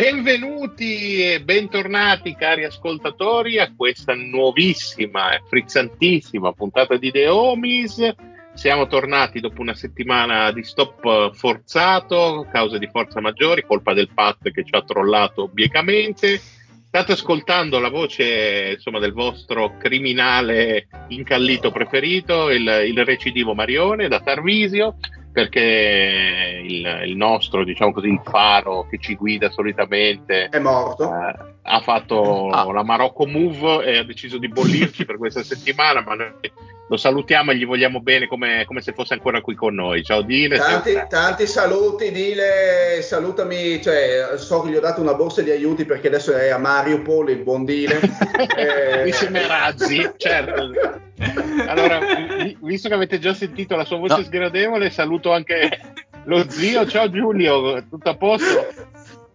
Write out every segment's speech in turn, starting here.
Benvenuti e bentornati cari ascoltatori a questa nuovissima e frizzantissima puntata di The Homies. Siamo tornati dopo una settimana di stop forzato, cause di forza maggiori, colpa del Pat che ci ha trollato obliecamente. State ascoltando la voce insomma, del vostro criminale incallito preferito, il, il recidivo Marione da Tarvisio perché il, il, nostro, diciamo così, il faro che ci guida solitamente è morto. Eh, ha fatto ah. la Marocco Move e ha deciso di bollirci per questa settimana, ma noi lo salutiamo e gli vogliamo bene come, come se fosse ancora qui con noi. Ciao Dile. Tanti, tanti, saluti Dile, salutami, cioè, so che gli ho dato una borsa di aiuti perché adesso è a Mario Polo, il buon Dile. eh... Insieme a Razzi, certo. Allora, visto che avete già sentito la sua voce no. sgradevole, saluto anche lo zio. Ciao Giulio, tutto a posto?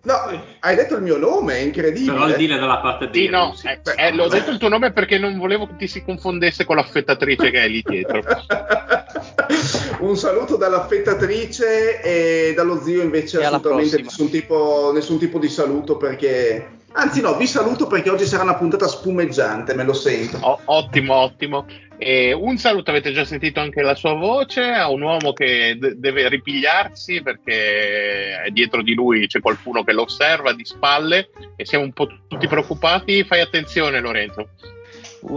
No, hai detto il mio nome, è incredibile. Però il dire dalla parte di sì, no, eh, eh, l'ho detto il tuo nome perché non volevo che ti si confondesse con l'affettatrice che è lì dietro. Un saluto dall'affettatrice e dallo zio invece e assolutamente nessun tipo, nessun tipo di saluto perché Anzi, no, vi saluto perché oggi sarà una puntata spumeggiante, me lo sento. Oh, ottimo, ottimo. E un saluto, avete già sentito anche la sua voce, a un uomo che d- deve ripigliarsi perché dietro di lui c'è qualcuno che lo osserva di spalle e siamo un po' tutti preoccupati. Fai attenzione, Lorenzo.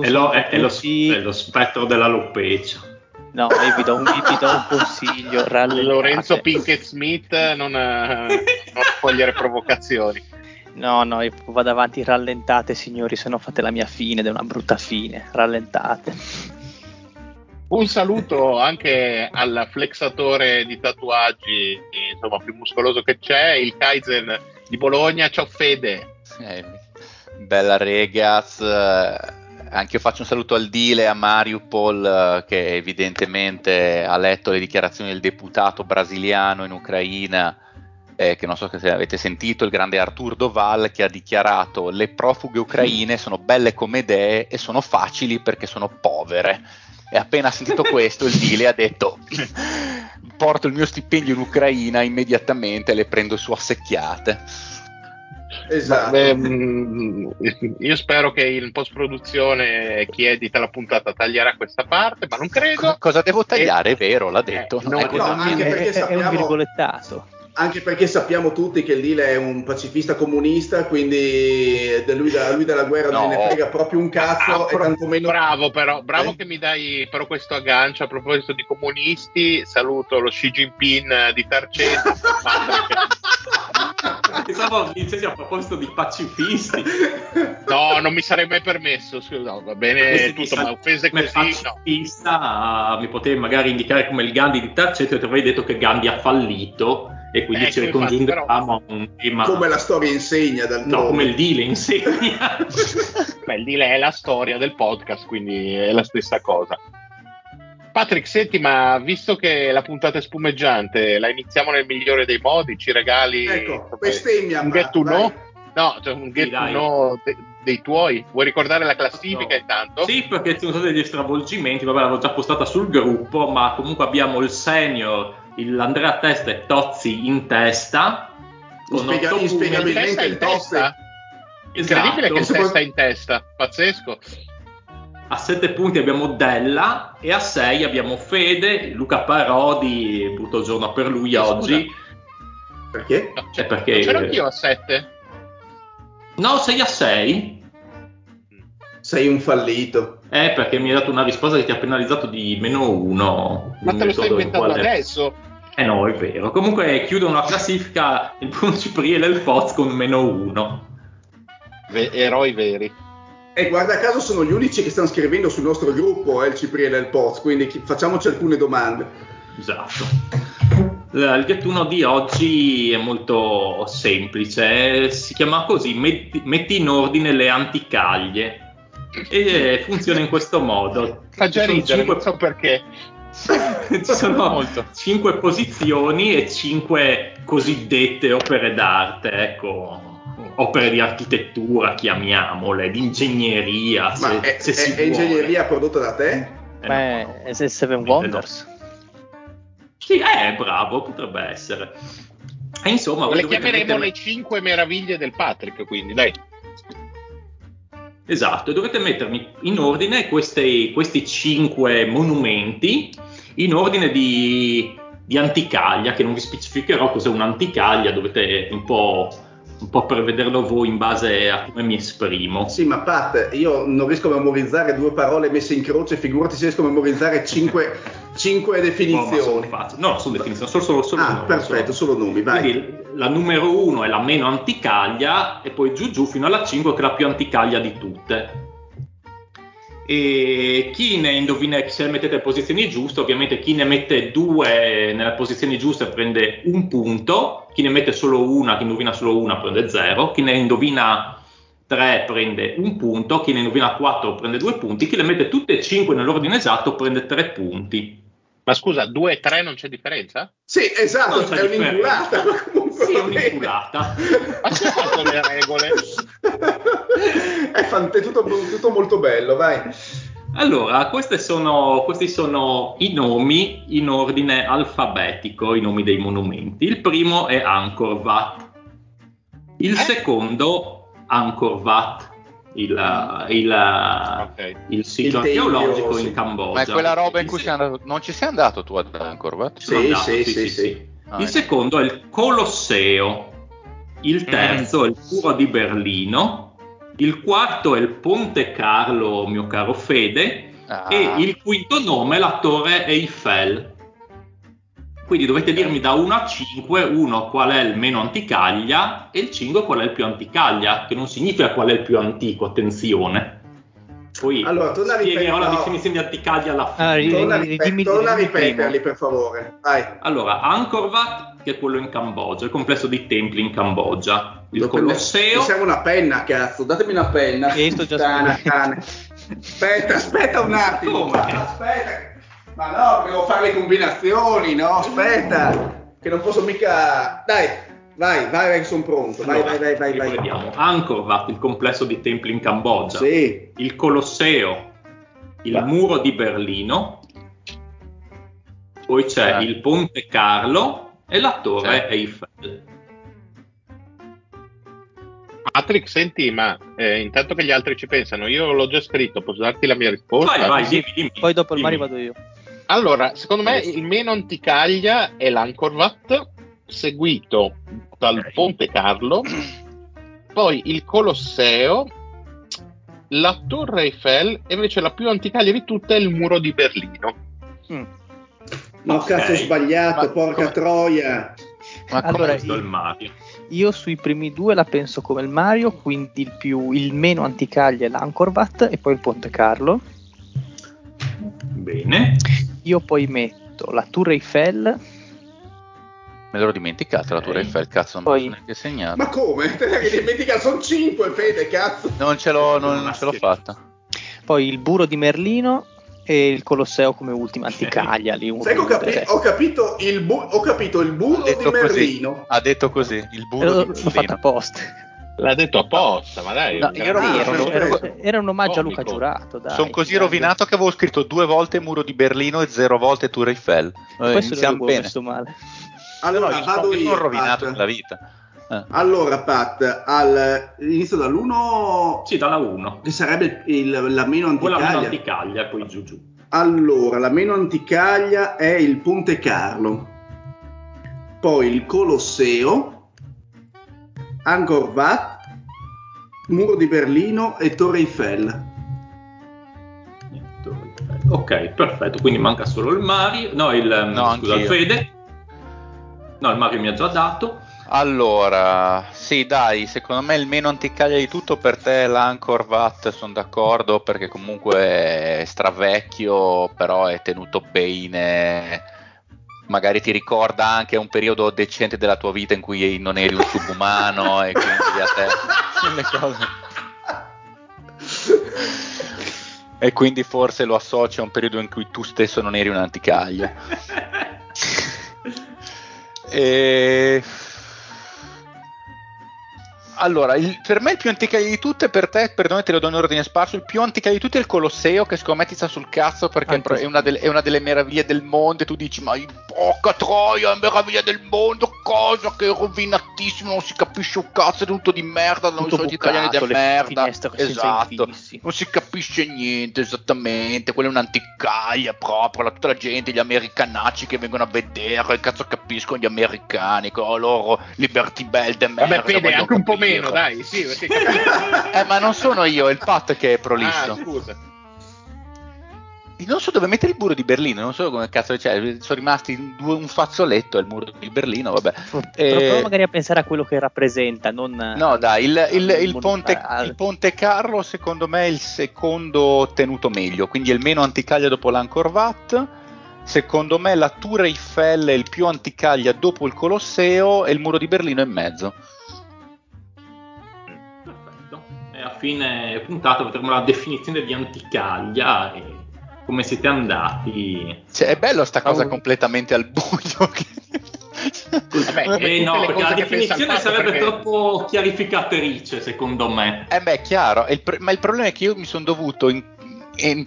È lo, è, è, lo, è lo, spettro della Loppecia. No, io vi do un, vi do un consiglio. Rallentate. Lorenzo Pinkett Smith, non, non cogliere provocazioni. No, no, io vado avanti, rallentate signori, se no fate la mia fine ed è una brutta fine, rallentate. Un saluto anche al flexatore di tatuaggi, insomma, più muscoloso che c'è, il Kaizen di Bologna. Ciao Fede. Eh, bella regas. Anche io faccio un saluto al Dile, a Mariupol, che evidentemente ha letto le dichiarazioni del deputato brasiliano in Ucraina eh, che non so se avete sentito, il grande Artur Doval che ha dichiarato le profughe ucraine sono belle come idee e sono facili perché sono povere. E appena sentito questo il Dile ha detto porto il mio stipendio in Ucraina immediatamente e le prendo su assecchiate. Esatto. Beh, mm, io spero che in post produzione chi edita la puntata taglierà questa parte, ma non credo. cosa devo tagliare? E... È vero, l'ha detto. Eh, no, no, anche perché sappiamo... è un virgolettato anche perché sappiamo tutti che il Lille è un pacifista comunista, quindi lui, da, lui della guerra no. non ne frega proprio un cazzo. Ah, e tantomeno... Bravo, però, bravo eh? che mi dai però questo aggancio a proposito di comunisti. Saluto lo Xi Jinping di Tarcento. Pensavo dicessi a proposito di pacifisti. No, non mi sarei mai permesso. No, va bene tutto, ma offese così. Pacifista, no. mi potevi magari indicare come il Gandhi di Tarcento e ti avrei detto che Gandhi ha fallito e quindi ecco, ci ricongiungevamo a un tema come la storia insegna dal no come il Dile insegna Beh, il Dile è la storia del podcast quindi è la stessa cosa Patrick, senti, ma visto che la puntata è spumeggiante, la iniziamo nel migliore dei modi, ci regali ecco, bestemmia, un get to know? No, cioè un get to know de- dei tuoi. Vuoi ricordare la classifica no. intanto? Sì, perché ci sono stati degli stravolgimenti, vabbè, l'avevo già postata sul gruppo, ma comunque abbiamo il senior l'Andrea Testa e Tozzi in testa, Inspiega- inspiegabilmente il tosse. Incredibile esatto. che testa in testa, pazzesco. A 7 punti abbiamo Della e a 6 abbiamo Fede, Luca Parodi, brutto giorno per lui Scusa. oggi. Perché? No, cioè, perché... C'ero anch'io a 7. No, sei a 6. Sei un fallito. Eh, perché mi hai dato una risposta che ti ha penalizzato di meno 1. Ma te lo stai inventando adesso? Eh no, è vero. Comunque chiudono la classifica il buon Cipriele e il Foz con meno 1. Ve- eroi veri. E guarda caso sono gli unici che stanno scrivendo sul nostro gruppo, eh, il Cipriele e il Poz, quindi chi- facciamoci alcune domande. Esatto. Il gettuno di oggi è molto semplice, si chiama così, metti, metti in ordine le anticaglie e funziona in questo modo. Fa già ridere, cinque... non so perché. Ci sono molto. cinque posizioni e cinque cosiddette opere d'arte, ecco opere di architettura, chiamiamole, di ingegneria. Ma se, è, se è, è ingegneria prodotta da te? Eh, Beh, no. è Seven Wonders. Sì, eh, bravo, potrebbe essere. E insomma, le chiameremo mettere... le cinque meraviglie del Patrick, quindi dai. Esatto, dovete mettermi in ordine questi, questi cinque monumenti, in ordine di, di anticaglia, che non vi specificherò cos'è un'anticaglia, dovete un po' un po' per vederlo voi in base a come mi esprimo. Sì, ma Pat, io non riesco a memorizzare due parole messe in croce, figurati se riesco a memorizzare cinque, cinque definizioni. No, no, sono definizioni, sono solo, solo ah, nomi. perfetto, solo, solo nomi, vai. Quindi la numero uno è la meno anticaglia e poi giù giù fino alla 5 che è la più anticaglia di tutte e chi ne indovina se le mettete in posizioni giuste ovviamente chi ne mette due nelle posizioni giuste prende un punto chi ne mette solo una chi indovina solo una prende zero chi ne indovina tre prende un punto chi ne indovina quattro prende due punti chi le mette tutte e cinque nell'ordine esatto prende tre punti ma scusa, 2 e 3 non c'è differenza? Sì, esatto, è un'inculata. Sì, è un'inculata. Ma c'è fatto le regole? è, fant- è tutto, tutto, molto bello, vai. Allora, sono, questi sono i nomi in ordine alfabetico, i nomi dei monumenti. Il primo è Angkor Wat. Il eh? secondo, Angkor Wat il, il, okay. il sito il archeologico sì. in Cambogia. Ma è quella roba in cui sei andato, non ci sei andato tu ad Angkor Wat? Sì, andato, sì, sì, sì, sì. Ah, il secondo è il Colosseo, il mm. terzo mm. è il Muro di Berlino, il quarto è il Ponte Carlo, mio caro Fede, ah. e il quinto nome è la Torre Eiffel. Quindi dovete dirmi da 1 a 5, 1 qual è il meno anticaglia e il 5 qual è il più anticaglia, che non significa qual è il più antico, attenzione. Poi allora, torna spiegherò la definizione di anticaglia alla fine. Torna, a ripeterli per favore. Vai. Allora, Angkor Wat, che è quello in Cambogia, il complesso dei templi in Cambogia. Il Dove Colosseo. Mi serve una penna, cazzo, datemi una penna. E sto già Tana, Aspetta, aspetta un attimo. Aspetta. Ma no, devo fare le combinazioni, no? Aspetta, che non posso mica... Dai, vai, vai, vai, sono pronto. Vai, allora, vai, vai, vai. Vediamo. Angkor Wat, il complesso di templi in Cambogia. Sì. Il Colosseo, il Va. muro di Berlino. Poi c'è ah. il Ponte Carlo e la Torre sì. Eiffel. Patrick, senti, ma eh, intanto che gli altri ci pensano, io l'ho già scritto, posso darti la mia risposta? Vai, vai, dimmi, dimmi, Poi dopo il Mario vado io. Allora, secondo me il meno anticaglia è l'Angkor Wat, seguito dal Ponte Carlo, poi il Colosseo, la Torre Eiffel e invece la più anticaglia di tutte è il muro di Berlino. Mm. No, okay. cazzo, ho sbagliato, Ma porca come... troia. Ma allora, io, il Mario? Io sui primi due la penso come il Mario, quindi il, più, il meno anticaglia è l'Angkor Wat e poi il Ponte Carlo. Bene. Io poi metto la Tour Eiffel. Me l'ero dimenticato la Tour Eiffel, cazzo, non poi... neanche segnato. Ma come? Te l'hai dimenticato? Sono 5, Fede, cazzo. Non ce l'ho, non, non ce l'ho fatta. Poi il Buro di Merlino e il Colosseo come ultima anticaglia. Lì, Sai che ho, capi- ho, capito il bu- ho capito il burro di Merlino. Così. Ha detto così, il burro L'ho, l'ho fatto apposta. L'ha detto apposta, ma dai. No, ero, ah, ero, ero, era un omaggio Comico. a Luca Giurato. Sono così dai. rovinato che avevo scritto due volte Muro di Berlino e zero volte Tour Eiffel. Eh, Questo iniziamo bene. Male. Allora, no, vado io. Sono rovinato nella vita. Eh. Allora, Pat, al, inizio dall'1. Sì, dalla 1. Che sarebbe il, la meno anticaglia. la meno anticaglia, poi giù giù. Allora, la meno anticaglia è il Ponte Carlo, poi il Colosseo, Angkor Wat, Muro di Berlino e Torre Eiffel. Ok, perfetto, quindi manca solo il Mario, no, il, no, scusa, il Fede. No, il Mario mi ha già dato. Allora, sì, dai, secondo me il meno anticaglia di tutto per te è l'Anchor Vat, sono d'accordo perché comunque è stravecchio, però è tenuto bene. Magari ti ricorda anche un periodo decente della tua vita in cui non eri un subumano e quindi a te le cose. E quindi forse lo associa a un periodo in cui tu stesso non eri un anticaglia. e allora, il, per me il più anticaglio di tutte, per te, perdone, te lo do in ordine sparso. Il più anticaglio di tutte è il Colosseo, che secondo me ti sta sul cazzo perché è una, delle, è una, delle, meraviglie del mondo. E tu dici, ma porca troia, è meraviglia del mondo, cosa che è rovinatissimo, non si capisce un cazzo, è tutto di merda, non sono italiani di merda. Esatto, non si capisce niente, esattamente. Quella è un'anticaglia proprio, la, tutta la gente, gli americanacci che vengono a vedere, cazzo capiscono gli americani, con loro Liberty Bell de merda. Vabbè, Fede, anche un po' meno, dai, sì, eh, ma non sono io, è il Pat che è prolisso. Ah, scusa. Non so dove mettere il muro di Berlino, non so come cazzo c'è, sono rimasti due, un fazzoletto al muro di Berlino, vabbè. Eh, magari a pensare a quello che rappresenta, non... No dai, il, il, il, ponte, il, ponte, Carlo secondo me è il secondo tenuto meglio, quindi è il meno anticaglia dopo l'Angkor Wat. Secondo me la Tour Eiffel è il più anticaglia dopo il Colosseo e il muro di Berlino in mezzo. A fine puntata vedremo la definizione di anticaglia e come siete andati. Cioè, è bello sta cosa oh. completamente al buio. Vabbè, eh no, perché la definizione sarebbe perché... troppo chiarificatrice, secondo me. Eh beh, chiaro, il pro- ma il problema è che io mi sono dovuto in-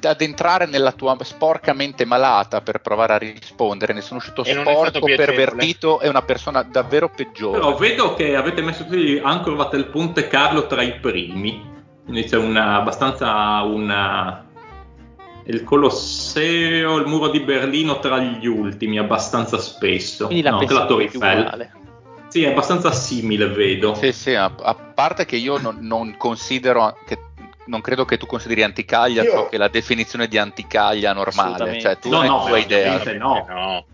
ad entrare nella tua sporca mente malata per provare a rispondere, ne sono uscito sporco, pervertito e una persona davvero peggiore. Però vedo che avete messo qui Anchor il Ponte Carlo tra i primi. Quindi c'è una, abbastanza una, il Colosseo, il muro di Berlino tra gli ultimi, abbastanza spesso. Quindi la, no, la Torre Eiffel. Sì, è abbastanza simile, vedo. Sì, sì, a, a parte che io non, non considero, che, non credo che tu consideri anticaglia io... ciò che è la definizione di anticaglia normale. Cioè, tu no, no, tua idea. No. no.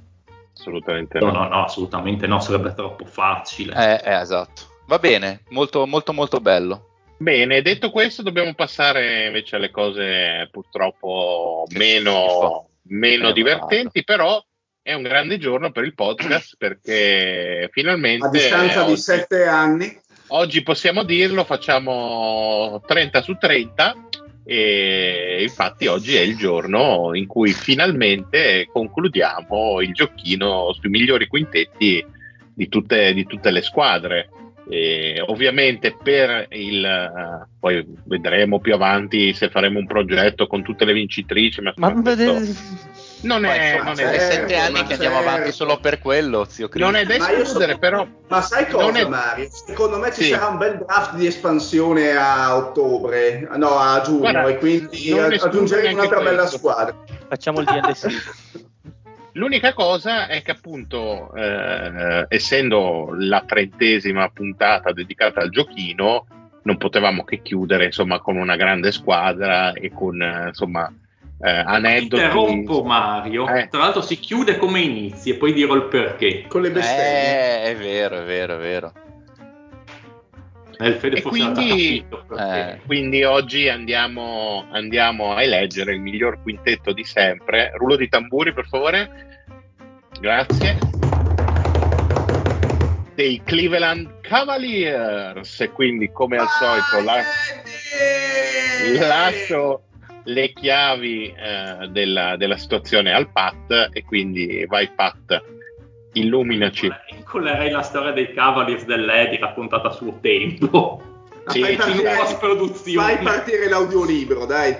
Assolutamente no. No, no, assolutamente no, sarebbe troppo facile. Eh, eh, esatto. Va bene, molto, molto, molto bello. Bene, detto questo, dobbiamo passare invece alle cose purtroppo meno, meno divertenti, però è un grande giorno per il podcast perché finalmente... A distanza oggi, di sette anni. Oggi possiamo dirlo, facciamo 30 su 30 e infatti oggi è il giorno in cui finalmente concludiamo il giochino sui migliori quintetti di tutte, di tutte le squadre. E ovviamente per il uh, poi vedremo più avanti se faremo un progetto con tutte le vincitrici ma, ma non è, non è sette anni che andiamo avanti solo per quello zio Cristo. non è da escludere so, però ma sai cosa è... Mario secondo me ci sì. sarà un bel draft di espansione a ottobre no a giugno Guarda, e quindi aggiungeremo un'altra bella squadra. Facciamo il DLC L'unica cosa è che appunto, eh, essendo la trentesima puntata dedicata al giochino, non potevamo che chiudere insomma con una grande squadra e con insomma eh, aneddoti. Interrompo Mario, eh. tra l'altro si chiude come inizi e poi dirò il perché. Con le bestemmie. Eh, è vero, è vero, è vero. Eh, il Fede quindi, eh. quindi, oggi andiamo, andiamo, a eleggere il miglior quintetto di sempre. Rullo di tamburi, per favore. Grazie. Dei Cleveland Cavaliers. E quindi, come al solito, la, lascio le chiavi eh, della, della situazione al Pat. E quindi vai, Pat Illuminaci. Incollerei la storia dei Cavaliers dell'Edi raccontata a suo tempo. Sì, fai, partire, fai partire l'audiolibro, dai.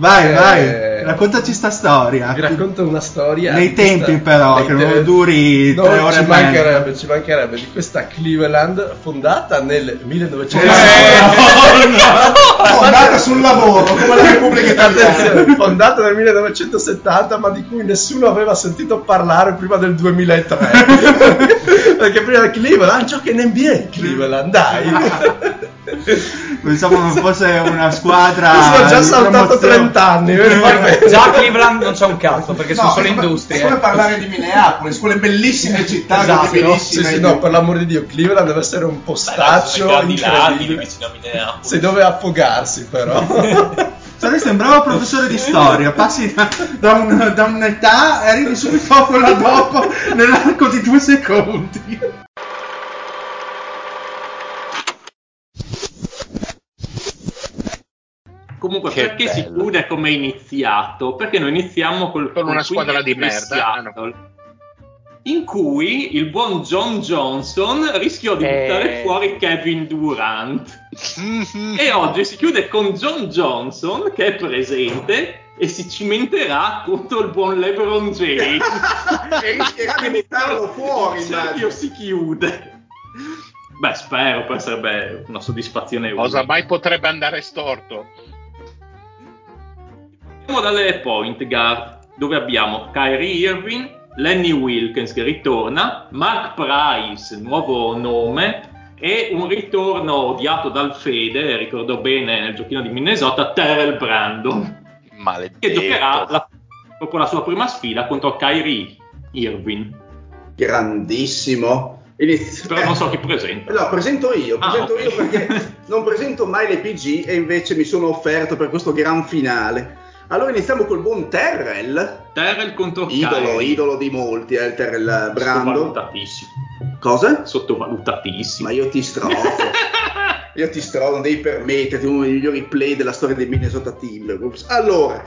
Vai, eh, vai. Raccontaci sta storia. Vi racconto una storia. Nei tempi questa, però, che non duri no, tre ore ci mancherebbe, ci mancherebbe di questa Cleveland fondata nel 1900. Eh, no, no, fondata sul lavoro, come la Repubblica Italiana. fondata nel 1970, ma di cui nessuno aveva sentito parlare prima del 2003. Perché prima Cleveland gioca in NBA Cleveland, dai. Pensavo non fosse una squadra. Mi sono già saltato 30 anni. già Cleveland non c'è un cazzo perché no, sono solo industrie. È come parlare di Minneapolis, quelle bellissime città. Esatto, no? Sì, sì, no, per l'amore di Dio, Cleveland deve essere un postaccio. Beh, là, vicino a Minneapolis. Se dove affogarsi, però. Cioè, sembrava professore di storia, passi da, da, un, da un'età e arrivi subito a quella dopo nell'arco di due secondi. Comunque, che perché bello. si chiude come è iniziato? Perché noi iniziamo col, con una squadra di merda. Ah, in cui il buon John Johnson rischiò di buttare eh... fuori Kevin Durant. e oggi si chiude con John Johnson che è presente e si cimenterà contro il buon LeBron James. e rischierà di buttarlo fuori. Il si chiude. Beh, spero, poi sarebbe una soddisfazione. Cosa mai potrebbe andare storto? Partiamo dalle point guard, dove abbiamo Kyrie Irving, Lenny Wilkins che ritorna, Mark Price, nuovo nome, e un ritorno odiato dal Fede, ricordo bene nel giochino di Minnesota, Terrell Brandon. Maledetto. Che giocherà la, proprio la sua prima sfida contro Kyrie Irving. Grandissimo. Inizio. Però non so chi presenta. No, presento io, ah, presento okay. io perché non presento mai le PG e invece mi sono offerto per questo gran finale. Allora iniziamo col buon Terrell. Terrell contro Idolo, Kyrie. idolo di molti, eh, il Terrell Brando. Sottovalutatissimo. Cosa? Sottovalutatissimo. Ma io ti strofo. io ti strofo, non devi permetterti uno dei migliori play della storia dei Minnesota Timberwolves. Allora...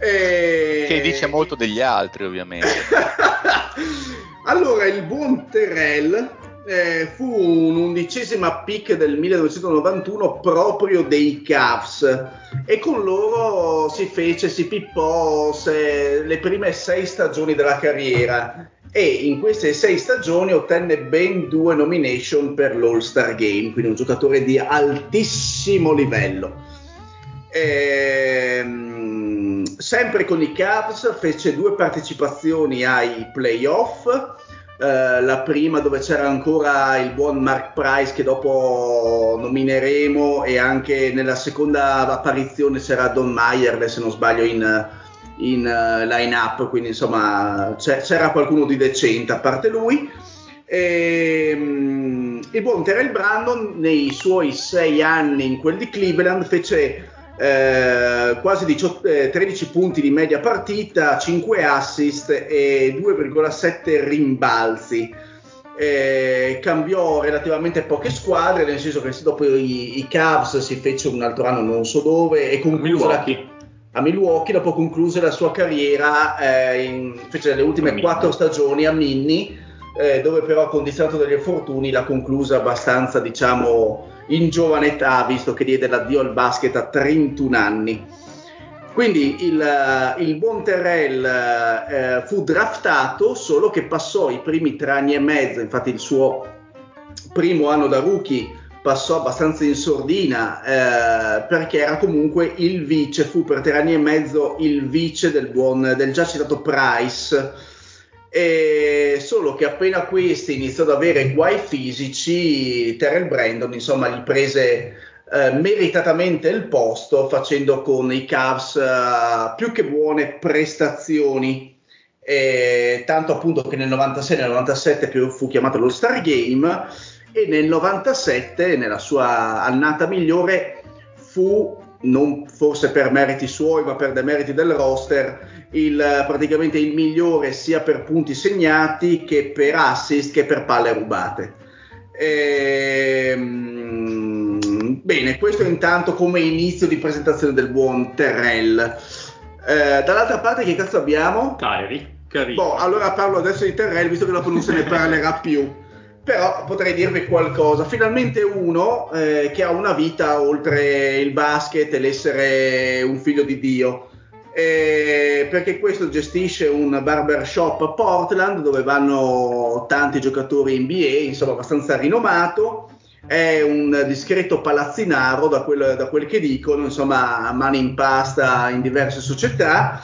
Eh... Che dice molto degli altri, ovviamente. allora, il buon Terrell eh, fu un'undicesima pick del 1991 proprio dei Cavs. E con loro si fece, si pippò se, le prime sei stagioni della carriera. E in queste sei stagioni ottenne ben due nomination per l'All-Star Game, quindi un giocatore di altissimo livello. Ehm, sempre con i Cavs fece due partecipazioni ai playoff eh, la prima dove c'era ancora il buon Mark Price che dopo nomineremo e anche nella seconda apparizione c'era Don Mayer se non sbaglio in, in uh, line up quindi insomma c'era qualcuno di decente a parte lui. E, um, il buon Terrell Brandon nei suoi sei anni in quel di Cleveland fece eh, quasi 18, eh, 13 punti di media partita, 5 assist e 2,7 rimbalzi. Eh, cambiò relativamente poche squadre, nel senso che dopo i, i, Cavs si fece un altro anno non so dove e concluse la, a Milwaukee, dopo concluse la sua carriera, eh, in, fece le ultime quattro stagioni a Minnie, eh, dove però condizionato dagli infortuni l'ha conclusa abbastanza diciamo in giovane età, visto che diede l'addio al basket a 31 anni. Quindi il, eh, il buon Terrell eh, fu draftato, solo che passò i primi tre anni e mezzo, infatti il suo primo anno da rookie passò abbastanza in sordina eh, perché era comunque il vice, fu per tre anni e mezzo il vice del, buon, del già citato Price e solo che appena questi iniziò ad avere guai fisici, Terrell Brandon insomma gli prese eh, meritatamente il posto facendo con i Cavs eh, più che buone prestazioni. E tanto appunto che nel 96 nel 97 fu chiamato lo Star Game e nel 97 nella sua annata migliore fu non forse per meriti suoi ma per demeriti del roster il, praticamente il migliore sia per punti segnati che per assist che per palle rubate. Ehm, bene, questo intanto come inizio di presentazione del buon Terrell. Eh, dall'altra parte che cazzo abbiamo? Kyrie. Boh, allora parlo adesso di Terrell visto che dopo non se ne parlerà più. Però potrei dirvi qualcosa. Finalmente uno eh, che ha una vita oltre il basket e l'essere un figlio di Dio eh, perché questo gestisce un barbershop a Portland dove vanno tanti giocatori NBA, insomma abbastanza rinomato. È un discreto palazzinaro da quel, da quel che dicono, insomma, mani in pasta in diverse società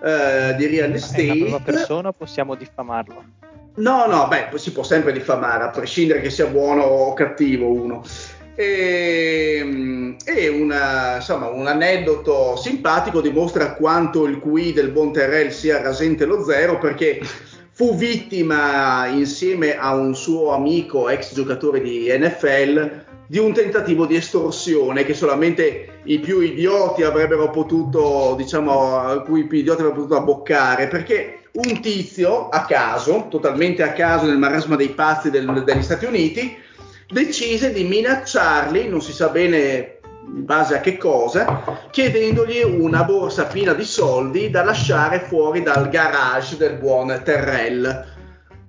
eh, di real estate. È una persona possiamo diffamarlo? No, no, beh, si può sempre diffamare, a prescindere che sia buono o cattivo uno. E, e una, insomma, un aneddoto simpatico dimostra quanto il QI del buon Terrell sia rasente lo zero perché fu vittima insieme a un suo amico ex giocatore di NFL di un tentativo di estorsione che solamente i più idioti avrebbero potuto, diciamo, cui i più idioti avrebbero potuto abboccare perché un tizio a caso, totalmente a caso nel marasma dei pazzi del, degli Stati Uniti, decise di minacciarli, non si sa bene in base a che cosa, chiedendogli una borsa piena di soldi da lasciare fuori dal garage del buon Terrell.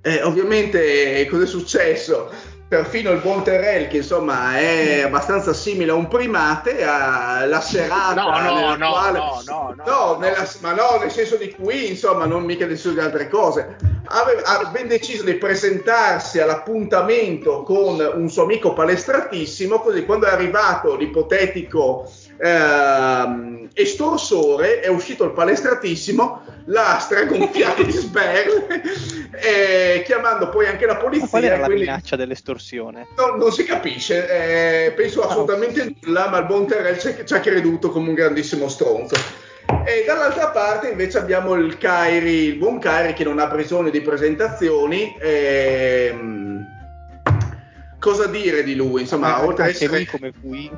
Eh, ovviamente cosa è successo? Perfino il buon Terrell, che insomma è abbastanza simile a un primate, ha la serata no, no, no, quale... No, no, no, nella... ma no, nel senso di qui, insomma, non mica nel senso di altre cose. Aveva, ha ben deciso di presentarsi all'appuntamento con un suo amico palestratissimo, così quando è arrivato l'ipotetico eh, estorsore, è uscito il palestratissimo, l'ha stragonfiato di sberle, eh, chiamando poi anche la polizia. Ma qual era la quindi... minaccia dell'estorsione? No, non si capisce, eh, penso ah, assolutamente nulla, ma il buon Terrell ci ha creduto come un grandissimo stronzo. E dall'altra parte invece abbiamo il Kairi, il buon Kairi che non ha bisogno di presentazioni. Ehm, cosa dire di lui? Insomma, oltre a essere... lui come qui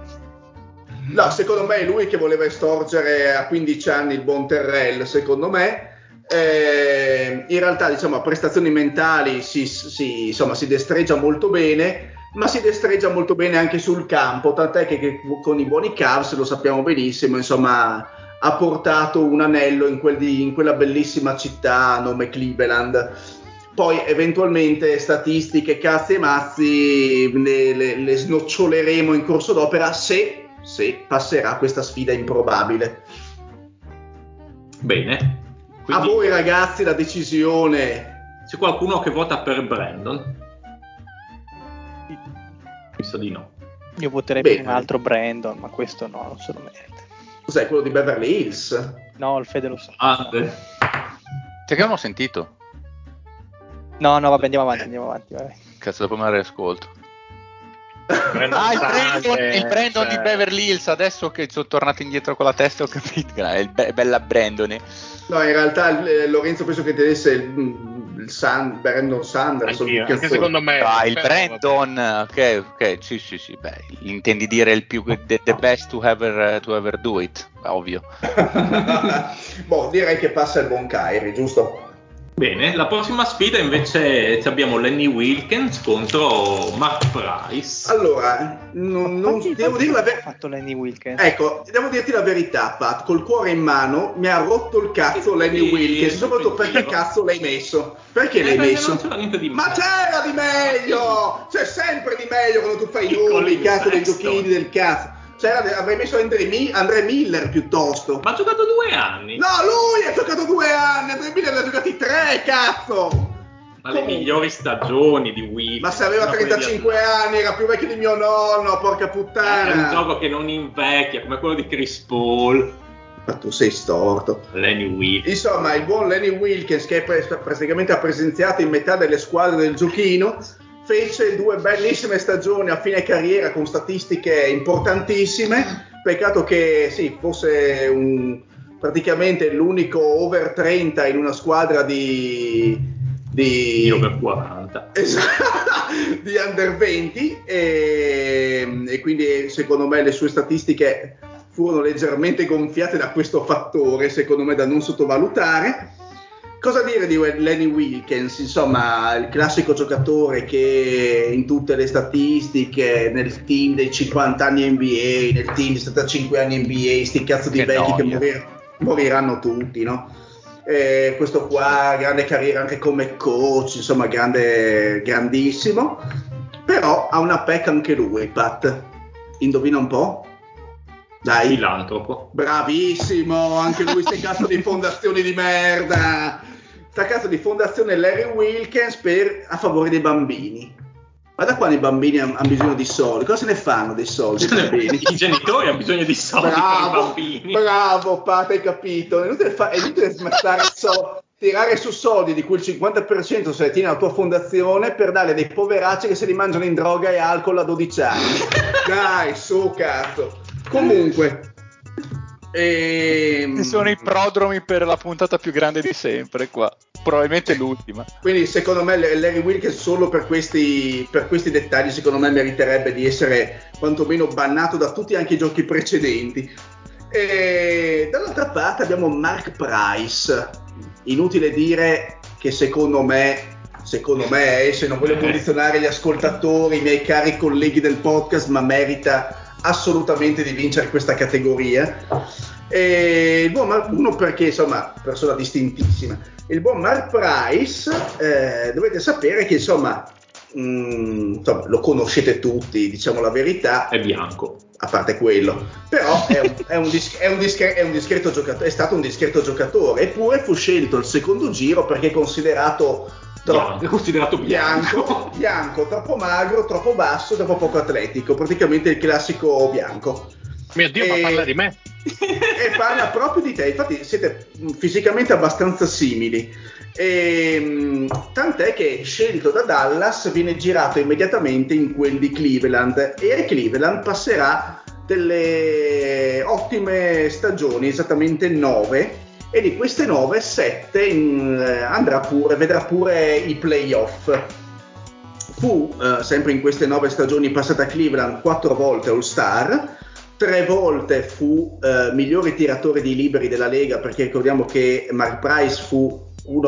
No, secondo me è lui che voleva estorgere a 15 anni il buon Terrell, secondo me. Eh, in realtà, diciamo, a prestazioni mentali si, si, insomma, si destreggia molto bene, ma si destreggia molto bene anche sul campo, tant'è che, che con i buoni Cavs, lo sappiamo benissimo, insomma, ha portato un anello in, quel di, in quella bellissima città a nome Cleveland poi eventualmente statistiche, cazzi e mazzi le, le, le, snoccioleremo in corso d'opera se se passerà questa sfida improbabile. Bene. Quindi, a voi ragazzi la decisione. C'è qualcuno che vota per Brandon? Visto di no. Io voterei Bene. per un altro Brandon, ma questo no, non se lo merita. Cos'è quello di Beverly Hills? No, il Fede lo sa. Ah, beh. Non ho sentito? No, no, vabbè, andiamo avanti, andiamo avanti. Vai. Cazzo, dopo me riascolto ah, il Brandon, il Brandon cioè... di Beverly Hills, adesso che sono tornato indietro con la testa ho capito, è il be- bella Brandon. No, in realtà eh, Lorenzo penso che desse il, il San, Brandon Sanders. Anche, anche secondo me. Ah, il Brandon, ok, ok, sì, sì, sì, beh, intendi dire il più, the, the best to ever, to ever do it, ovvio. boh, direi che passa il buon Kyrie, giusto? Bene, la prossima sfida invece abbiamo Lenny Wilkins contro Mark Price. Allora, non, non devo dire la verità. fatto Lenny Wilkins. Ecco, devo dirti la verità, Pat, col cuore in mano mi ha rotto il cazzo sì, Lenny Wilkins, soprattutto perché cazzo l'hai messo? Perché eh, l'hai messo? Ma c'era di meglio! C'è sempre di meglio quando tu fai i nomi, cazzo dei giochini del cazzo. Cioè, avrei messo Andre, Andre, Miller piuttosto. Ma ha giocato due anni. No, lui ha giocato due anni. Andre Miller ne ha giocati tre, cazzo. Ma Comunque. le migliori stagioni di Wii. Ma se aveva 35 anni, era più vecchio di mio nonno, porca puttana. È un gioco che non invecchia, come quello di Chris Paul. Ma tu sei storto. Lenny Wilkins. Insomma, il buon Lenny Wilkins, che praticamente ha presenziato in metà delle squadre del giochino fece due bellissime stagioni a fine carriera con statistiche importantissime. Peccato che sì, fosse un, praticamente l'unico over 30 in una squadra di, di, di over 40 esatto, di under 20 e, e, quindi secondo me le sue statistiche furono leggermente gonfiate da questo fattore secondo me da non sottovalutare Cosa dire di Lenny Wilkins? Insomma, il classico giocatore che in tutte le statistiche, nel team dei 50 anni NBA, nel team di 75 anni NBA, sti cazzo di che vecchi noia. che morir- moriranno tutti, no? Eh, questo qua, grande carriera anche come coach, insomma, grande, grandissimo. Però ha una pecca anche lui, Pat. Indovina un po'? Dai. Filantropo. Bravissimo, anche lui sta cazzo di fondazioni di merda. Sta cazzo di fondazione Larry Wilkins per, a favore dei bambini. Ma da quando i bambini hanno bisogno di soldi? Cosa se ne fanno dei soldi? I genitori hanno bisogno di soldi bravo, per i bambini. Bravo, Pat, hai capito. È inutile, fa- è inutile so- tirare su soldi di cui il 50% se ne tiene la tua fondazione per dare dei poveracci che se li mangiano in droga e alcol a 12 anni. Dai, su cazzo. Comunque, ehm... sono i prodromi per la puntata più grande di sempre qua. Probabilmente l'ultima. Quindi secondo me Larry Wilkins solo per questi, per questi dettagli secondo me meriterebbe di essere quantomeno bannato da tutti anche i giochi precedenti. E dall'altra parte abbiamo Mark Price. Inutile dire che secondo me secondo me, eh, se non voglio condizionare gli ascoltatori, i miei cari colleghi del podcast, ma merita assolutamente di vincere questa categoria. E il buon Mark, uno perché insomma persona distintissima. Il buon Mark Price eh, dovete sapere che insomma, mh, mm, insomma, lo conoscete tutti diciamo la verità. È bianco. A parte quello. Però è un, è un, dis- è un, discre- è un discreto giocatore è stato un discreto giocatore eppure fu scelto il secondo giro perché è considerato Troppo, bianco, considerato bianco. bianco, bianco, troppo magro, troppo basso, troppo poco atletico, praticamente il classico bianco. Mio Dio, e... ma parla di me. e parla proprio di te, infatti siete fisicamente abbastanza simili. E, tant'è che scelto da Dallas viene girato immediatamente in quel di Cleveland e a Cleveland passerà delle ottime stagioni, esattamente nove e di queste 9, 7 in, eh, andrà pure, vedrà pure i playoff. Fu eh, sempre in queste 9 stagioni passate a Cleveland 4 volte All-Star, 3 volte fu eh, migliore tiratore di liberi della Lega perché ricordiamo che Mark Price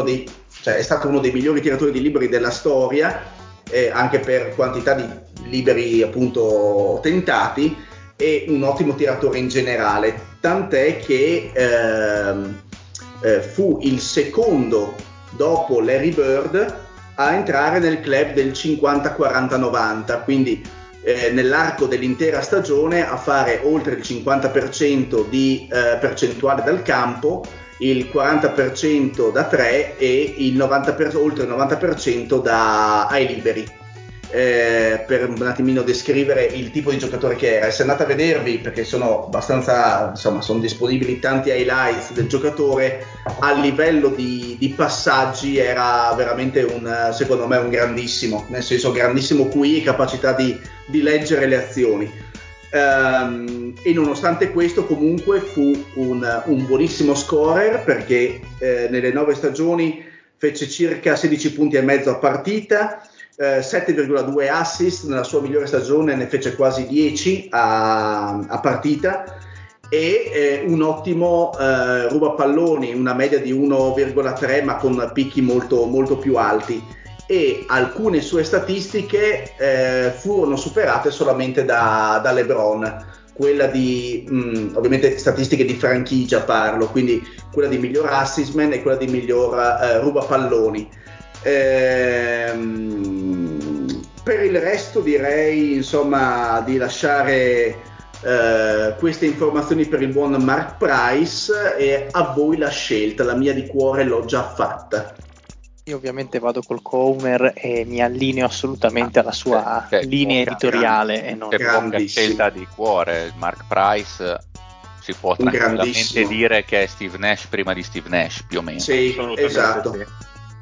dei, cioè è stato uno dei migliori tiratori di liberi della storia, eh, anche per quantità di liberi appunto tentati e un ottimo tiratore in generale, tant'è che ehm, eh, fu il secondo dopo Larry Bird a entrare nel club del 50-40-90, quindi eh, nell'arco dell'intera stagione a fare oltre il 50% di eh, percentuale dal campo, il 40% da 3 e il 90%, oltre il 90% da, ai liberi eh, per un attimino descrivere il tipo di giocatore che era. E se andate a vedervi, perché sono abbastanza, insomma, sono disponibili tanti highlights del giocatore, a livello di, di passaggi era veramente un, secondo me, un grandissimo, nel senso grandissimo qui, capacità di, di leggere le azioni. Um, e nonostante questo comunque fu un, un buonissimo scorer perché eh, nelle nove stagioni fece circa 16 punti e mezzo a partita, 7,2 eh, assist nella sua migliore stagione, ne fece quasi 10 a, a partita. E eh, un ottimo eh, rubapalloni, una media di 1,3 ma con picchi molto, molto più alti. E alcune sue statistiche eh, furono superate solamente da, da LeBron. Quella di mh, mm, ovviamente statistiche di franchigia parlo quindi quella di miglior assist man e quella di miglior eh, rubapalloni Ehm, per il resto direi insomma di lasciare eh, queste informazioni per il buon Mark Price e a voi la scelta, la mia di cuore l'ho già fatta. Io ovviamente vado col Comer e mi allineo assolutamente alla sua ah, linea editoriale. E non... Poca scelta di cuore, Mark Price si può tranquillamente dire che è Steve Nash prima di Steve Nash più o meno. Sì, esatto. Sì.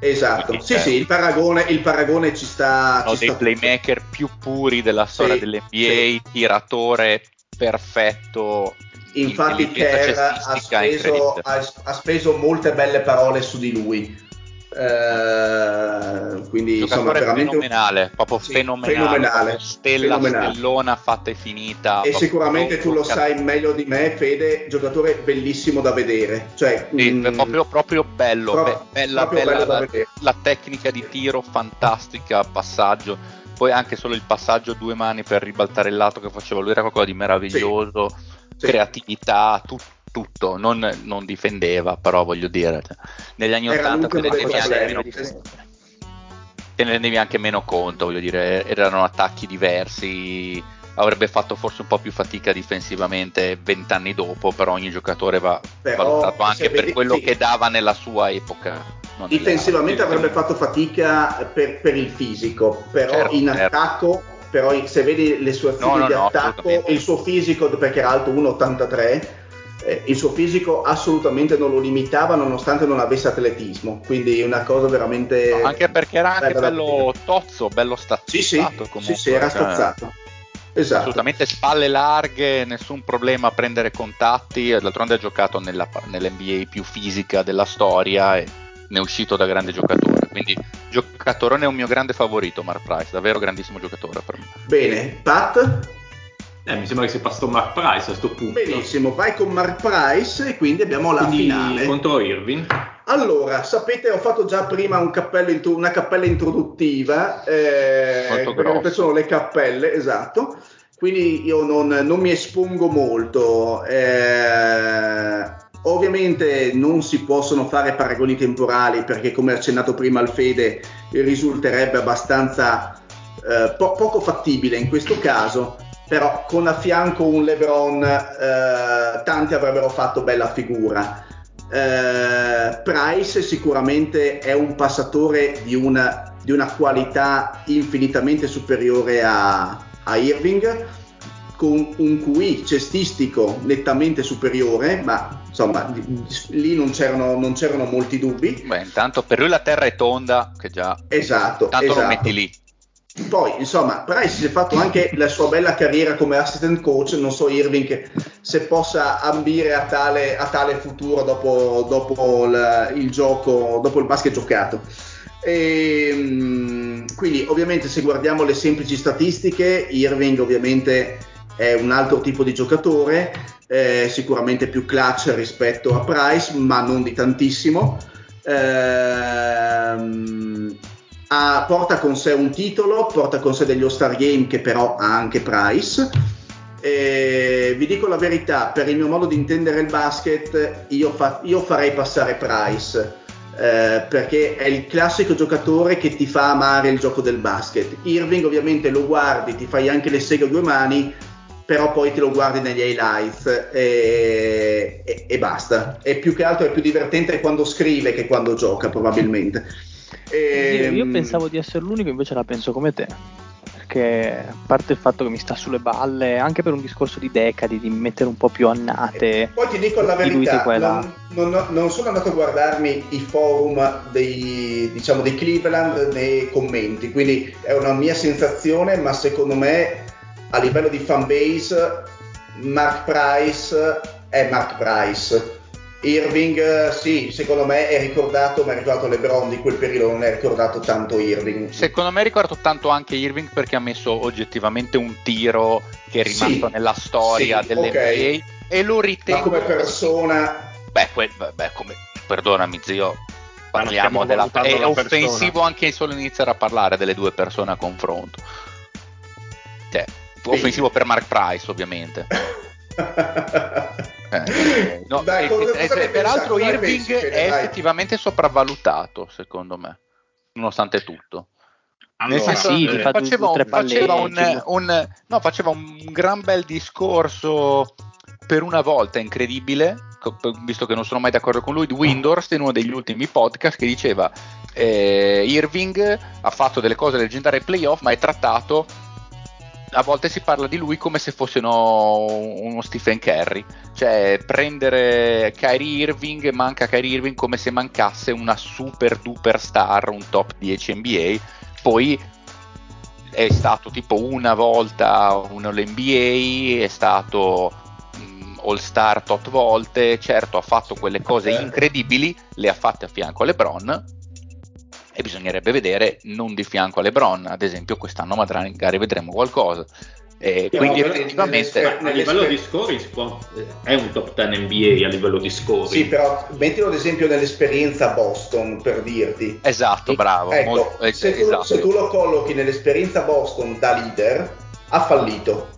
Esatto, sì, sì, il paragone, il paragone ci sta. Uno dei sta playmaker più puri della storia sì, dell'NBA, sì. tiratore perfetto. Infatti, Kerr ha, ha speso molte belle parole su di lui. Eh, quindi insomma veramente fenomenale proprio sì, fenomenale, fenomenale stella fenomenale. stellona fatta e finita e sicuramente tu lo sai meglio di me Fede giocatore bellissimo da vedere cioè, sì, mh, mm, proprio, proprio, bello pro- be- bella, bella la, la, tecnica di tiro fantastica passaggio poi anche solo il passaggio a due mani per ribaltare il lato che faceva lui era qualcosa di meraviglioso sì, creatività tutto tutto, non, non difendeva, però voglio dire, cioè, negli anni 80 te ne, meno, te ne rendevi anche meno conto, voglio dire, erano attacchi diversi, avrebbe fatto forse un po' più fatica difensivamente vent'anni dopo, però ogni giocatore va però, valutato anche per vedi, quello sì. che dava nella sua epoca. Difensivamente avrebbe fatto fatica per, per il fisico, però certo, in certo. attacco, però se vedi le sue azioni no, no, di no, attacco, il suo fisico, perché era alto 1,83, eh, il suo fisico assolutamente non lo limitava nonostante non avesse atletismo, quindi una cosa veramente... No, anche perché era anche bello tozzo, bello stazzato. Sì, sì, comunque, sì, sì era cioè, stazzato. Esatto. Assolutamente spalle larghe, nessun problema a prendere contatti, d'altronde ha giocato nella, nell'NBA più fisica della storia e ne è uscito da grande giocatore, quindi giocatore è un mio grande favorito Mark Price, davvero grandissimo giocatore per me. Bene, Pat? Eh, mi sembra che sia passato Mark Price a questo punto. Benissimo, vai con Mark Price e quindi abbiamo la quindi finale. contro Irving. Allora, sapete, ho fatto già prima un cappello, una cappella introduttiva, eh, perché sono le cappelle, esatto, quindi io non, non mi espongo molto. Eh, ovviamente non si possono fare paragoni temporali perché, come accennato prima al Fede, risulterebbe abbastanza eh, po- poco fattibile in questo caso però con a fianco un LeBron eh, tanti avrebbero fatto bella figura. Eh, Price sicuramente è un passatore di una, di una qualità infinitamente superiore a, a, Irving, con un QI cestistico nettamente superiore, ma insomma lì non c'erano, non c'erano molti dubbi. Beh, intanto per lui la terra è tonda, che già... Esatto. Tanto esatto. lo metti lì. Poi, insomma, Price si è fatto anche la sua bella carriera come assistant coach, non so Irving se possa ambire a tale, a tale futuro dopo, dopo il, il, gioco, dopo il basket giocato. E, ehm, quindi, ovviamente, se guardiamo le semplici statistiche, Irving ovviamente è un altro tipo di giocatore, eh, sicuramente più clutch rispetto a Price, ma non di tantissimo. Ehm, ha, porta con sé un titolo, porta con sé degli All-Star Game che però ha anche Price. E vi dico la verità, per il mio modo di intendere il basket, io, fa, io farei passare Price. Eh, perché è il classico giocatore che ti fa amare il gioco del basket. Irving ovviamente lo guardi, ti fai anche le seghe a due mani, però poi te lo guardi negli highlights e, e, e basta. E più che altro è più divertente quando scrive che quando gioca probabilmente. E... Io, ehm, pensavo di essere l'unico, invece la penso come te. Perché a parte il fatto che mi sta sulle balle, anche per un discorso di decadi, di mettere un po' più annate. Poi ti dico la verità, non, non, non, sono andato a guardarmi i forum dei, diciamo, dei Cleveland nei commenti, quindi è una mia sensazione, ma secondo me a livello di fanbase Mark Price è Mark Price Irving, sì, secondo me è ricordato, ma è ricordato LeBron di quel periodo, non è ricordato tanto Irving. Secondo me è ricordato tanto anche Irving perché ha messo oggettivamente un tiro che è rimasto sì, nella storia sì, dell'NBA okay. e lo ritengo... Ma come persona... Beh, que- beh come... perdonami zio, parliamo della... È offensivo persona. anche solo iniziare a parlare delle due persone a confronto. Cioè, offensivo per Mark Price ovviamente. Eh, no, dai, cosa, eh, cosa peraltro Irving pensi, è dai. effettivamente sopravvalutato, secondo me, nonostante tutto. Allora, sì, eh, faceva, un, faceva, un, un, no, faceva un gran bel discorso per una volta incredibile, visto che non sono mai d'accordo con lui, di Windows in uno degli ultimi podcast che diceva eh, Irving ha fatto delle cose leggendarie ai playoff ma è trattato a volte si parla di lui come se fosse uno, uno Stephen Curry, cioè prendere Kyrie Irving manca Kyrie Irving come se mancasse una super duper star, un top 10 NBA, poi è stato tipo una volta un NBA, è stato um, All Star tot volte, certo ha fatto quelle cose certo. incredibili, le ha fatte a fianco a LeBron, e bisognerebbe vedere non di fianco a LeBron, ad esempio quest'anno magari vedremo qualcosa. E quindi effettivamente a livello di scoring è un top 10 NBA a livello di scoring. Sì, però mettilo ad esempio nell'esperienza Boston per dirti. Esatto, bravo. Ecco, molto, eh, se, tu, esatto. se, tu, lo collochi nell'esperienza Boston da leader, ha fallito.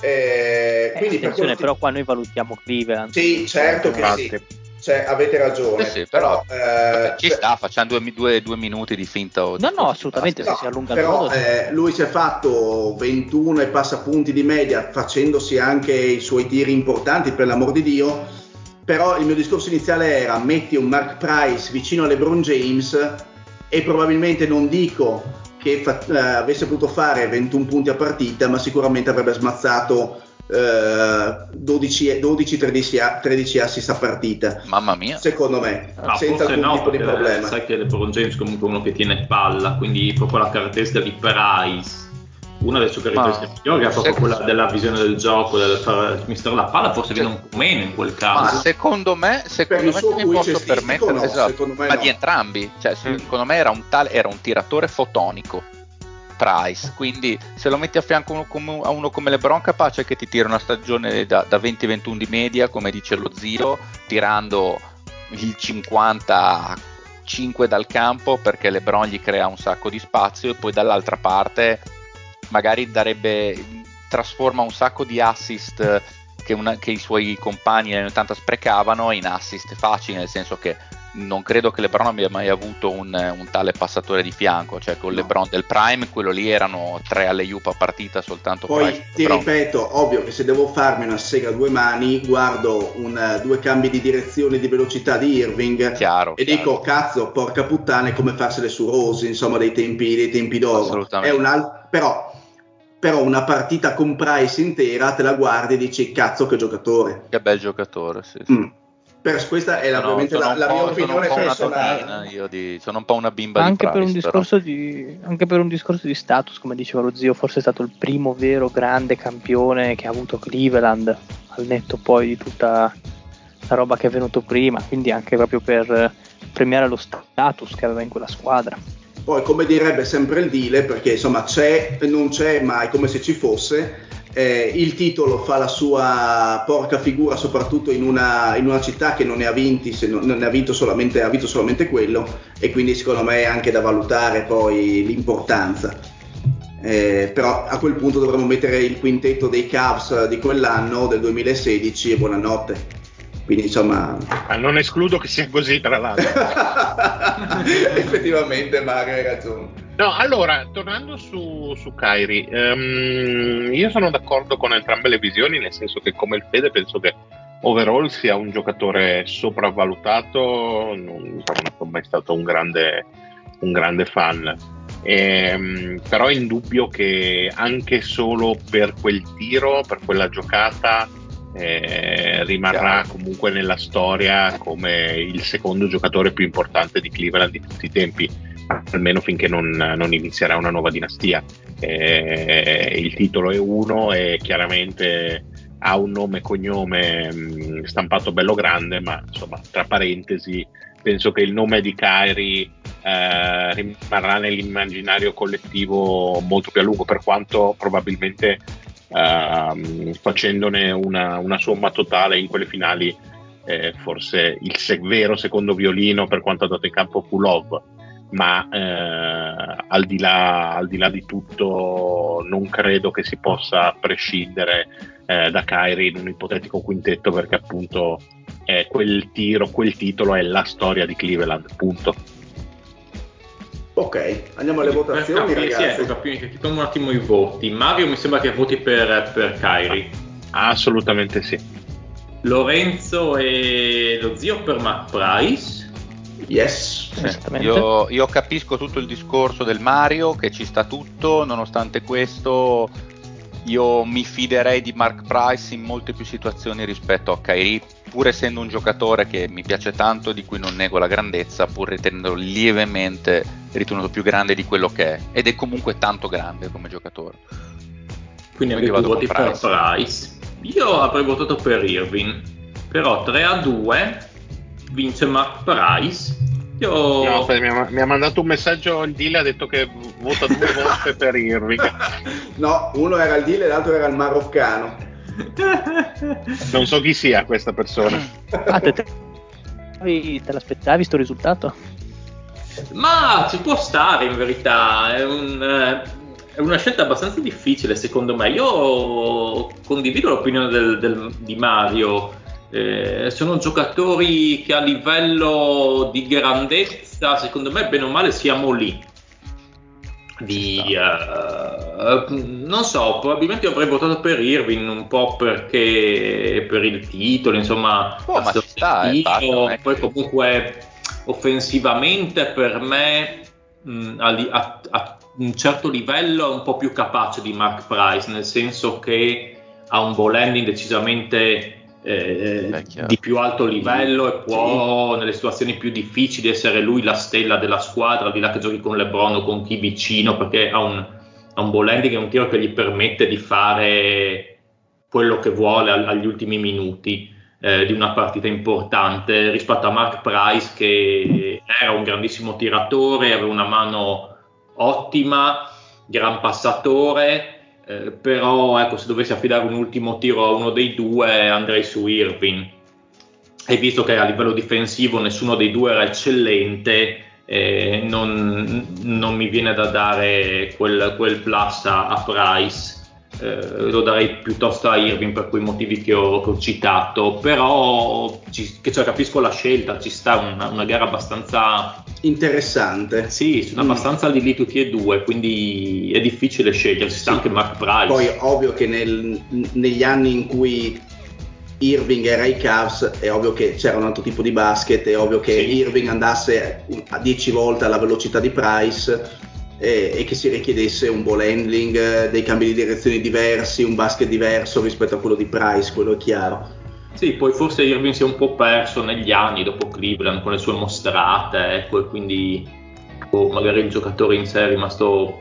Eh, eh, quindi per ti... però qua noi valutiamo Cleveland. Sì, certo che sì. Cioè, avete ragione. Sì, sì, però, però eh, ci cioè, sta, facciamo due, due, due, minuti di finta. No, no, assolutamente, se si allunga però, eh, lui si è fatto 21 e passa punti di media, facendosi anche i suoi tiri importanti, per l'amor di Dio. Però il mio discorso iniziale era metti un Mark Price vicino a LeBron James e probabilmente non dico che fa, eh, avesse potuto fare 21 punti a partita, ma sicuramente avrebbe smazzato 12, 12 13, 13 assist a partita. Mamma mia. Secondo me, no, senza alcun no, tipo di problema. Sai che LeBron James comunque è uno che tiene palla, quindi proprio la caratteristica di Price. Una delle sue caratteristiche migliori è proprio quella della visione del gioco, del fare mister la palla, forse viene un po' meno in quel caso. Ma secondo me, secondo me mi posso permettere, no, esatto, ma no. di entrambi. Cioè, mm. secondo me era un, tale, era un tiratore fotonico Price. Quindi se lo metti a fianco uno come, a uno come LeBron, capace che ti tira una stagione da, da 20-21 di media, come dice lo zio, tirando il 55 dal campo perché LeBron gli crea un sacco di spazio e poi dall'altra parte magari darebbe trasforma un sacco di assist che, una, che i suoi compagni negli anni 80 sprecavano in assist facili, nel senso che non credo che LeBron abbia mai avuto un, un tale passatore di fianco, cioè con no. LeBron del Prime quello lì erano tre alle Yup a partita soltanto Poi Price, ti LeBron. ripeto, ovvio che se devo farmi una sega a due mani, guardo un, due cambi di direzione di velocità di Irving chiaro, e chiaro. dico cazzo, porca puttana, è come farsele su Rose, insomma, dei tempi, dei tempi d'oro. Assolutamente. Un, però però una partita con Price intera te la guardi e dici cazzo che giocatore. Che bel giocatore, sì. sì. Mm per questa è la, no, la, la mia opinione personale. Io di, sono un po' una bimba anche di Price, per di, anche per un discorso di status, come diceva lo zio, forse è stato il primo vero grande campione che ha avuto Cleveland, al netto poi di tutta la roba che è venuto prima, quindi anche proprio per premiare lo status che aveva in quella squadra. Poi, come direbbe sempre il Dile, perché insomma c'è, non c'è, ma è come se ci fosse, eh, il titolo fa la sua porca figura soprattutto in una, in una città che non ne ha vinti, se non, ne ha vinto, solamente, ha vinto solamente quello e quindi secondo me è anche da valutare poi l'importanza. Eh, però a quel punto dovremmo mettere il quintetto dei Cavs di quell'anno, del 2016 e buonanotte. Quindi insomma... Ah, non escludo che sia così tra l'altro. Effettivamente Mario hai ragione. No, allora, tornando su, su Kairi, um, io sono d'accordo con entrambe le visioni, nel senso che come il Fede penso che overall sia un giocatore sopravvalutato, non, sono mai stato un grande, un grande fan. Ehm, però è indubbio che anche solo per quel tiro, per quella giocata, eh, rimarrà comunque nella storia come il secondo giocatore più importante di Cleveland di tutti i tempi almeno finché non, non inizierà una nuova dinastia. Eh, il titolo è uno e chiaramente ha un nome e cognome mh, mm, stampato bello grande, ma insomma, tra parentesi, penso che il nome di Kyrie eh, rimarrà nell'immaginario collettivo molto più a lungo, per quanto probabilmente eh, facendone una, una, somma totale in quelle finali, eh, forse il se- vero secondo violino per quanto ha dato in campo Kulov ma eh, al, di là, al, di là, di tutto non credo che si possa prescindere eh, da Kyrie in un ipotetico quintetto perché appunto eh, quel tiro, quel titolo è la storia di Cleveland, punto. Ok, andiamo alle votazioni capire, ragazzi. Sì, ecco, un attimo i voti. Mario mi sembra che voti per, per Kyrie. Assolutamente sì. Lorenzo e lo zio per Matt Price. Yes. Io, io, capisco tutto il discorso del Mario, che ci sta tutto, nonostante questo io mi fiderei di Mark Price in molte più situazioni rispetto a Kyrie, pur essendo un giocatore che mi piace tanto e di cui non nego la grandezza, pur ritenendolo lievemente ritenuto più grande di quello che è, ed è comunque tanto grande come giocatore. Quindi, Quindi vado voti per Price. Io avrei votato per Irving, però 3 a 2 vince Mark Price. Io... No, aspetta, mi, ha, mi, ha, mandato un messaggio il deal ha detto che vota due volte per Irving. No, uno era il deal e l'altro era il maroccano. Non so chi sia questa persona. Ah, te, te, te l'aspettavi sto risultato? Ma ci può stare in verità, è, un, eh, è, una scelta abbastanza difficile secondo me. Io condivido l'opinione del, del, di Mario Eh, sono giocatori che a livello di grandezza, secondo me, bene o male, siamo lì. Di, uh, non so, probabilmente avrei votato per Irving un po' perché per il titolo, insomma, oh, ma sta, titolo, basta, poi comunque offensivamente per me mh, a, a, un certo livello è un po' più capace di Mark Price, nel senso che ha un ball handling decisamente eh, di più alto livello e può sì. nelle situazioni più difficili essere lui la stella della squadra, di là che giochi con LeBron o con chi vicino, perché ha un, ha un ball handling e un tiro che gli permette di fare quello che vuole agli ultimi minuti eh, di una partita importante rispetto a Mark Price che era un grandissimo tiratore, aveva una mano ottima, gran passatore, eh, però ecco, se dovessi affidare un ultimo tiro a uno dei due andrei su Irving. E visto che a livello difensivo nessuno dei due era eccellente, eh, non, non, mi viene da dare quel, quel plus a, a Price eh, lo darei piuttosto a Irving per quei motivi che ho, che ho citato, però ci, cioè, capisco la scelta, ci sta una, una gara abbastanza interessante. Sì, sono mm. abbastanza lì lì tutti e due, quindi è difficile scegliere, ci sta anche Mark Price. Poi ovvio che nel, negli anni in cui Irving era ai Cavs, è ovvio che c'era un altro tipo di basket, è ovvio che sì. Irving andasse a 10 volte alla velocità di Price e, e, che si richiedesse un ball handling, dei cambi di direzione diversi, un basket diverso rispetto a quello di Price, quello è chiaro. Sì, poi forse Irving si è un po' perso negli anni dopo Cleveland con le sue mostrate, ecco, e quindi oh, magari il giocatore in sé è rimasto,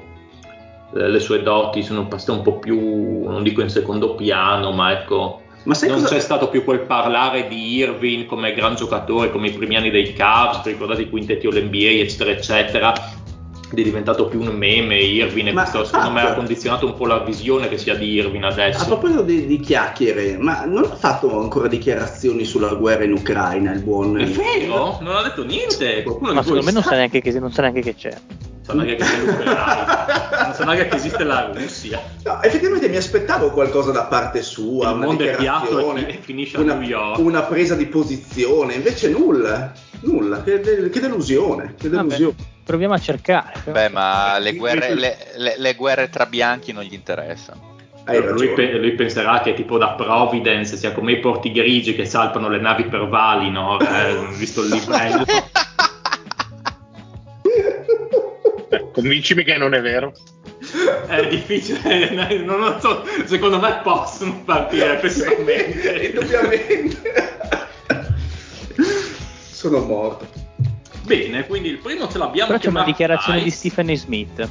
eh, le sue doti sono passate un po' più, non dico in secondo piano, ma ecco, ma non cosa... c'è stato più quel parlare di Irving come gran giocatore, come i primi anni dei Cavs, ricordate i quintetti All-NBA, eccetera, eccetera è diventato più un meme Irvine e questo secondo me ha condizionato un po' la visione che si ha di Irvine adesso. A proposito di, di, chiacchiere, ma non ha fatto ancora dichiarazioni sulla guerra in Ucraina il buon... È vero? Non ha detto niente? Qualcuno ma secondo me non sa, neanche che, non sa neanche che c'è. Non sa neanche che c'è l'Ucraina, non sa neanche che esiste la Russia. No, effettivamente mi aspettavo qualcosa da parte sua, il una mondo dichiarazione, e finisce a una, New York. Una presa di posizione, invece nulla, nulla, che, che delusione, che delusione. Proviamo a cercare. Beh, ma le guerre, le, le, le guerre tra bianchi non gli interessano. Lui, pe- lui, penserà che tipo da Providence sia come i porti grigi che salpano le navi per vali, no? Eh, visto il livello. Eh, convincimi che non è vero. È difficile, non lo so, secondo me possono partire personalmente. Indubbiamente. Sono morto. Bene, quindi il primo ce l'abbiamo. Però c'è una dichiarazione Ice. di Stephen Smith.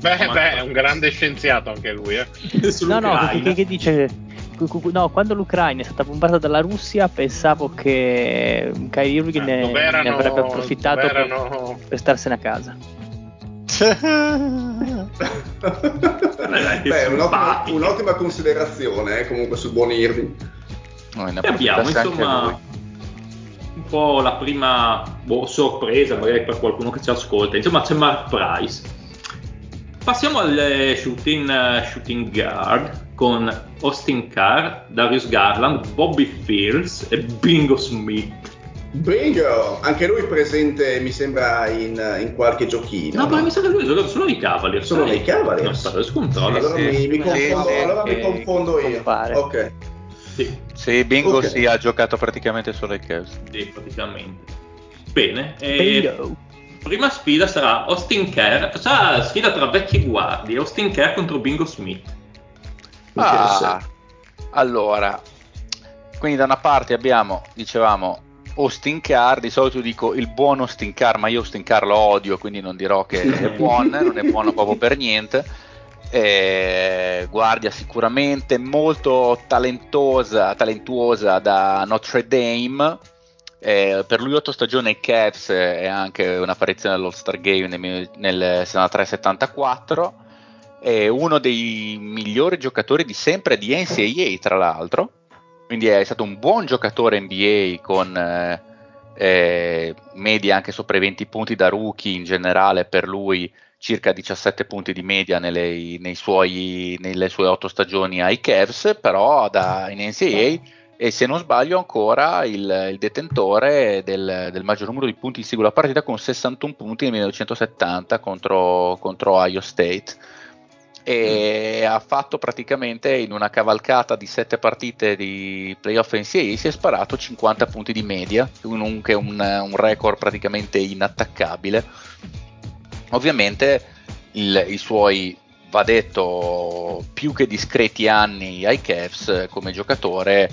Beh, beh, è un grande scienziato anche lui. Eh. no, no, che, che dice No, quando l'Ucraina è stata bombardata dalla Russia pensavo che Kyrie Irving eh, ne, ne, avrebbe approfittato per, per, starsene a casa. Beh, un'ottima, un'ottima, considerazione eh, comunque sul buon Irving. No, abbiamo insomma po' la prima boh, sorpresa, magari per qualcuno che ci ascolta. Insomma, c'è Mark Price. Passiamo al shooting, shooting guard con Austin Carr, Darius Garland, Bobby Fields e Bingo Smith. Bingo! Anche lui presente, mi sembra, in, in qualche giochino. No, no? ma mi sa che lui ha giocato solo i Cavaliers. Solo nei Cavaliers? No, stato scontrollo. Allora, sì, mi, mi, confondo, sì, allora mi confondo io. Compare. Ok. Sì, sì Bingo okay. sì, ha giocato praticamente solo ai Cavs. Sì, praticamente. Bene. E prima sfida sarà Austin Kerr, sarà sfida tra vecchi guardi, Austin Kerr contro Bingo Smith. Ah, allora, quindi da una parte abbiamo, dicevamo, Austin Carr, di solito dico il buon Austin Carr, ma io Austin Carr lo odio, quindi non dirò che è buono, non è buono proprio per niente eh, guardia sicuramente molto talentosa, talentuosa da Notre Dame. Eh, per lui otto stagioni ai Cavs e anche un'apparizione all'All-Star Game nel, nel 73-74 è uno dei migliori giocatori di sempre di NCAA tra l'altro. Quindi è stato un buon giocatore NBA con eh, eh, media anche sopra i 20 punti da rookie in generale per lui circa 17 punti di media nelle, suoi, nelle sue otto stagioni ai Cavs, però da, in NCAA e se non sbaglio ancora il, il detentore del, del, maggior numero di punti in singola partita con 61 punti nel 1970 contro, contro Iowa State e mm. ha fatto praticamente in una cavalcata di sette partite di playoff NCAA si è sparato 50 punti di media che è un, un record praticamente inattaccabile ovviamente il, i suoi va detto più che discreti anni ai Cavs come giocatore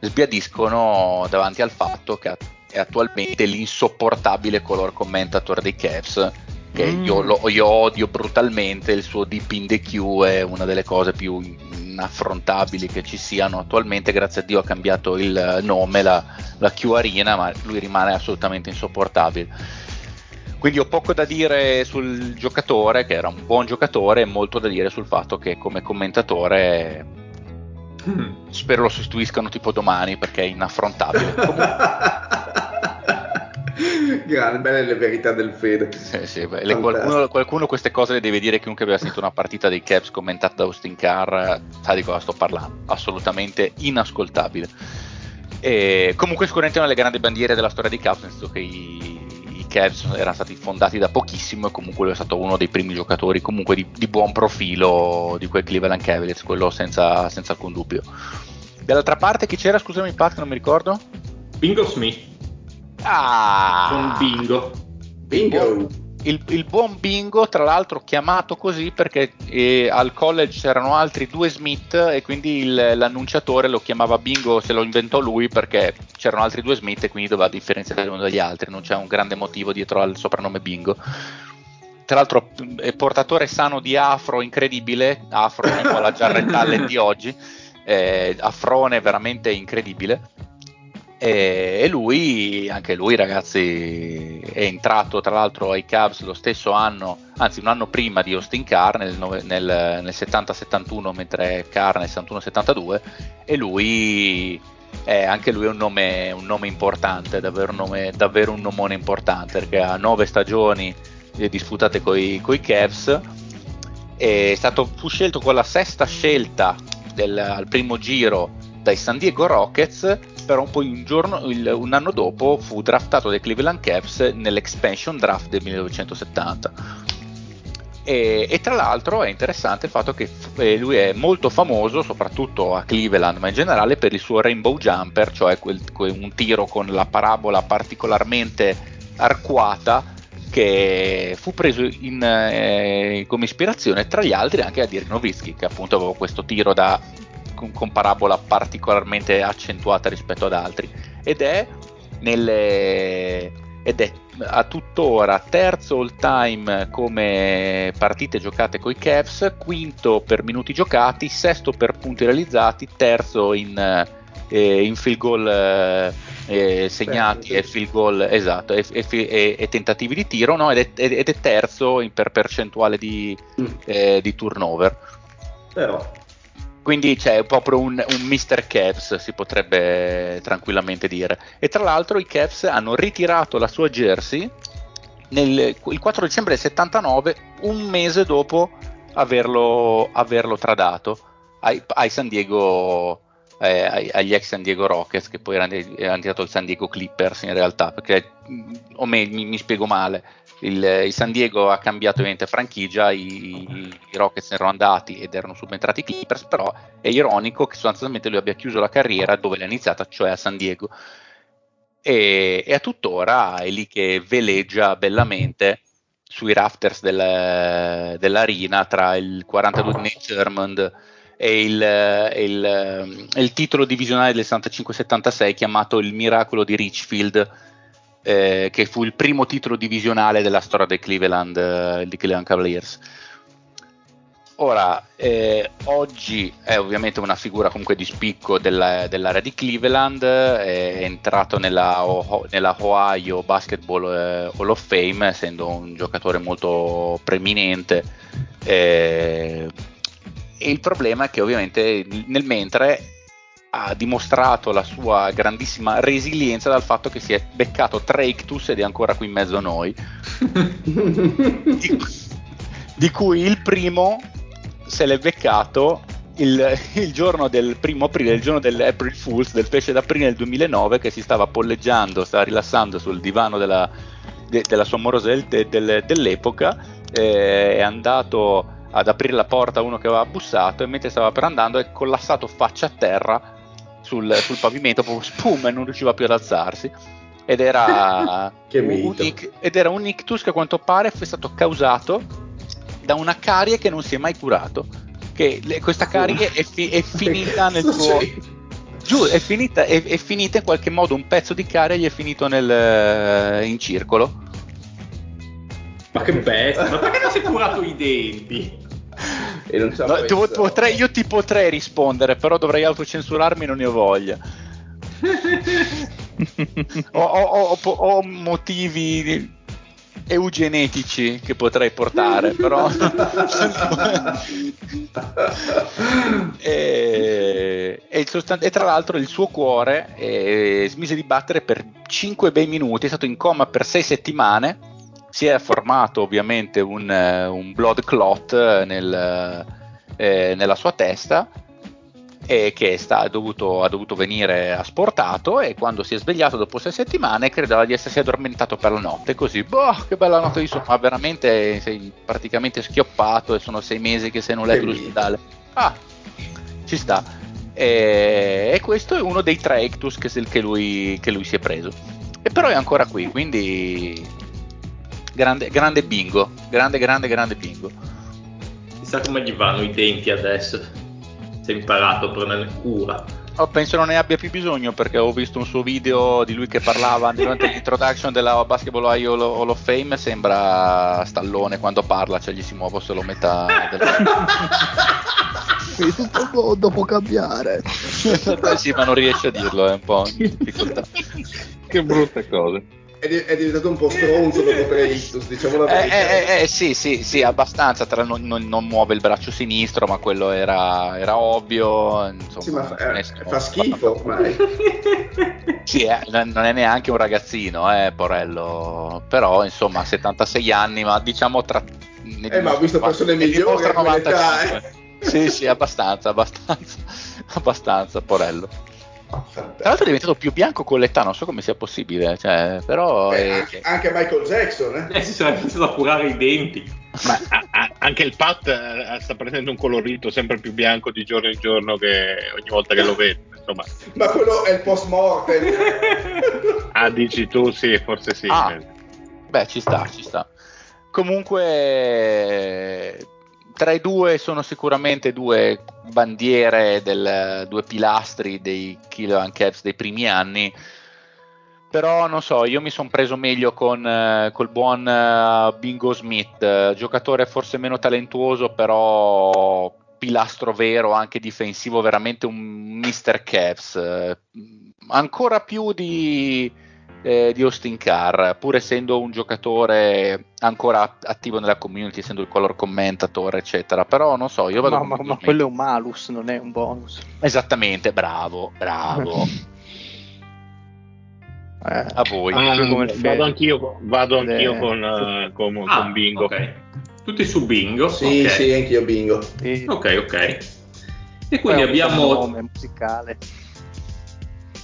sbiadiscono davanti al fatto che è attualmente l'insopportabile color commentator dei Cavs che mm. io, lo, io, odio brutalmente il suo deep in the Q è una delle cose più inaffrontabili che ci siano attualmente grazie a Dio ha cambiato il nome la, la Q Arena ma lui rimane assolutamente insopportabile quindi ho poco da dire sul giocatore che era un buon giocatore e molto da dire sul fatto che come commentatore Mm. Spero lo sostituiscano tipo domani perché è inaffrontabile. Grande, belle le verità del Fede. Sì, sì, beh, qualcuno, qualcuno, queste cose le deve dire, chiunque abbia sentito una partita dei Caps commentata da Austin Carr sa di cosa sto parlando. Assolutamente inascoltabile. E comunque sicuramente una delle grandi bandiere della storia dei Caps, nel senso che i, Cavs erano stati fondati da pochissimo e comunque lui è stato uno dei primi giocatori comunque di, di buon profilo di quel Cleveland Cavaliers, quello senza, senza, alcun dubbio. Dall'altra parte chi c'era? Scusami Pat, non mi ricordo. Bingo Smith. Ah! Con Bingo. Bingo il, il, buon Bingo, tra l'altro chiamato così perché eh, al college c'erano altri due Smith e quindi il, l'annunciatore lo chiamava Bingo, se lo inventò lui perché c'erano altri due Smith e quindi doveva differenziare uno dagli altri, non c'è un grande motivo dietro al soprannome Bingo. Tra l'altro è portatore sano di afro incredibile, afro tipo la Jarrett Allen di oggi, eh, afrone veramente incredibile e, lui, anche lui ragazzi, è entrato tra l'altro ai Cavs lo stesso anno, anzi un anno prima di Austin Carr nel, nel, nel 70-71 mentre Carr nel 71-72 e lui è anche lui un nome, un nome importante, davvero un, nome, davvero un nomone importante perché ha nove stagioni disputate con i Cavs è stato, fu scelto con la sesta scelta del, al primo giro dai San Diego Rockets però poi un, giorno, il, un anno dopo fu draftato dai Cleveland Cavs nell'expansion draft del 1970. E, e, tra l'altro è interessante il fatto che eh, lui è molto famoso, soprattutto a Cleveland, ma in generale per il suo rainbow jumper, cioè quel, quel, un tiro con la parabola particolarmente arcuata che fu preso in, eh, come ispirazione tra gli altri anche a Dirk Nowitzki, che appunto aveva questo tiro da con, con parabola particolarmente accentuata rispetto ad altri ed è nelle ed è a tuttora terzo all time come partite giocate coi Cavs, quinto per minuti giocati, sesto per punti realizzati, terzo in, eh, in field goal eh, eh segnati e field goal esatto, e, e, e tentativi di tiro, no? ed, è, ed, è, terzo per percentuale di, mm. eh, di turnover. Però quindi c'è proprio un, un Mr. Cavs, si potrebbe tranquillamente dire. E tra l'altro i Cavs hanno ritirato la sua jersey nel, il 4 dicembre del 79, un mese dopo averlo, averlo tradato ai, ai San Diego eh, agli ex San Diego Rockets che poi erano, erano diventato il San Diego Clippers in realtà perché o meglio mi, mi spiego male il, il, San Diego ha cambiato ovviamente franchigia, i, i, Rockets erano andati ed erano subentrati i Clippers, però è ironico che sostanzialmente lui abbia chiuso la carriera dove l'ha iniziata, cioè a San Diego. E, e a tuttora è lì che veleggia bellamente sui rafters del, dell'arena tra il 42 di Nate Sherman e il, il, il, titolo divisionale del 65-76 chiamato il miracolo di Richfield eh, che fu il primo titolo divisionale della storia del Cleveland, eh, di Cleveland Cavaliers. Ora, eh, oggi è ovviamente una figura comunque di spicco della, dell'area di Cleveland, è entrato nella, nella Ohio Basketball eh, Hall of Fame, essendo un giocatore molto preeminente. Eh, e il problema è che ovviamente nel mentre ha dimostrato la sua grandissima resilienza dal fatto che si è beccato tre ictus ed è ancora qui in mezzo a noi. di, di, cui il primo se l'è beccato il, il, giorno del primo aprile, il giorno dell'April Fools, del pesce d'aprile del 2009, che si stava polleggiando, stava rilassando sul divano della, de, della sua morosa del, del, dell'epoca, eh, è andato ad aprire la porta a uno che aveva bussato e mentre stava per andando è collassato faccia a terra sul, sul pavimento, proprio spum e non riusciva più ad alzarsi. Ed era, un, ed era un ictus che a quanto pare è stato causato da una carie che non si è mai curato. Che le, questa carie è, fi, è finita nel suo. Giù, è finita, è, è finita in qualche modo un pezzo di carie gli è finito nel, in circolo. Ma che bestia, ma perché non si è curato i denti? No, tu, potrei, io ti potrei rispondere, però dovrei autocensurarmi, non ne ho voglia. ho, ho, ho, ho, motivi eugenetici che potrei portare, però. e, e, sostan- e, tra l'altro il suo cuore eh, smise di battere per 5 bei minuti, è stato in coma per 6 settimane si è formato ovviamente un, eh, un blood clot nel, eh, nella sua testa e che sta, ha, dovuto, ha, dovuto, venire asportato e quando si è svegliato dopo sei settimane credeva di essersi addormentato per la notte così, boh che bella notte di sonno ma veramente sei praticamente schioppato e sono sei mesi che sei in un letto d'ospedale ah ci sta. E, e, questo è uno dei tre ictus che, che, lui, che lui si è preso. E però è ancora qui quindi grande, grande bingo, grande, grande, grande bingo. Chissà come gli vanno i denti adesso. Si è imparato a prendere cura. Oh, penso non ne abbia più bisogno perché ho visto un suo video di lui che parlava durante l'introduction della Basketball Hall of Fame. Sembra stallone quando parla, cioè gli si muove solo metà del. dopo, dopo cambiare. sì, ma non riesce a dirlo, è un po' in difficoltà. che brutte cose è, è diventato un po' stronzo dopo tre ictus, diciamo la verità. Eh, eh, eh, sì, sì, sì, abbastanza. Tra non, non, non, muove il braccio sinistro, ma quello era, era ovvio. Insomma, sì, ma fa, eh, fa schifo ormai. sì, eh, non è neanche un ragazzino, eh, Porello. Però, insomma, ha 76 anni, ma diciamo tra... Eh, ma ho visto persone migliori a quell'età, eh. Sì, sì, abbastanza, abbastanza, abbastanza, Porello. Tra l'altro è diventato più bianco con l'età, non so come sia possibile, cioè, però... Eh, è... anche, Michael Jackson, eh? eh si sarà iniziato a curare i denti. Ma a, a, anche il Pat eh, sta prendendo un colorito sempre più bianco di giorno in giorno che ogni volta che lo vedo. Insomma. Ma quello è il post mortem. ah, dici tu, sì, forse sì. Ah, beh, ci sta, ci sta. Comunque tra i due sono sicuramente due bandiere, del, due pilastri dei Kilo Caps dei primi anni. Però non so, io mi sono preso meglio con eh, col buon uh, Bingo Smith, giocatore forse meno talentuoso, però pilastro vero, anche difensivo, veramente un Mr. Caps. Uh, ancora più di, eh, di Austin Carr, pur essendo un giocatore ancora attivo nella community, essendo il color commentator, eccetera. Però non so, io vado. Ma, ma, ma quello è un malus, non è un bonus. Esattamente, bravo, bravo. eh, a voi. Ah, vado anch'io, vado anch'io con, uh, con, ah, con, Bingo. Okay. Tutti su Bingo? Sì, okay. sì, anch'io Bingo. Sì. Ok, ok. E quindi abbiamo. Nome musicale.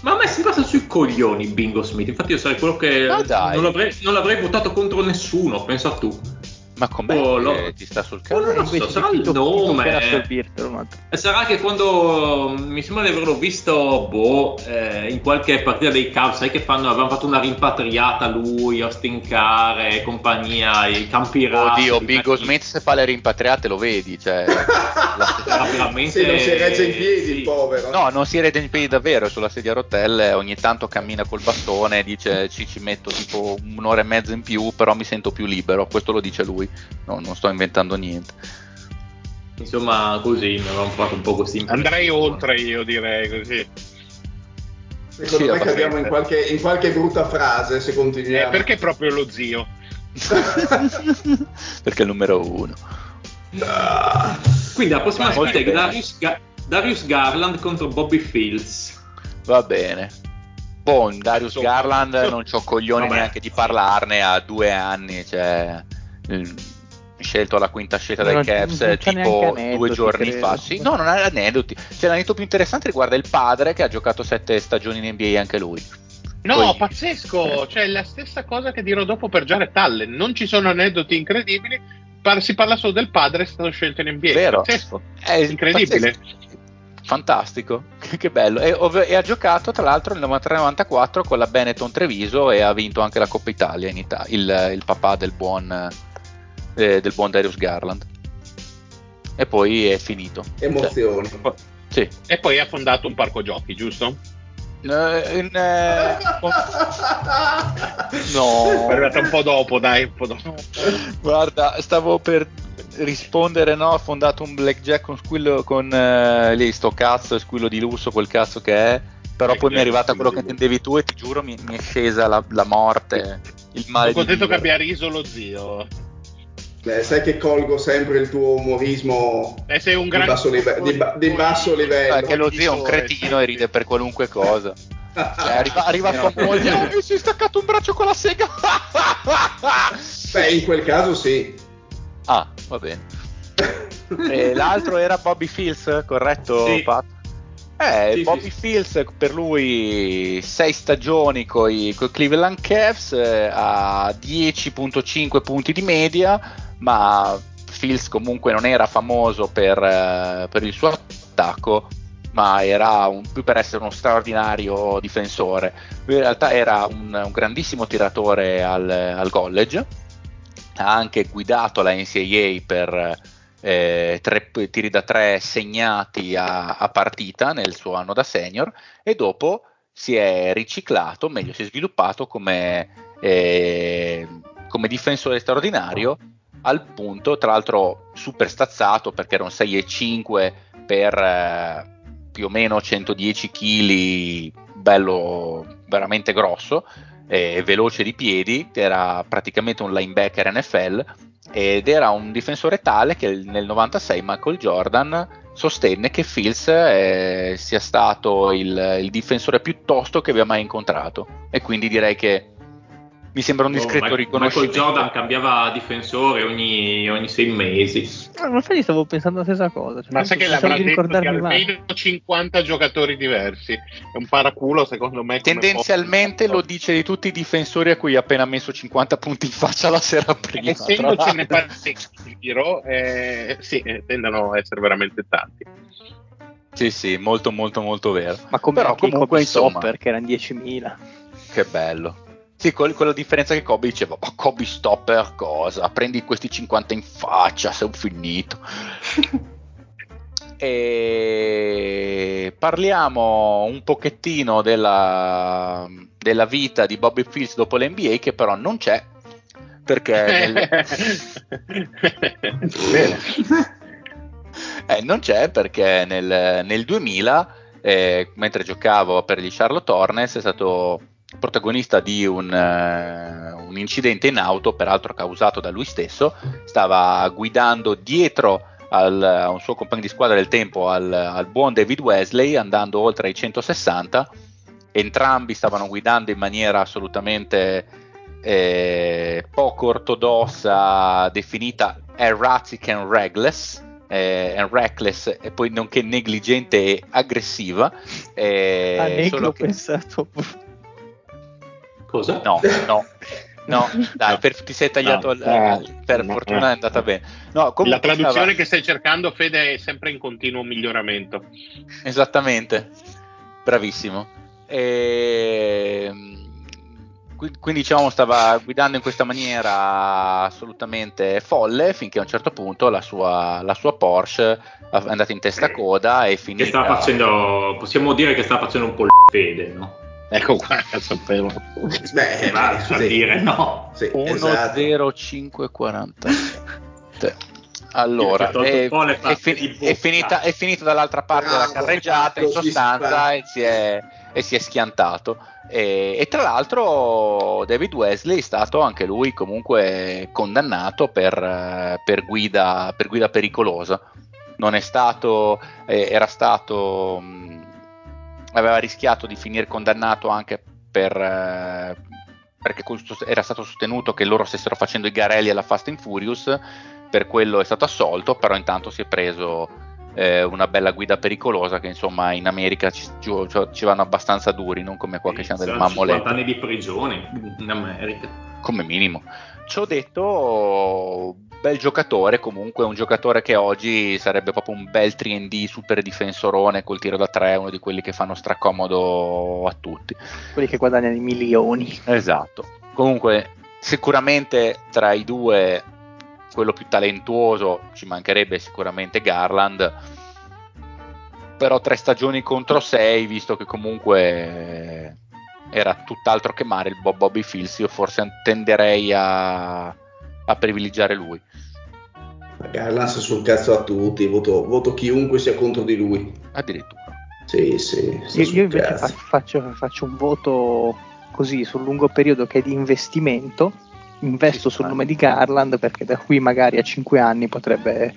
Ma a me si passa sui coglioni Bingo Smith. Infatti, io sarei quello che non l'avrei, non l'avrei votato contro nessuno. Pensa tu. Ma com'è oh, lo... ti sta sul cazzo? Oh, non so, sarà il nome. Sarà che quando mi sembra di averlo visto boh, eh, in qualche partita dei Cavs, sai che fanno, avevano fatto una rimpatriata lui, Austin Carr e compagnia, i campi rari. Oddio, Bingo Smith se fa le rimpatriate lo vedi, cioè la veramente sì, non si regge in piedi sì. il povero. No, non si regge in piedi davvero, è sulla sedia a rotelle, ogni tanto cammina col bastone, dice ci, ci metto tipo un'ora e mezza in più, però mi sento più libero, questo lo dice lui no, non sto inventando niente. Insomma, così mi avevamo fatto un po' così. Andrei oltre, io direi così. Secondo sì, me cadiamo in qualche, in qualche, brutta frase se continuiamo. Eh, perché proprio lo zio? perché è il numero uno. Ah. Quindi la prossima sfida è Darius, Ga- Darius, Garland contro Bobby Fields. Va bene. Boh, Darius Garland non ho coglioni vabbè. neanche di parlarne a due anni, cioè scelto alla quinta scelta dai Cavs tipo due giorni fa. Sì, no, non ha aneddoti. Cioè, l'aneddoto più interessante riguarda il padre che ha giocato sette stagioni in NBA anche lui. No, Poi... pazzesco! Cioè, la stessa cosa che dirò dopo per Jared Allen. Non ci sono aneddoti incredibili, par- si parla solo del padre, è stato scelto in NBA. Vero. Pazzesco. È incredibile. Pazzesco. Fantastico, che bello. E, ov- e, ha giocato tra l'altro nel 93-94 con la Benetton Treviso e ha vinto anche la Coppa Italia in Italia, il, il papà del buon, eh, del buon Darius Garland. E poi è finito. Emozioni. Cioè, sì. E poi ha fondato un parco giochi, giusto? Eh, in, eh, no, è arrivata un po' dopo, dai, un po' dopo. Guarda, stavo per rispondere, no, ho fondato un blackjack con squillo con eh, lì sto cazzo, squillo di lusso, quel cazzo che è. Però poi mi è arrivata quello che intendevi tu e ti giuro mi, mi è scesa la, la, morte, il male. Sono contento che abbia riso lo zio. Beh, sai che colgo sempre il tuo umorismo eh, sei un di, basso live- di, ba- di basso livello. Perché lo zio è un cretino e ride per qualunque cosa. Cioè, arriva, arriva sua moglie e si è staccato un braccio con la sega. Beh, in quel caso sì. Ah, va bene. e l'altro era Bobby Fields, corretto, sì. Pat? Eh, sì, Bobby sì. Fields per lui 6 stagioni con i Cleveland Cavs eh, a 10.5 punti di media, ma Fields comunque non era famoso per, eh, per il suo attacco, ma era un, più per essere uno straordinario difensore. Lui in realtà era un, un grandissimo tiratore al, al college, ha anche guidato la NCAA per eh, tre tiri da tre segnati a, a, partita nel suo anno da senior e dopo si è riciclato, meglio si è sviluppato come, eh, come difensore straordinario al punto, tra l'altro super stazzato perché era un 6,5 per eh, più o meno 110 kg, bello veramente grosso, eh, veloce di piedi, era praticamente un linebacker NFL ed era un difensore tale che nel 96 Michael Jordan sostenne che Fields eh, sia stato il, il, difensore più tosto che abbia mai incontrato. E quindi direi che mi sembra un discreto oh, riconoscimento. Michael Jordan cambiava difensore ogni, ogni sei mesi. Ah, infatti stavo pensando la stessa cosa. Cioè, Ma sai che l'avrà detto di almeno 50 giocatori diversi. È un paraculo secondo me. Tendenzialmente lo dice di tutti i difensori a cui ha appena messo 50 punti in faccia la sera prima. Essendocene parecchi in giro, eh, sì, eh, tendono a essere veramente tanti. Sì, sì, molto molto molto vero. Ma come Però comunque insomma, perché erano 10.000. Che bello. Sì, con, con la differenza che Kobe diceva, ma Kobe stopper cosa? Prendi questi 50 in faccia, sei un finito. e parliamo un pochettino della, della, vita di Bobby Fields dopo l'NBA che però non c'è perché nel... eh, non c'è perché nel, nel 2000 eh, mentre giocavo per gli Charlotte Hornets è stato protagonista di un, uh, un, incidente in auto, peraltro causato da lui stesso, stava guidando dietro al, a un suo compagno di squadra del tempo, al, al, buon David Wesley, andando oltre ai 160. Entrambi stavano guidando in maniera assolutamente eh, poco ortodossa, definita erratic and reckless. Eh, and reckless e poi nonché negligente e aggressiva. Eh, ah, solo che... pensato Cosa? No, no. No, dai, per, ti sei tagliato. No, eh, per no, fortuna no. è andata bene. No, la traduzione stava... che stai cercando, Fede, è sempre in continuo miglioramento. Esattamente, bravissimo. E... Quindi diciamo stava guidando in questa maniera assolutamente folle finché a un certo punto la sua, la sua Porsche è andata in testa coda e finita. Che stava facendo, possiamo dire che stava facendo un po' il fede, no? Ecco qua, sapevo. Beh, va a sì. dire no. Sì, 10540. Esatto. Allora, è, è, fi- è, finita, è, finito dall'altra parte Bravo, della carreggiata in sostanza e si è, e si è schiantato. E, e, tra l'altro David Wesley è stato anche lui comunque condannato per, per, guida, per guida pericolosa. Non è stato, eh, era stato aveva rischiato di finire condannato anche per, eh, perché era stato sostenuto che loro stessero facendo i garelli alla Fast and Furious per quello è stato assolto, però intanto si è preso eh, una bella guida pericolosa che insomma in America ci, ci vanno abbastanza duri, non come qua che c'è del mammoletto. 50 anni di prigione in America. Come minimo. Ciò detto, bel giocatore, comunque un giocatore che oggi sarebbe proprio un bel 3D super difensorone col tiro da 3, uno di quelli che fanno stracomodo a tutti. Quelli che guadagnano i milioni. Esatto. Comunque sicuramente tra i due quello più talentuoso ci mancherebbe sicuramente Garland però tre stagioni contro sei visto che comunque era tutt'altro che male il Bob Bobby Fields io forse tenderei a, a privilegiare lui Garland sul cazzo a tutti voto, voto, chiunque sia contro di lui addirittura sì sì io, io invece faccio, faccio un voto così sul lungo periodo che è di investimento investo sul nome di Garland perché da qui magari a 5 anni potrebbe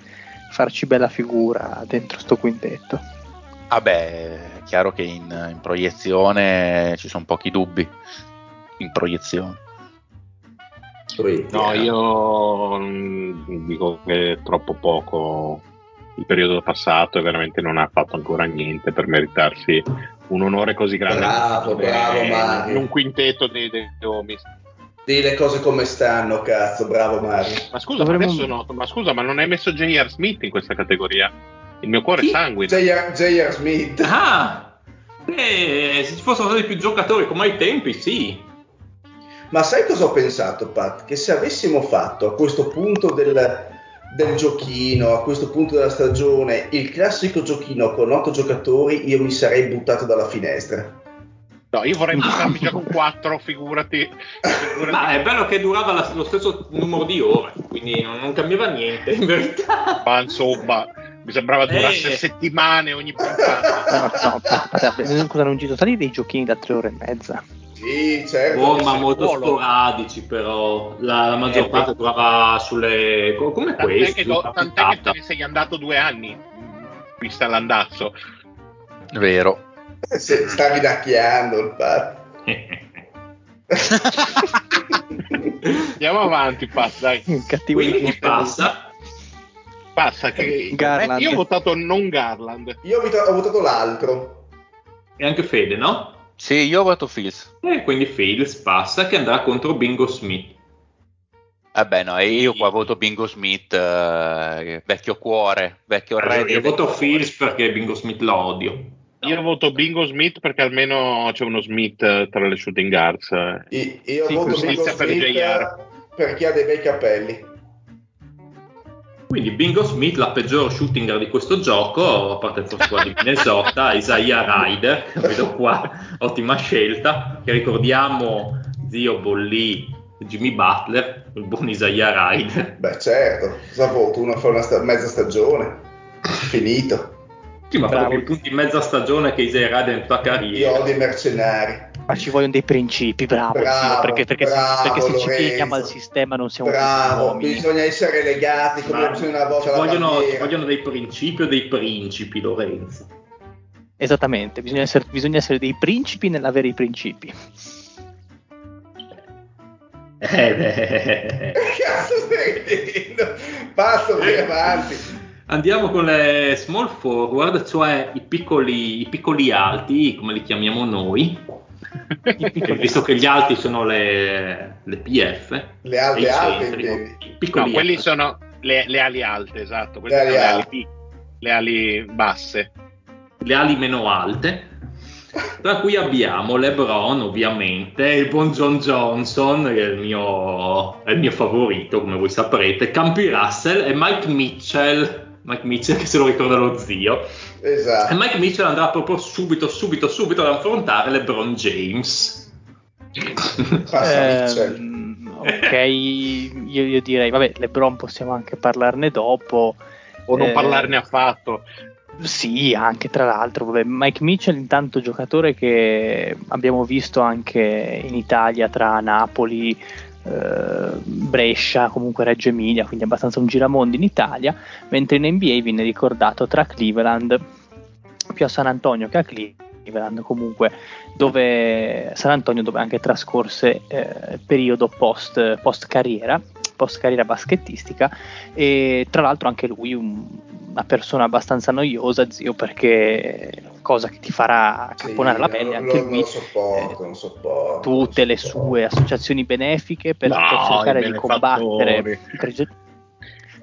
farci bella figura dentro sto quintetto. Vabbè, ah è chiaro che in, in proiezione ci sono pochi dubbi. In proiezione. No, io mm, dico che è troppo poco il periodo passato e veramente non ha fatto ancora niente per meritarsi un onore così grande. Bravo, bravo, in un quintetto dei, dei Domi. Dì le cose come stanno, cazzo, bravo Mario. Ma scusa, Dovremmo... ma adesso no, ma scusa, ma non hai messo J.R. Smith in questa categoria? Il mio cuore Chi? sanguina. J.R. Smith. Ah! Beh, se ci fossero stati più giocatori come ai tempi, sì. Ma sai cosa ho pensato, Pat? Che se avessimo fatto a questo punto del, del giochino, a questo punto della stagione, il classico giochino con otto giocatori, io mi sarei buttato dalla finestra. No, io vorrei buttarmi già con 4, figurati. figurati. Ma è bello che durava la, lo stesso numero di ore, quindi non, non, cambiava niente in verità. Ma insomma, mi sembrava durasse eh. settimane ogni puntata. No, no, cosa non ci sono stati dei giochini da 3 ore e mezza? Sì, certo. Oh, ma molto sporadici però. La, la maggior eh, parte durava sulle... come tant'è questo? Che, tant'è che te ne sei andato due anni, vista l'andazzo. Vero. Se stavi dacchiando il padre. Andiamo avanti, Pat, dai. Cattivo Quindi passa. Passa che Garland. io ho votato non Garland. Io ho votato l'altro. E anche Fede, no? Sì, io ho votato Fields. E quindi Fields passa che andrà contro Bingo Smith. Vabbè, no, io qua voto Bingo Smith, eh, vecchio cuore, vecchio re. Io voto Fields perché Bingo Smith lo odio. Io voto Bingo Smith perché almeno c'è uno Smith tra le shooting guards. Io, io sì, voto Bingo Smith per perché ha dei bei capelli. Quindi Bingo Smith, la peggior shooting guard di questo gioco, a parte forse quella di Minnesota, Isaiah Ryder, vedo qua, ottima scelta, che ricordiamo zio Bolli Jimmy Butler, il buon Isaiah Ryder. Beh certo, cosa voto? Uno fa una sta- mezza stagione, finito. Sì, ma proprio tutti in mezza stagione che Isaiah Ryder in tutta carriera. Io odio i mercenari. Ma ci vogliono dei principi, bravo, bravo perché, perché, bravo, se, perché se ci pieghiamo al sistema non siamo bravo, bisogna essere legati come una volta vogliono, vogliono dei principi o dei principi, Lorenzo. Esattamente, bisogna essere, bisogna essere dei principi nell'avere i principi. Eh beh. Che cazzo stai dicendo? Basta, vai avanti. Andiamo con le small forward, cioè i piccoli, i piccoli alti, come li chiamiamo noi. Visto che gli alti sono le, le PF, le alte alte, no, quelli sono le, le, ali alte, esatto, quelle le ali, sono le ali, le ali basse, le ali meno alte. Tra cui abbiamo LeBron, ovviamente, il buon John Johnson, che è il mio, è il mio favorito, come voi saprete, Campi Russell e Mike Mitchell Mike Mitchell che se lo ricorda lo zio. Esatto. E Mike Mitchell andrà proprio subito, subito, subito ad affrontare LeBron James. eh, ok, io, io, direi, vabbè, LeBron possiamo anche parlarne dopo. O non eh, parlarne affatto. Sì, anche tra l'altro, vabbè, Mike Mitchell intanto giocatore che abbiamo visto anche in Italia tra Napoli, Brescia, comunque Reggio Emilia, quindi abbastanza un giramondo in Italia, mentre in NBA viene ricordato tra Cleveland più a San Antonio che a Cleveland, comunque dove San Antonio dove anche trascorse eh, periodo post, post carriera post carriera baschettistica e tra l'altro anche lui un, una persona abbastanza noiosa, zio, perché cosa che ti farà caponare sì, la pelle anche lui. Non sopporto, non sopporto. Tutte non le sue associazioni benefiche per, no, per cercare di combattere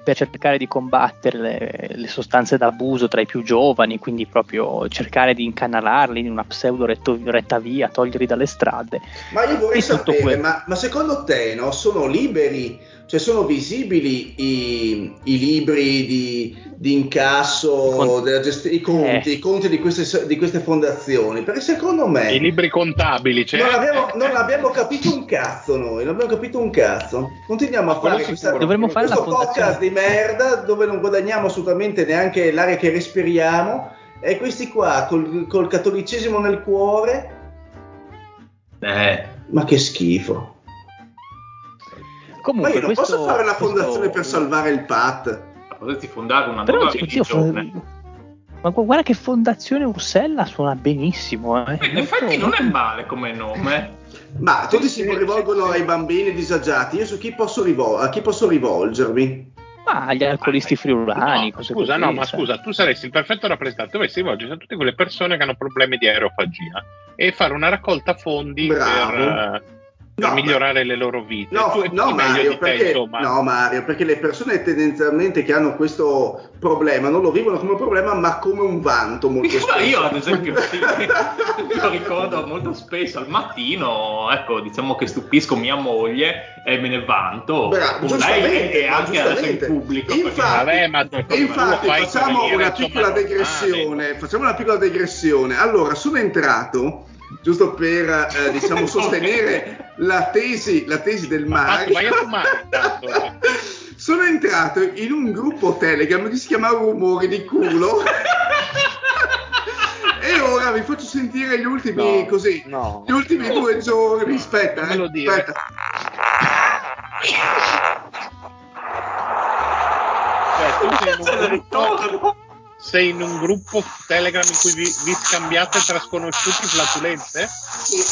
per, cercare di combattere le, le, sostanze d'abuso tra i più giovani, quindi proprio cercare di incanalarli in una pseudo retto, retta via, toglierli dalle strade. Ma io vorrei sapere, ma, ma, secondo te no, sono liberi cioè sono visibili i, i libri di, di incasso, gest- i conti, eh. i conti di, queste, di, queste, fondazioni? Perché secondo me... I libri contabili, cioè... non, abbiamo, non abbiamo capito un cazzo noi, non abbiamo capito un cazzo. Continuiamo a fare questa, Dovremmo fare questo podcast di merda dove non guadagniamo assolutamente neanche l'aria che respiriamo e questi qua col, col cattolicesimo nel cuore... Eh. Ma che schifo. Comunque, Ma io non questo, posso fare la fondazione questo... per salvare il PAT. Potresti fondare una Però, nuova religione. Ma guarda che fondazione Ursella suona benissimo. Eh. In effetti non è male come nome. Ma tutti si rivolgono ai bambini disagiati. Io su chi posso, rivol- a chi posso rivolgermi? Ma agli alcolisti friulani. No, scusa, no, ma scusa, tu saresti il perfetto rappresentante. Dovresti rivolgersi a tutte quelle persone che hanno problemi di aerofagia e fare una raccolta fondi Bravo. per per no, migliorare le loro vite. No, no, Mario, perché, te, no, Mario, perché le persone tendenzialmente che hanno questo problema non lo vivono come un problema, ma come un vanto molto spesso. Io, ad esempio, sì, lo ricordo molto spesso al mattino, ecco, diciamo che stupisco mia moglie e me ne vanto Bra, con lei e anche adesso in pubblico. Infatti, vabbè, ma infatti facciamo una piccola digressione, facciamo una piccola digressione. Allora, sono entrato giusto per eh, diciamo, sostenere la tesi, la tesi del Mario. Fumare, Sono entrato in un gruppo Telegram che si chiama Rumori di culo. e ora vi faccio sentire gli ultimi no, così, no, gli ultimi no. due giorni. Aspetta, eh, aspetta. Cioè, tu sei un sei in un gruppo Telegram in cui vi, vi scambiate tra sconosciuti flatulenze? Sì,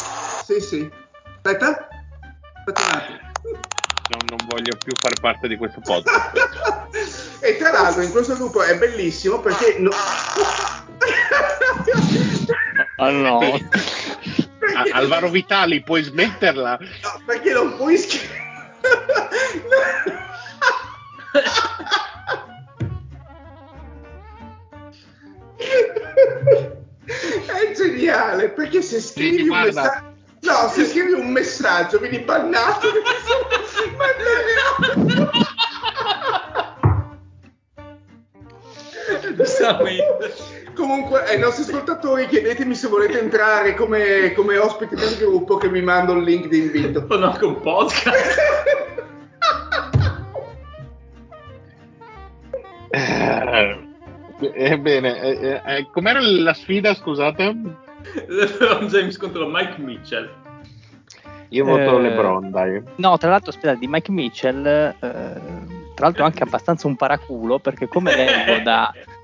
sì, sì. Aspetta, aspetta un attimo. Non, non voglio più fare parte di questo podcast. e tra l'altro in questo gruppo è bellissimo perché... No... Ah no. Perché... Alvaro Vitali, puoi smetterla? No, perché non puoi scrivere... È geniale perché se scrivi un messaggio. No, se scrivi un messaggio vieni bannato. Comunque, ai nostri ascoltatori, chiedetemi se volete entrare come, come ospiti del gruppo, che vi mando il link di invito. Sono anche un podcast. Eh, Ebbene, eh, eh, eh, com'era la sfida, scusate? LeBron James contro Mike Mitchell. Io voto eh, LeBron, dai. No, tra l'altro, aspetta, di Mike Mitchell, eh, tra l'altro anche abbastanza un paraculo, perché come leggo da...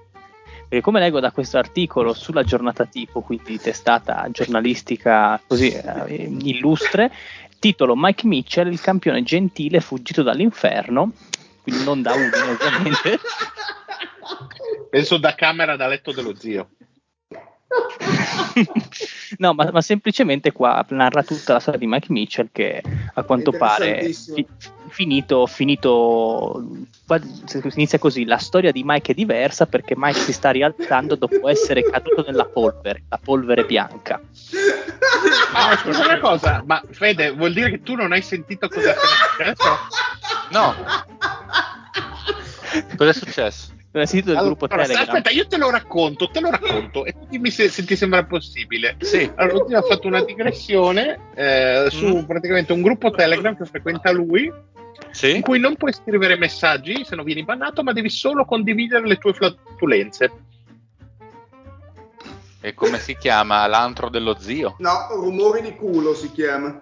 Perché come leggo da questo articolo sulla giornata tipo, quindi testata giornalistica così eh, illustre, titolo Mike Mitchell, il campione gentile fuggito dall'inferno, quindi non da Udine ovviamente. Penso da camera da letto dello zio. no, ma, ma, semplicemente qua narra tutta la storia di Mike Mitchell che a quanto pare fi, finito, finito inizia così, la storia di Mike è diversa perché Mike si sta rialzando dopo essere caduto nella polvere, la polvere bianca. Ma scusa una cosa, ma Fede, vuol dire che tu non hai sentito cosa è successo? No. Cosa è successo? Non hai sentito del allora, gruppo Telegram? Aspetta, io te lo racconto, te lo racconto e dimmi se, se ti sembra possibile. Sì. Allora, lui ha fatto una digressione eh, su mm. praticamente un gruppo Telegram che frequenta lui, sì. in cui non puoi scrivere messaggi se non vieni bannato, ma devi solo condividere le tue flatulenze. E come si chiama? L'antro dello zio? No, rumori di culo si chiama.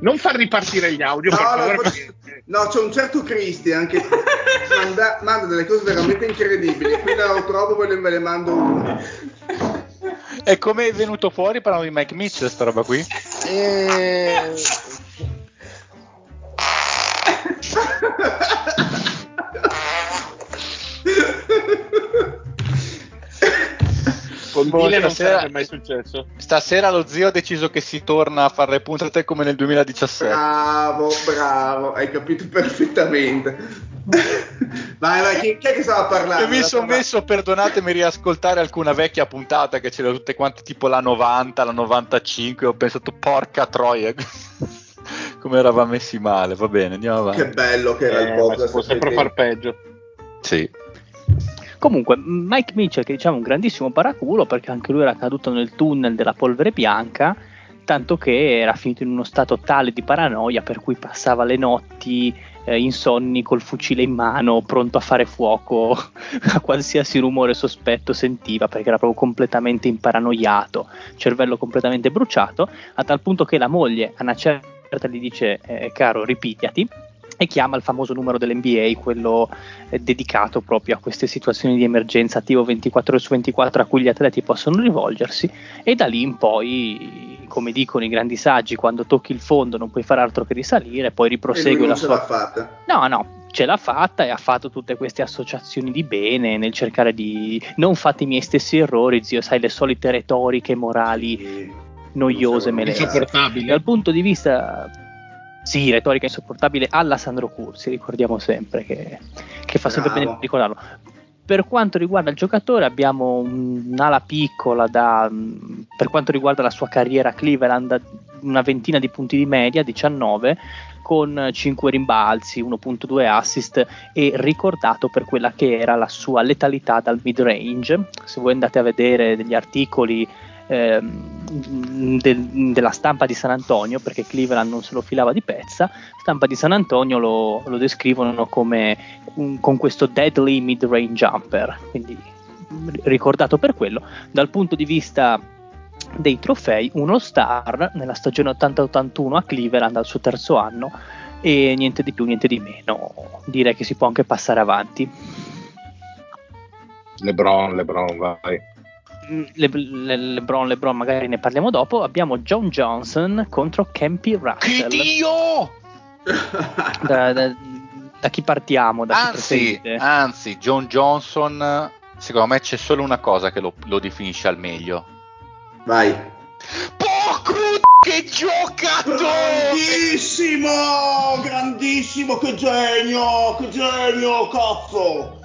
Non far ripartire gli audio, no, per favore. No, no, c'è un certo Christian che manda, manda, delle cose veramente incredibili. Qui lo trovo, ve le, ve le mando una. E come è venuto fuori parlando di Mike Mitchell, sta roba qui? E... Con Dile non sarebbe mai successo. Stasera lo zio ha deciso che si torna a fare le puntate come nel 2017. Bravo, bravo, hai capito perfettamente. vai, vai, chi, chi, è che stava parlando? Io mi sono messo, perdonatemi, riascoltare alcuna vecchia puntata che c'era tutte quante tipo la 90, la 95, ho pensato porca troia. come eravamo messi male, va bene, andiamo avanti. Che bello che era eh, il podcast. Può sempre far peggio. Sì. Comunque, Mike Mitchell, che diciamo un grandissimo paraculo, perché anche lui era caduto nel tunnel della polvere bianca, tanto che era finito in uno stato tale di paranoia per cui passava le notti eh, insonni col fucile in mano, pronto a fare fuoco. A qualsiasi rumore sospetto sentiva, perché era proprio completamente imparanoiato, cervello completamente bruciato, a tal punto che la moglie, a una certa, gli dice, eh, caro, ripigliati e chiama il famoso numero dell'NBA, quello eh, dedicato proprio a queste situazioni di emergenza attivo 24 ore su 24 a cui gli atleti possono rivolgersi e da lì in poi, come dicono i grandi saggi, quando tocchi il fondo non puoi fare altro che risalire, poi riprosegue la sua... fatta. No, no, ce l'ha fatta e ha fatto tutte queste associazioni di bene nel cercare di non fare i miei stessi errori, zio, sai, le solite retoriche morali sì, noiose, me le insopportabili. Dal punto di vista sì, retorica insopportabile alla Sandro Cursi, ricordiamo sempre che, che fa sempre bene ricordarlo. Per quanto riguarda il giocatore, abbiamo un'ala piccola da, per quanto riguarda la sua carriera a Cleveland, una ventina di punti di media, 19, con 5 rimbalzi, 1.2 assist e ricordato per quella che era la sua letalità dal mid range. Se voi andate a vedere degli articoli Ehm, del, della stampa di San Antonio, perché Cleveland non se lo filava di pezza, stampa di San Antonio lo, lo descrivono come un, con questo deadly mid-range jumper, quindi ricordato per quello. Dal punto di vista dei trofei, uno star nella stagione 80-81 a Cleveland al suo terzo anno e niente di più, niente di meno. Direi che si può anche passare avanti. LeBron, LeBron, vai. Le, le, LeBron, LeBron, magari ne parliamo dopo. Abbiamo John Johnson contro Campy Russell. Che Dio! Da, da, da chi partiamo? Da anzi, chi anzi, John Johnson, secondo me c'è solo una cosa che lo, lo definisce al meglio. Vai. Porco che giocatore! Grandissimo! Grandissimo, che genio! Che genio, cazzo!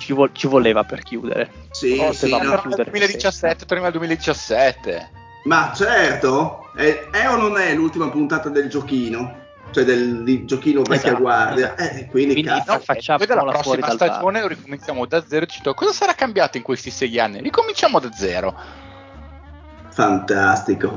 Ci, vo- ci voleva per chiudere. Sì, oh, sì, no. 2017, torniamo al 2017. Ma certo, è, è, o non è l'ultima puntata del giochino? Cioè del, del giochino vecchia esatto, guardia. Esatto. Eh, quindi, quindi cazzo, no, facciamo poi dalla prossima stagione ricominciamo da zero. Cito, cosa sarà cambiato in questi sei anni? Ricominciamo da zero. Fantastico.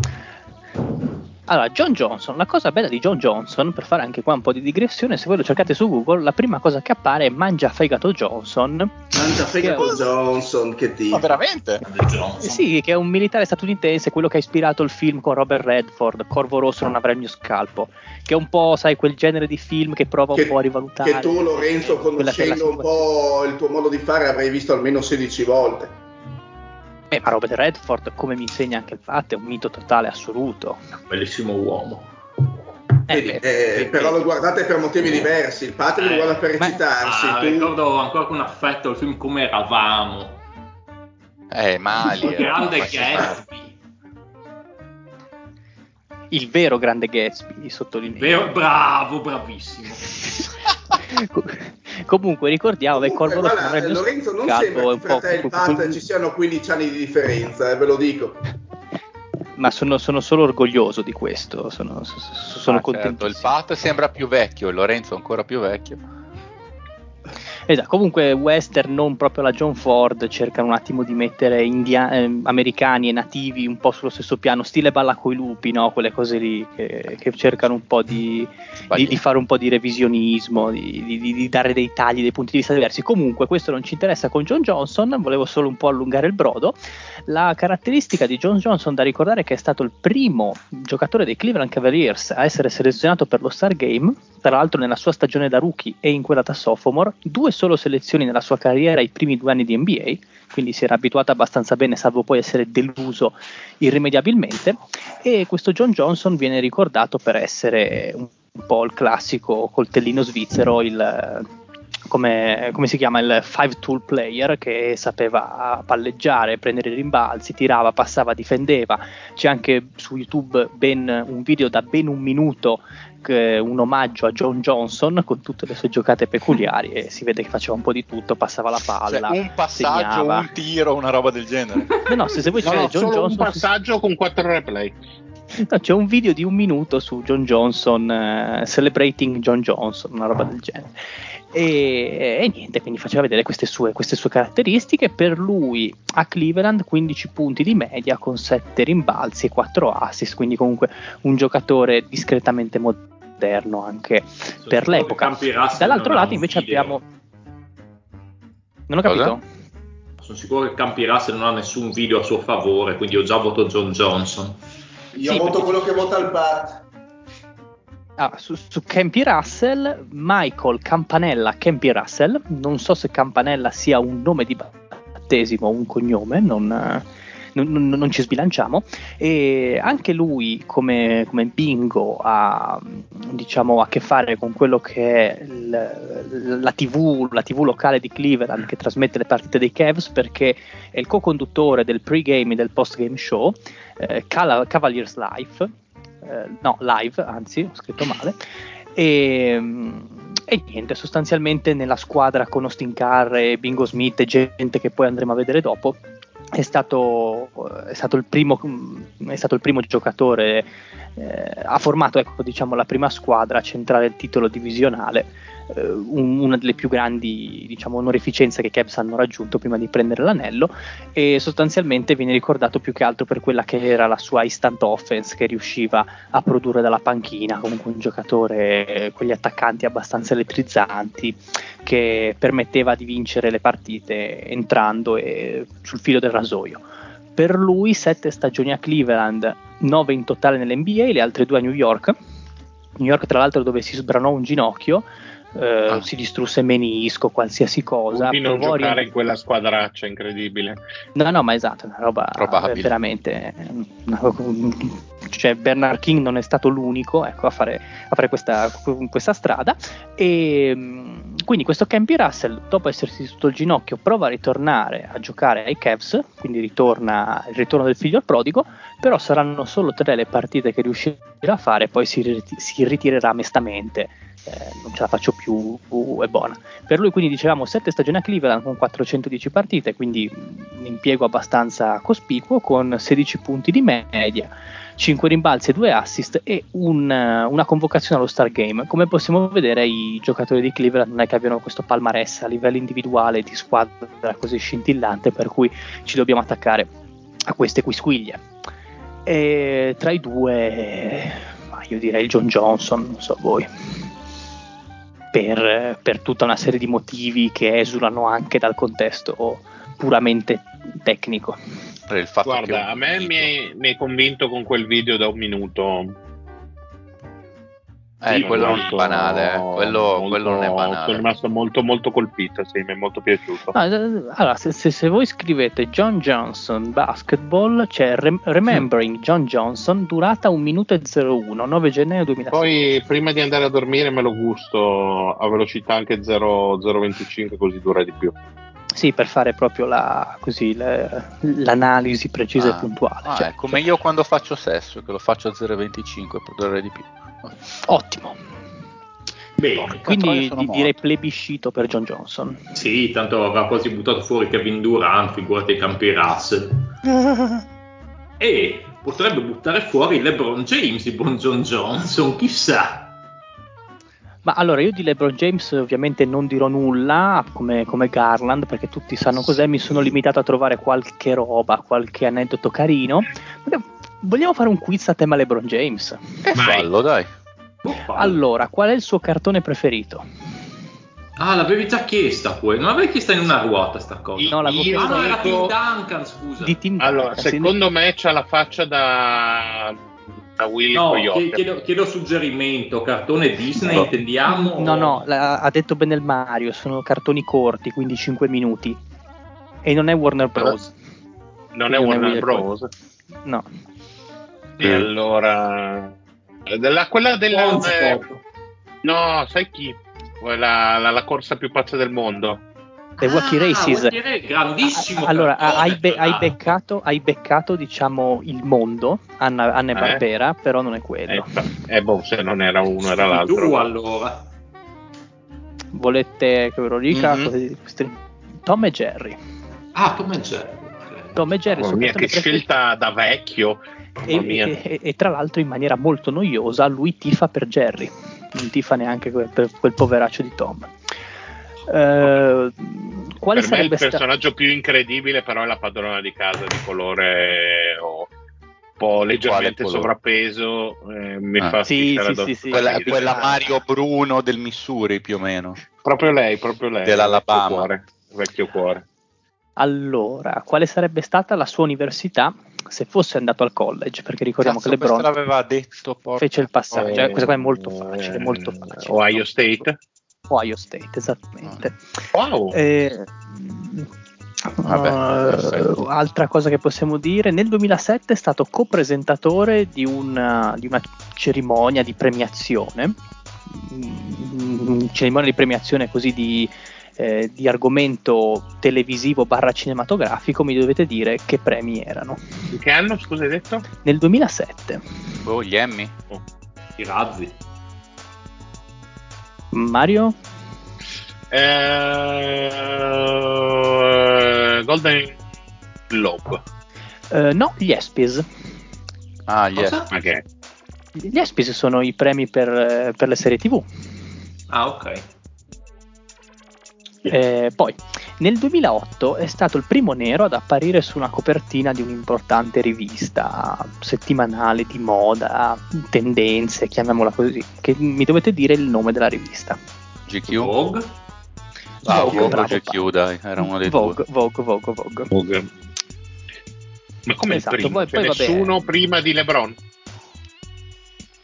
Allora, John Johnson, la cosa bella di John Johnson, per fare anche qua un po' di digressione, se voi lo cercate su Google, la prima cosa che appare è Mangia Fegato Johnson. Mangia Fegato che Johnson, che tipo? Ma veramente? Eh sì, che è un militare statunitense, quello che ha ispirato il film con Robert Redford, Corvo Rosso non avrà il mio scalpo, che è un po', sai, quel genere di film che prova che, un po' a rivalutare. Che tu, Lorenzo, conoscendo un po' il tuo modo di fare, avrai visto almeno 16 volte. Eh, ma Robert Redford, come mi insegna anche il fatto, è un mito totale assoluto. Bellissimo uomo. Eh, Vedi, eh, eh, però lo guardate per motivi diversi. Il Patrick lo guarda per recitarsi. Ah, tu... Ricordo ancora con affetto il film Come eravamo. Eh, Mali. Il grande Gatsby. Il vero grande Gatsby, sottolineo. bravo, bravissimo. Comunque ricordiamo che Corvo non Lorenzo non sembra che tra te e il Pat ci siano 15 anni di differenza, eh, ve lo dico. Ma sono, sono, solo orgoglioso di questo, sono, sono ah, contento. Certo. Il Pat sembra più vecchio, il Lorenzo ancora più vecchio. Esatto, comunque western non proprio la John Ford cercano un attimo di mettere india- eh, americani e nativi un po' sullo stesso piano, stile balla coi lupi, no? quelle cose lì che, che cercano un po' di, di, di, fare un po' di revisionismo, di, di, dare dei tagli, dei punti di vista diversi. Comunque questo non ci interessa con John Johnson, volevo solo un po' allungare il brodo. La caratteristica di John Johnson da ricordare è che è stato il primo giocatore dei Cleveland Cavaliers a essere selezionato per lo Star Game, tra l'altro nella sua stagione da rookie e in quella da sophomore, due solo selezioni nella sua carriera ai primi due anni di NBA, quindi si era abituato abbastanza bene, salvo poi essere deluso irrimediabilmente. E questo John Johnson viene ricordato per essere un po' il classico coltellino svizzero, il, come, come, si chiama il five tool player che sapeva palleggiare, prendere i rimbalzi, tirava, passava, difendeva. C'è anche su YouTube ben, un video da ben un minuto un omaggio a John Johnson con tutte le sue giocate peculiari e si vede che faceva un po' di tutto, passava la palla. Cioè, un passaggio, segnava. un tiro, una roba del genere. No, no, se, se vuoi no, no, John Johnson. Un passaggio con quattro replay. No, c'è un video di un minuto su John Johnson, uh, celebrating John Johnson, una roba del genere. E, e, niente, quindi faceva vedere queste sue, queste sue, caratteristiche. Per lui a Cleveland 15 punti di media con 7 rimbalzi e 4 assist, quindi comunque un giocatore discretamente moderno anche Sono per l'epoca. Dall'altro lato invece abbiamo... Non ho capito. Cosa? Sono sicuro che Campi Russell non ha nessun video a suo favore, quindi ho già votato John Johnson. Io sì, voto quello che vota il Pat. Ah, su, su Campy Russell, Michael Campanella Campy Russell. Non so se Campanella sia un nome di battesimo o un cognome, non, non, non, non, ci sbilanciamo. E anche lui, come, come Bingo, ha diciamo, a che fare con quello che è il, la, TV, la TV locale di Cleveland che trasmette le partite dei Cavs perché è il co-conduttore del pre-game e del post-game show, eh, Cavaliers Life eh, no, live, anzi, ho scritto male. E, e, niente, sostanzialmente nella squadra con Austin Carr e Bingo Smith e gente che poi andremo a vedere dopo. È stato, è stato, il, primo, è stato il primo giocatore, eh, ha formato ecco, diciamo, la prima squadra a centrare il titolo divisionale eh, una delle più grandi diciamo, onorificenze che Cavs hanno raggiunto prima di prendere l'anello e sostanzialmente viene ricordato più che altro per quella che era la sua instant offense che riusciva a produrre dalla panchina, comunque un giocatore, quegli attaccanti abbastanza elettrizzanti che permetteva di vincere le partite entrando sul filo del rasoio. Per lui sette stagioni a Cleveland, nove in totale nell'NBA, le altre due a New York. New York, tra l'altro, dove si sbranò un ginocchio eh, ah. si distrusse menisco, qualsiasi cosa. Di non giocare ri- in quella squadraccia incredibile. No, no, ma esatto, una roba Probabile. veramente. Cioè, Bernard King non è stato l'unico ecco, a fare, a fare questa, questa, strada. E mm, quindi questo Campy Russell, dopo essersi distrutto il ginocchio, prova a ritornare a giocare ai Cavs, quindi ritorna il ritorno del figlio al prodigo, però saranno solo tre le partite che riuscirà a fare, poi si, si ritirerà mestamente eh, non ce la faccio più, è buona. Per lui quindi dicevamo 7 stagioni a Cleveland con 410 partite, quindi un impiego abbastanza cospicuo con 16 punti di media, 5 rimbalzi e 2 assist e un, una convocazione allo Star Game. Come possiamo vedere i giocatori di Cleveland non è che abbiano questo palmarès a livello individuale di squadra così scintillante per cui ci dobbiamo attaccare a queste quisquiglie. E tra i due, io direi John Johnson, non so voi per, per, tutta una serie di motivi che esulano anche dal contesto puramente tecnico. Guarda, a me mi hai, mi hai convinto con quel video da un minuto eh, sì, quello non è banale, eh. quello, molto, quello, non è banale. Sono rimasto molto molto colpito, sì, mi è molto piaciuto. Ah, allora, se, se, se, voi scrivete John Johnson Basketball, c'è Rem- Remembering John Johnson, durata 1 minuto e 01, 9 gennaio 2006. Poi prima di andare a dormire me lo gusto a velocità anche 0,025 così dura di più. Sì, per fare proprio la, così, la, l'analisi precisa ah, e puntuale. Ah, cioè, come cioè. io quando faccio sesso, che lo faccio a 0,25 per durare di più. Ottimo. Bene, quindi di, direi plebiscito per John Johnson. Sì, tanto aveva quasi buttato fuori Kevin Durant, figurati i campi Russell. e potrebbe buttare fuori LeBron James di buon John Johnson, chissà. Ma allora io di LeBron James ovviamente non dirò nulla come, come, Garland perché tutti sanno cos'è, mi sono limitato a trovare qualche roba, qualche aneddoto carino. Vogliamo fare un quiz a tema LeBron James? E fallo, dai. Allora, qual è il suo cartone preferito? Ah, l'avevi già chiesta poi. Non l'avevi chiesta in una ruota sta cosa. No, l'avevo chiesta. Ah, no, era Tim Duncan, scusa. Di Tim allora, Duncan, secondo me c'ha la faccia da da Willy no, chiedo, chiedo, suggerimento, cartone Disney no. intendiamo? No, no, la, ha detto bene il Mario, sono cartoni corti, quindi 5 minuti. E non è Warner Bros. Non è Warner Bros. Bros. No. E mm. allora... Della, quella della... Eh, no, sai chi? la, la, la corsa più pazza del mondo. The Wacky ah, Races. grandissimo. Allora, hai, be- hai, beccato, hai, beccato, diciamo, il mondo, Anna, Anna e eh? Barbera, però non è quello. Eh, eh, boh, se non era uno era l'altro. Tu allora. Volete che ve lo dica? Mm-hmm. Tom e Jerry. Ah, Tom e Jerry. Tom e Jerry. Oh, mia, che scelta da vecchio. E, e, e, tra l'altro in maniera molto noiosa lui tifa per Jerry, non tifa neanche per quel poveraccio di Tom. Uh, quale per me il personaggio sta... più incredibile però è la padrona di casa di colore o un po' leggermente sovrappeso eh, mi ah. fa sì, sì, sì, sì, quella, quella Mario Bruno del Missouri più o meno. Proprio lei proprio lei. dell'Alabama. Vecchio cuore, vecchio cuore. allora quale sarebbe stata la sua università se fosse andato al college, perché ricordiamo Cazzo, che LeBron l'aveva detto, fece il passaggio. Eh, questa qua è molto facile, molto facile. Ohio State? Ohio State, esattamente. Wow! Eh, Vabbè, uh, altra cosa che possiamo dire, nel 2007 è stato copresentatore di una, di una cerimonia di premiazione, mm, cerimonia di premiazione così di, eh, di, argomento televisivo barra cinematografico, mi dovete dire che premi erano. In che anno, scusa hai detto? Nel 2007. Oh, gli Emmy? Oh, I razzi. Mario? Eh, Golden Globe. Uh, no, gli Espies. Ah, gli Espies. Okay. Gli Espies sono i premi per, per le serie TV. Ah, ok. Eh, poi, nel 2008 è stato il primo nero ad apparire su una copertina di un'importante rivista settimanale di moda, tendenze, chiamiamola così, che mi dovete dire il nome della rivista. GQ? Vogue? Ah, Vogue, Vogue GQ, dai, era uno dei Vogue, due. Vogue, Vogue, Vogue. Vogue. Ma come esatto, il primo? Poi, cioè, poi, nessuno prima di LeBron?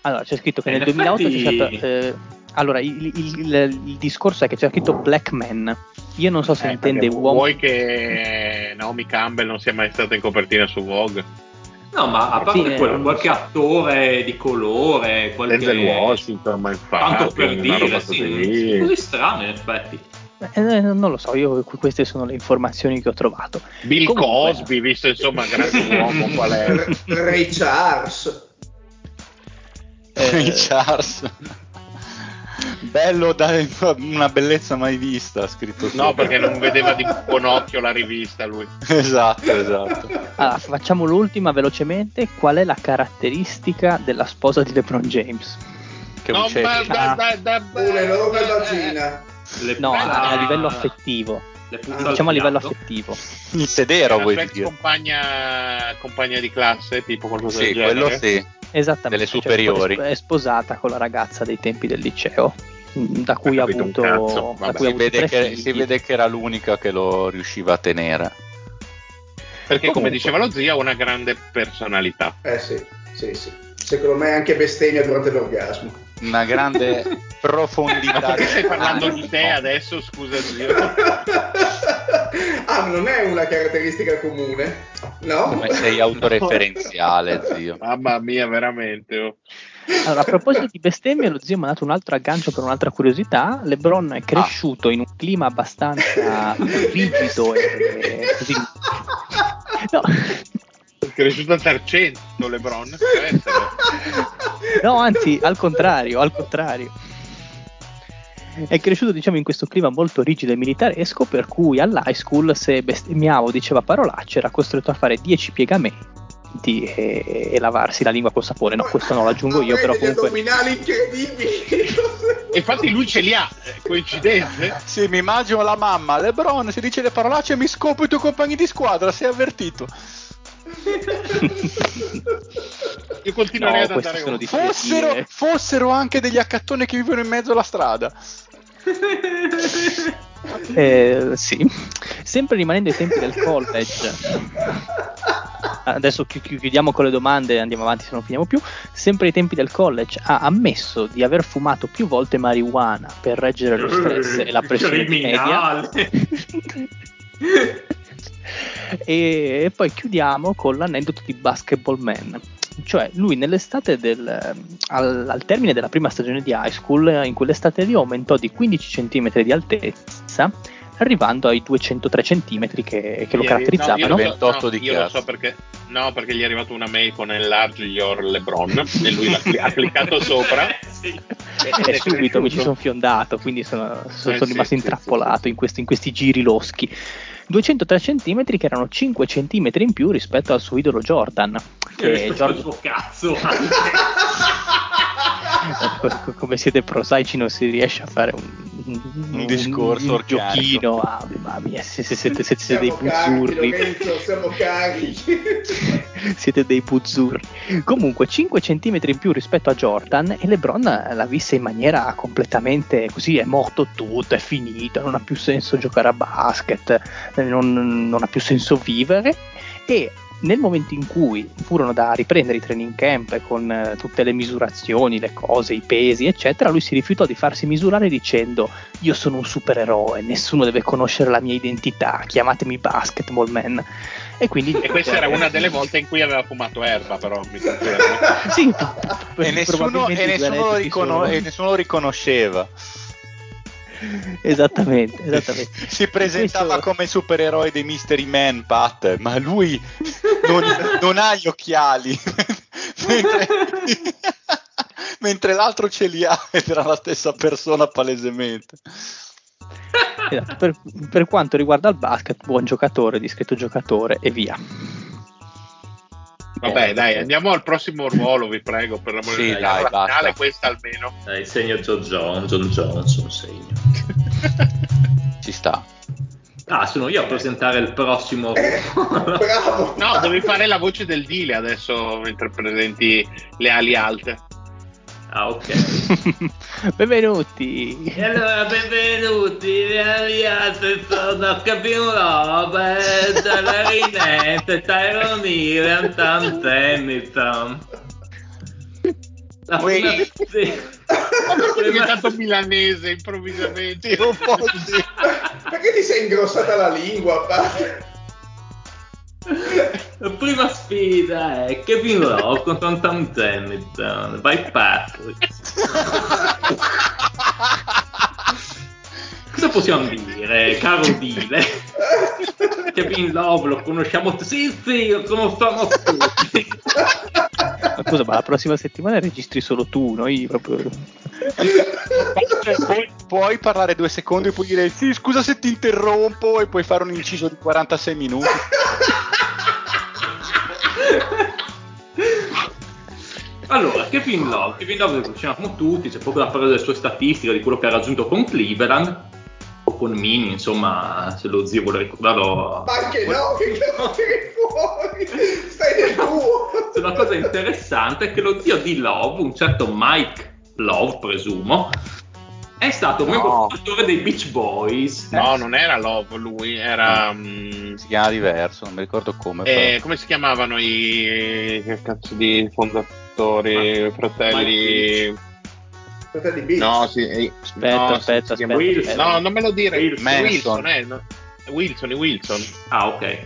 Allora, c'è scritto che nel effetti... 2008 c'è stato... Eh, allora, il, il, il, il, discorso è che c'è scritto Black Man. Io non so se eh, intende uomo. Vuoi che Naomi Campbell non sia mai stata in copertina su Vogue? No, ma a parte sì, quello, eh, qualche attore di colore, qualche... Denzel Washington, ma infatti, tanto per dire, sì, così strano in effetti. Eh, eh, non lo so, io queste sono le informazioni che ho trovato. Bill Comunque... Cosby, visto insomma grande uomo qual è. Ray Charles. Ray Charles. Bello da una bellezza mai vista, scritto No, perché non vedeva di buon occhio la rivista lui. esatto, esatto. Allora, facciamo l'ultima velocemente. Qual è la caratteristica della sposa di LeBron James? Che no, ma da, da, da, un'enorme vagina. No, a, a livello affettivo. Diciamo a livello affettivo. Il sedero, vuoi dire? Compagna, compagna di classe, tipo qualcosa sì, del genere? quello sì. Esattamente. Delle cioè, superiori. Cioè, è sposata con la ragazza dei tempi del liceo, da cui ha avuto. Da cui si, vede che, si, vede che, era l'unica che lo riusciva a tenere. Perché, Comunque. come diceva lo zio, ha una grande personalità. Eh sì, sì, sì. Secondo me anche bestemmia durante l'orgasmo una grande profondità. Ma stai parlando di te adesso? Scusa, zio. ah, non è una caratteristica comune, no? Come sei autoreferenziale, zio. Mamma mia, veramente. Oh. Allora, a proposito di bestemmie, lo zio mi ha dato un altro aggancio per un'altra curiosità. Lebron è cresciuto ah. in un clima abbastanza rigido e così. No. È cresciuto al 300 Lebron. No, anzi, al contrario, al contrario. È cresciuto, diciamo, in questo clima molto rigido e militaresco, per cui all'high school, se bestemmiavo diceva parolacce, era costretto a fare 10 piegamenti e, e, lavarsi la lingua col sapone. No, questo non lo aggiungo io, però comunque. addominali incredibili. Infatti lui ce li ha, coincidenze. Sì, mi immagino la mamma, Lebron, se dice le parolacce mi scopo i tuoi compagni di squadra, sei avvertito. Io continuerei no, ad andare oltre. Fossero, fossero anche degli accattoni che vivono in mezzo alla strada. Eh, sì, sempre rimanendo ai tempi del college. Adesso chiudiamo con le domande e andiamo avanti se non finiamo più. Sempre ai tempi del college ha ammesso di aver fumato più volte marijuana per reggere lo stress e la pressione media. e, poi chiudiamo con l'aneddoto di Basketball Man. Cioè, lui nell'estate del, al, al, termine della prima stagione di high school, in quell'estate lì aumentò di 15 cm di altezza arrivando ai 203 cm che, che lo caratterizzavano. No, 28 so, di io lo so perché, no, perché gli è arrivato una mail con Enlarge Your LeBron e lui l'ha cliccato sopra. sì. E, e subito mi ci sono fiondato, quindi sono, sono, eh, sono rimasto sì, intrappolato sì, in, questi, in questi giri loschi. 203 cm che erano 5 cm in più rispetto al suo idolo Jordan. Che è Jordan... il suo cazzo. come siete prosaici non si riesce a fare un, un, un discorso un, giochino. ah, mamma mia se, se, se, se siete dei puzzurri siamo carichi. Siete dei puzzurri comunque 5 cm in più rispetto a Jordan e LeBron l'ha vista in maniera completamente così è morto tutto è finito non ha più senso giocare a basket non, non ha più senso vivere. E nel momento in cui furono da riprendere i training camp con eh, tutte le misurazioni, le cose, i pesi, eccetera, lui si rifiutò di farsi misurare dicendo io sono un supereroe, nessuno deve conoscere la mia identità, chiamatemi Basketball Man. E, quindi, e questa era una delle volte in cui aveva fumato erba, però mi confermo. sì, e nessuno, e nessuno, riconos- e nessuno lo riconosceva. esattamente, esattamente. Si presentava Questo... come supereroe dei Mystery Man, Pat, ma lui non, non ha gli occhiali, mentre, mentre, l'altro ce li ha ed era la stessa persona palesemente. Esatto, per, per quanto riguarda il basket, buon giocatore, discreto giocatore e via. Vabbè, dai, andiamo al prossimo ruolo, vi prego, per l'amore sì, di Dio. Dai, la finale questa almeno. Dai, segno John John, John Johnson, segno. Ci sta. Ah, sono io a presentare il prossimo ruolo. Bravo! No, devi fare la voce del Dile adesso mentre presenti le ali alte. Ah, ok. benvenuti. E allora, benvenuti. Rialiate sono Capino Robert, Larinette, Tyron Hill, Tom Tennyson. La prima... È diventato milanese improvvisamente. Perché ti sei ingrossata la lingua? Pa? La prima sfida è Kevin Love contro Tom Tennyson. Vai Patrick. Cosa possiamo dire, caro Dile? Kevin Love lo conosciamo tutti. Sì, sì, lo conosciamo tutti. Ma scusa, ma la prossima settimana registri solo tu, noi proprio. puoi, puoi, parlare due secondi e poi dire sì, scusa se ti interrompo e puoi fare un inciso di 46 minuti. Allora, Kevin Love, Kevin Love lo conosciamo tutti, c'è poco da parlare delle sue statistiche, di quello che ha raggiunto con Cleveland, con Mini, insomma, se lo zio vuole ricordarlo. Ma anche no, che fuori, stai nel tuo. Una cosa interessante è che lo zio di Love, un certo Mike Love, presumo, è stato no. membro fondatore dei Beach Boys. No, non era Love lui, era. Um, si chiama diverso, non mi ricordo come. Eh, come si chiamavano i. Che cazzo di fondatori, Ma, fratelli. Fratelli Beach? No, sì, eh, aspetta, no, aspetta, aspetta, Wilson. No, non me lo dire. Wilson, Wilson, eh, no. Wilson, Wilson. Ah, ok.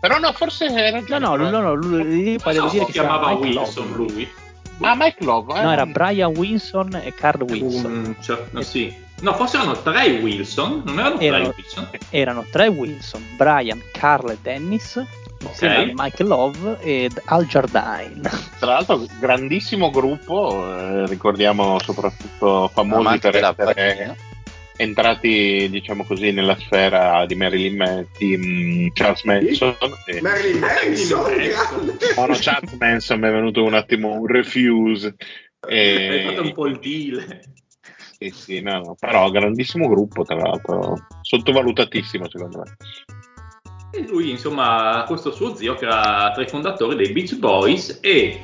Però no, forse era. No, no, no, no, lui, no, no, dire che si chiamava Wilson lui. Ah, Mike Love. Eh? No, era Brian Wilson e Carl Wilson. Um, cioè, no, sì. no, forse erano tre Wilson, non erano, erano tre Wilson. Erano tre Wilson, Brian, Carl e Dennis, okay. Mike Love ed Al Jardine. Tra l'altro, grandissimo gruppo, eh, ricordiamo soprattutto famosi per essere entrati, diciamo così, nella sfera di Marilyn Man- di um, Charles Manson. E... Marilyn Manson? no, no, Charles Manson mi è venuto un attimo un refuse. E... Hai fatto un po' il deal. Sì, sì, no, no, però grandissimo gruppo, tra l'altro, sottovalutatissimo secondo me. E lui, insomma, questo suo zio che era tra i fondatori dei Beach Boys e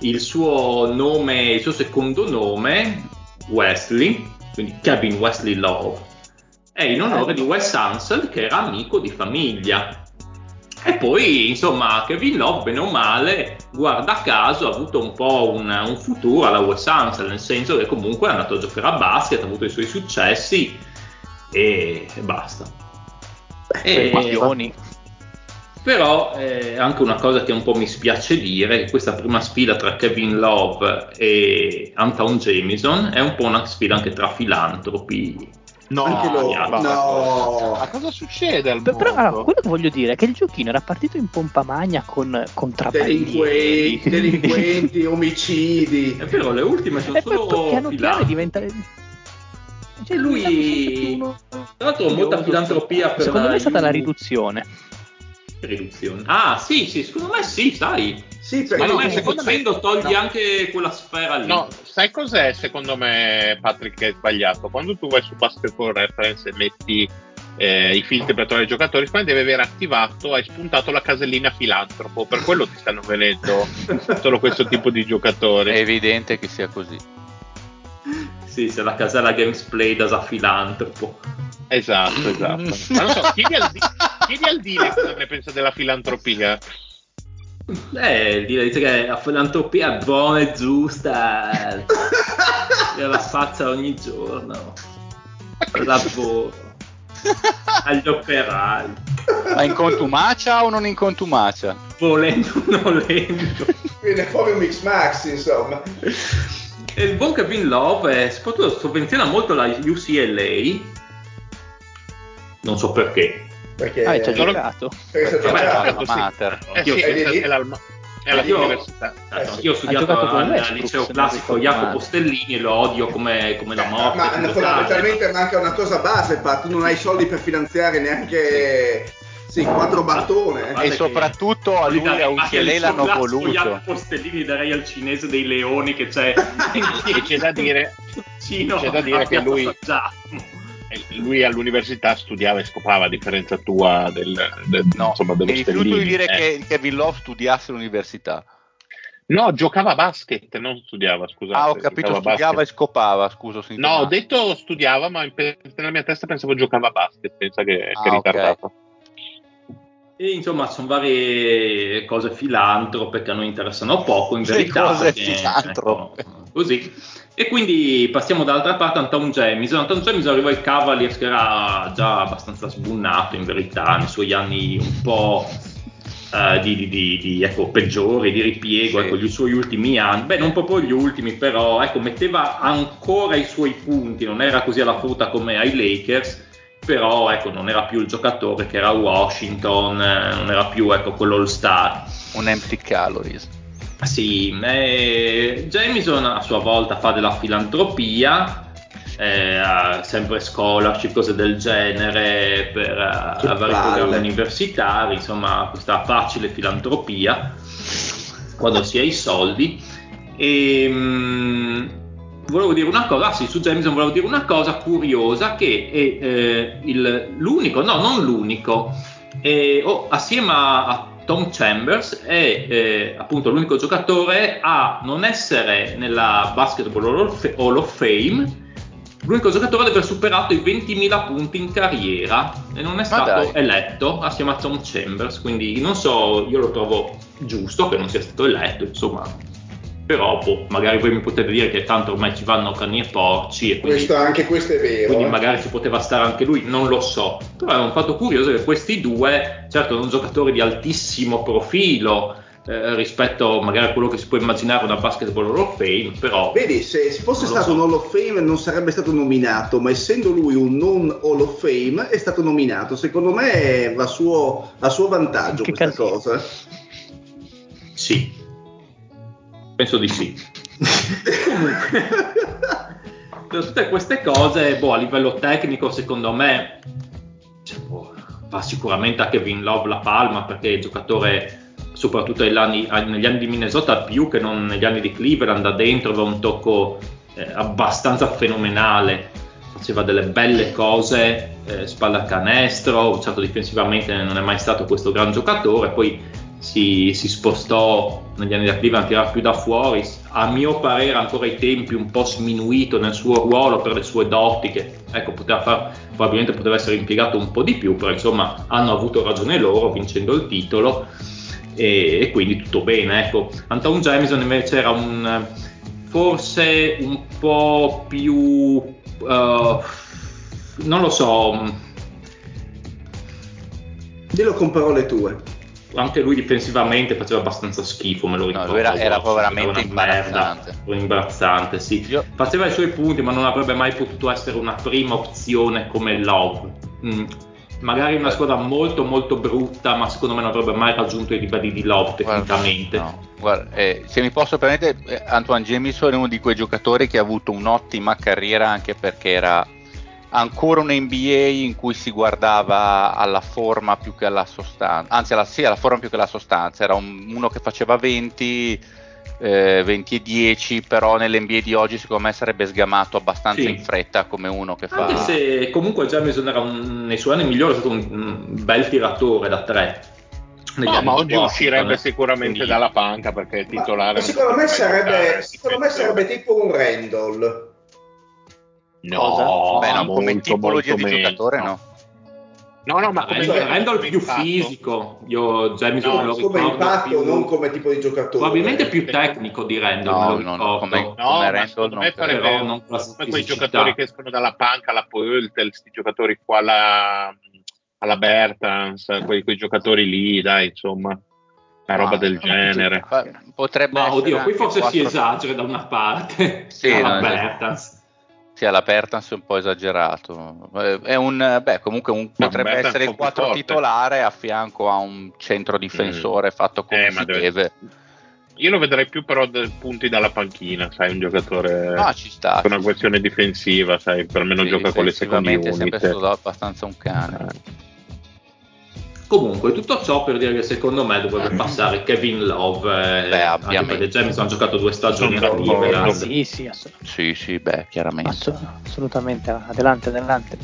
il suo nome, il suo secondo nome, Wesley, quindi Kevin Wesley Love, è in onore di Wes Ansel che era amico di famiglia. E poi, insomma, Kevin Love, bene o male, guarda caso, ha avuto un po' un, un futuro alla Wes Ansel, nel senso che comunque è andato a giocare a basket, ha avuto i suoi successi e basta. E, però è anche una cosa che un po' mi spiace dire, che questa prima sfida tra Kevin Love e Anton Jamison è un po' una sfida anche tra filantropi. No, lo, no. Ma cosa succede al Però allora, quello che voglio dire è che il giochino era partito in pompa magna con contrabbandieri, delinquenti, delinquenti omicidi. È vero, le ultime sono e solo poi piano piano diventa cioè, lui tra l'altro molta filantropia per secondo me è stata la riduzione riduzione ah sì sì secondo me sì sai sì, perché ma no, secondo me togli no. anche quella sfera lì. No, sai cos'è secondo me, Patrick, che è sbagliato? Quando tu vai su Basketball Reference e metti eh, i filtri per trovare i giocatori, poi devi aver attivato, hai spuntato la casellina filantropo, per quello ti stanno venendo solo questo tipo di giocatori. È evidente che sia così. Sì, se la casella Gamesplay da filantropo. Esatto, esatto. Ma non so, chiedi al, chiedi al Dile cosa ne pensa della filantropia. Eh, dice che la filantropia è buona e giusta e la faccia ogni giorno lavoro agli operai ma in contumacia o non in contumacia? volendo o non volendo viene fuori un mix max insomma e il buon Kevin Love soprattutto sovvenziona molto la UCLA non so perché perché ah, ci ha giocato. Perché Vabbè, giocato, mater. Eh, sì, è, è, l'alma. È la io, università. Eh, sì. Io ho studiato al, al liceo classico Jacopo Stellini e lo odio come, come la morte. Ma, ma fondamentalmente manca una cosa base, pa. tu non hai soldi per finanziare neanche sì, quattro battone. E soprattutto a lui a Ucchiele l'hanno voluto. Jacopo Stellini darei al cinese dei leoni che c'è. e c'è da dire, c'è da dire che lui... Lui all'università studiava e scopava a differenza tua del, del, no, insomma, dello mi rifiuto di dire eh. che Kevin Love studiasse all'università no giocava a basket non studiava scusate ah ho capito studiava e scopava scuso no ho detto studiava ma nella mia testa pensavo giocava a basket pensa che, ah, che è ritardato okay. E insomma, sono varie cose filantrope che a noi interessano poco, in verità. Cose perché, filantrope. Ecco, così. E quindi passiamo dall'altra parte a Anton Jamison. Anton Jamison arrivò ai Cavaliers che era già abbastanza sbunnato in verità, nei suoi anni un po' uh, di, di, di, di ecco, peggiori, di ripiego, sì. ecco, i suoi ultimi anni. Beh, non proprio gli ultimi, però ecco, metteva ancora i suoi punti, non era così alla frutta come ai Lakers però ecco, non era più il giocatore che era Washington, eh, non era più ecco, quello all-star. Un empty calories. Sì, eh, Jamison a sua volta fa della filantropia, eh, sempre scholarship, cose del genere per uh, vari programmi universitari, insomma questa facile filantropia quando si ha i soldi. E, mh, volevo dire una cosa, ah sì, su Jameson volevo dire una cosa curiosa che è eh, il, l'unico, no, non l'unico, eh, oh, assieme a, Tom Chambers è eh, appunto l'unico giocatore a non essere nella Basketball Hall of Fame l'unico giocatore ad aver superato i 20.000 punti in carriera e non è stato eletto assieme a Tom Chambers quindi non so io lo trovo giusto che non sia stato eletto insomma però boh, magari voi mi potete dire che tanto ormai ci vanno cani e porci e quindi, questo, anche questo è vero quindi eh. magari ci poteva stare anche lui non lo so però è un fatto curioso che questi due certo sono giocatori di altissimo profilo eh, rispetto magari a quello che si può immaginare una basketball Hall of Fame però vedi se fosse stato so. un Hall of Fame non sarebbe stato nominato ma essendo lui un non Hall of Fame è stato nominato secondo me va a suo, a suo vantaggio che questa cazzo. cosa sì Penso di sì. Comunque, tutte queste cose, boh, a livello tecnico, secondo me, cioè, boh, va sicuramente a Kevin Love la palma perché è giocatore, soprattutto negli anni, negli anni, di Minnesota, più che non negli anni di Cleveland, da dentro aveva un tocco eh, abbastanza fenomenale. Faceva delle belle cose, eh, spalla canestro, certo difensivamente non è mai stato questo gran giocatore, poi si, si, spostò negli anni da Cleveland a tirare più da fuori, a mio parere ancora ai tempi un po' sminuito nel suo ruolo per le sue doti che ecco, poteva far, probabilmente poteva essere impiegato un po' di più, però insomma hanno avuto ragione loro vincendo il titolo e, e quindi tutto bene. Ecco. Anton Jameson invece era un forse un po' più uh, non lo so dillo con parole tue anche lui difensivamente faceva abbastanza schifo, me lo ricordo. No, era, era veramente imbarazzante. Merda, imbarazzante, sì. Io... Faceva i suoi punti, ma non avrebbe mai potuto essere una prima opzione come Love. Mm. Magari una squadra molto molto brutta, ma secondo me non avrebbe mai raggiunto i livelli di Love tecnicamente. Guarda, no. Guarda, eh, se mi posso permettere, eh, Antoine Jamison è uno di quei giocatori che ha avuto un'ottima carriera anche perché era ancora un NBA in cui si guardava alla forma più che alla sostanza, anzi alla, sì, alla forma più che alla sostanza, era un, uno che faceva 20, eh, 20 e 10, però nell'NBA di oggi secondo me sarebbe sgamato abbastanza sì. in fretta come uno che fa... Anche se comunque Jamison era un, nei suoi anni migliori, è stato un, un bel tiratore da 3. No, ma oggi uscirebbe sicuramente dalla panca perché è titolare. Ma, ma secondo, me sarebbe, secondo me sarebbe tipo un Randall. No, Beh, no come tipologia di meno. giocatore no. No, no, ma come Randall, Randall più impatto. fisico. Io Jamison no, come impatto, più... non come tipo di giocatore. Probabilmente più tecnico di Randall. No, no, come, no, come Randall non però non come quei giocatori che escono dalla panca, la Poeltel, questi giocatori qua alla, alla Bertans, quei, quei giocatori lì, dai, insomma una roba ah, del genere. Potrebbe Ma oddio, qui forse 4... si esagera da una parte. Sì, alla Bertans. Sì, all'Apertans è un po' esagerato. È un, beh, comunque un, potrebbe Bertans essere il 4 titolare a fianco a un centro difensore mm. fatto come eh, si deve. deve. Io lo vedrei più però da, punti dalla panchina, sai, un giocatore ah, ci sta, con una questione difensiva, sai, per me non sì, gioca con le seconde unit. è sempre stato abbastanza un cane. Eh. Comunque, tutto ciò per dire che secondo me dovrebbe passare Kevin Love. Eh, beh, ovviamente. James ha giocato due stagioni a Cleveland. Sì, sì, assolutamente. Sì, sì, beh, chiaramente. Assolut- assolutamente, adelante, adelante.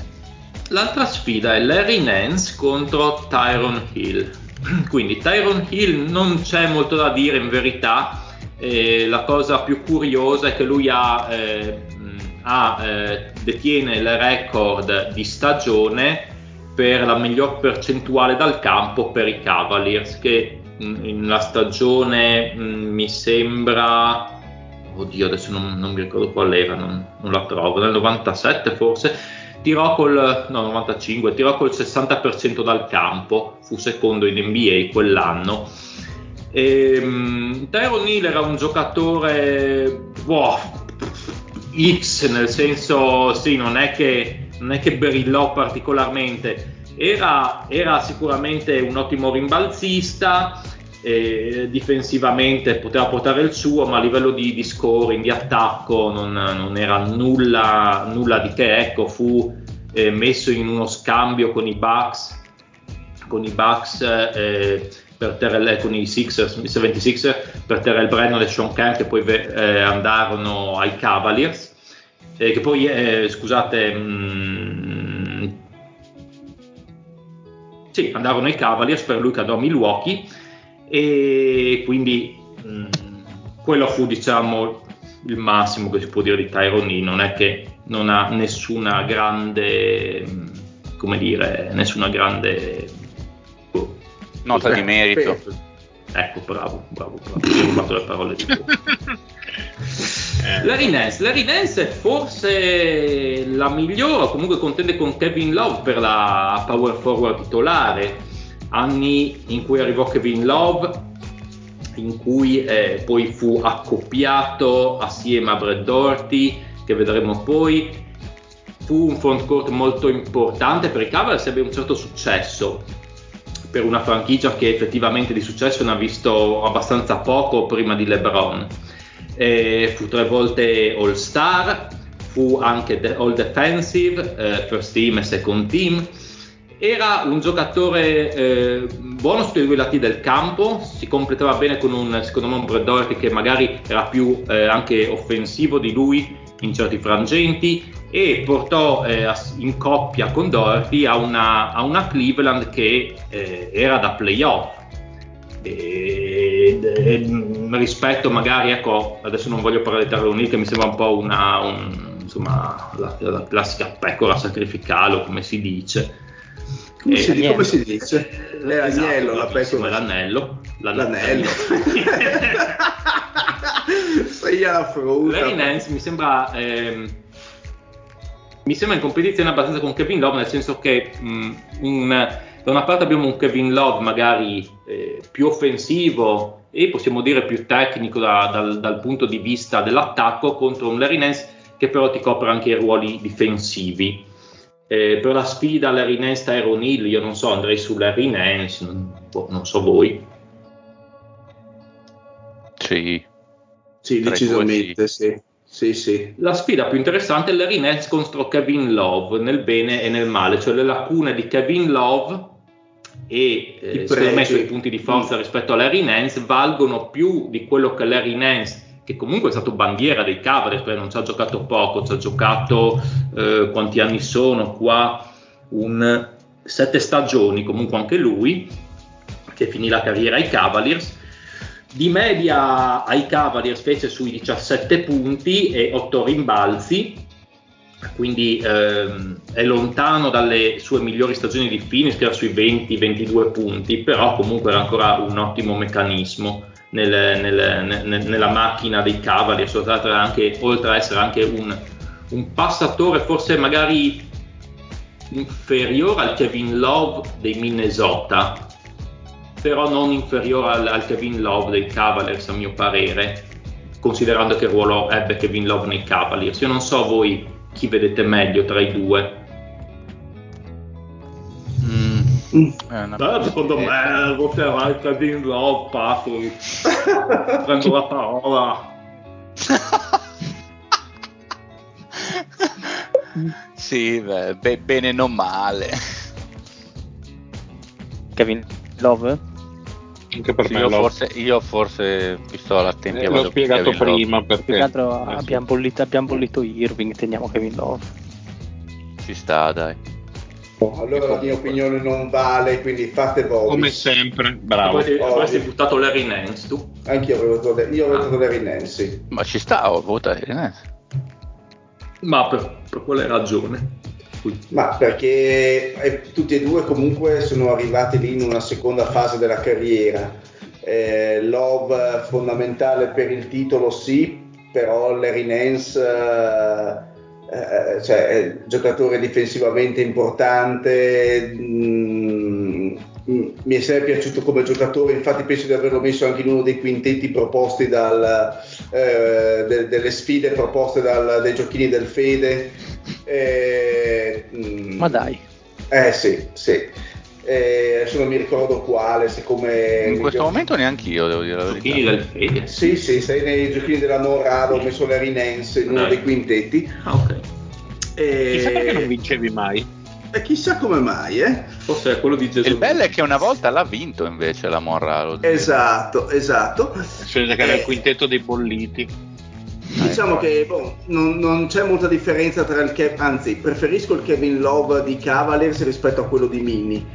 L'altra sfida è Larry Nance contro Tyron Hill. Quindi Tyron Hill non c'è molto da dire in verità. Eh, la cosa più curiosa è che lui ha, eh, ha eh, detiene il record di stagione per la miglior percentuale dal campo per i Cavaliers che in una stagione mh, mi sembra oddio adesso non, non, mi ricordo qual era non, non, la trovo nel 97 forse tirò col no 95 tirò col 60% dal campo fu secondo in NBA quell'anno. E, mh, Tyron Hill era un giocatore wow, X nel senso sì non è che non è che brillò particolarmente, era, era sicuramente un ottimo rimbalzista, eh, difensivamente poteva portare il suo, ma a livello di, di scoring, di attacco non, non era nulla, nulla, di che. Ecco, fu eh, messo in uno scambio con i Bucks, con i Bucks eh, per Terrell, con i Sixers, i 76 per Terrell Brennan e Sean Kemp che poi eh, andarono ai Cavaliers eh, che poi, eh, scusate, mh, mm, sì, andarono ai Cavaliers, per lui che andò a Milwaukee e quindi mh, mm, quello fu, diciamo, il massimo che si può dire di Tyrone non è che non ha nessuna grande, mm, come dire, nessuna grande... Oh, Nota di merito. Ecco, bravo, bravo, bravo, ho rubato le parole di. Eh. Larry Nance. Larry Nance è forse la migliore, comunque contende con Kevin Love per la power forward titolare. Anni in cui arrivò Kevin Love, in cui eh, poi fu accoppiato assieme a Brad Doherty, che vedremo poi. Fu un front court molto importante per i Cavaliers ebbe un certo successo per una franchigia che effettivamente di successo ne ha visto abbastanza poco prima di LeBron eh, fu tre volte All Star, fu anche All Defensive, eh, First Team e Second Team. Era un giocatore eh, buono sui due lati del campo, si completava bene con un secondo me un Brad Doherty che magari era più eh, anche offensivo di lui in certi frangenti e portò eh, in coppia con Doherty a una, a una Cleveland che eh, era da playoff e, e, rispetto magari, ecco, adesso non voglio parlare di Taroni che mi sembra un po' una, un, insomma, la, la, classica pecora sacrificale, come si dice. Come, si, dice, come si dice? È esatto, agnello, la pecora. L'anello. L'anello. Sei alla frutta. Larry Nance mi sembra... Ehm, mi sembra in competizione abbastanza con Kevin Love, nel senso che mh, un, da una parte abbiamo un Kevin Love magari eh, più offensivo e possiamo dire più tecnico da, dal, dal, punto di vista dell'attacco contro un Larry Nance che però ti copre anche i ruoli difensivi. Eh, per la sfida Larry Nance Tyron Hill, io non so, andrei su Larry Nance, non, boh, non so voi. Sì, sì decisamente sì. Sì, sì. La sfida più interessante è Larry Nance contro Kevin Love, nel bene e nel male, cioè le lacune di Kevin Love e eh, secondo me i suoi punti di forza rispetto a Larry Nance valgono più di quello che Larry Nance che comunque è stato bandiera dei Cavaliers, perché non ci ha giocato poco, ci ha giocato eh, quanti anni sono qua, un sette stagioni comunque anche lui, che finì la carriera ai Cavaliers, di media ai Cavaliers fece sui 17 punti e 8 rimbalzi, quindi ehm, è lontano dalle sue migliori stagioni di Phoenix che era sui 20-22 punti, però comunque era ancora un ottimo meccanismo nel, nel, nel, nella macchina dei Cavaliers, anche, oltre ad essere anche un, un passatore forse magari inferiore al Kevin Love dei Minnesota, però non inferiore al, al, Kevin Love dei Cavaliers a mio parere, considerando che ruolo ebbe Kevin Love nei Cavaliers. Io non so voi chi vedete meglio tra i due. Mm. Eh, Beh, secondo eh. me voterai Kevin Love, Patrick. Prendo la parola. sì, beh, be- bene non male. Kevin Love? Anche per sì, me io, forse, io forse pistola a tempi eh, l'ho spiegato prima Love. perché eh, abbiamo, bollito, abbiamo bollito Irving teniamo Kevin Love ci sta dai oh, allora la mia opinione non vale quindi fate voi come sempre bravo avresti buttato Larry Nance tu? anch'io avevo votato, io avevo votato ah. Larry Nance sì. ma ci sta ho votato Larry Nance ma per, per quale ragione? Ma perché eh, tutti e due comunque sono arrivati lì in una seconda fase della carriera. Eh, Love fondamentale per il titolo sì, però Larry Nance eh, eh, cioè, giocatore difensivamente importante. Mh, mm, mi è sempre piaciuto come giocatore, infatti penso di averlo messo anche in uno dei quintetti proposti dal, eh, de, delle sfide proposte dal, dai giochini del Fede eh, mm, Ma dai. Eh sì, sì. Eh, adesso non mi ricordo quale, siccome... In questo momento neanche io, devo dire la verità. Giochini del Fede? Sì, sì, sei nei giochini della Morado, ho messo Larry Nance in uno dei quintetti. Ah, ok. E... Chissà perché non vincevi mai. E chissà come mai, eh? Forse è quello di Gesù. Il bello è che una volta l'ha vinto invece la Morado. Esatto, esatto. Vede che era il quintetto dei bolliti. Diciamo che boh, non, non, c'è molta differenza tra il Kevin, anzi preferisco il Kevin Love di Cavaliers rispetto a quello di Mini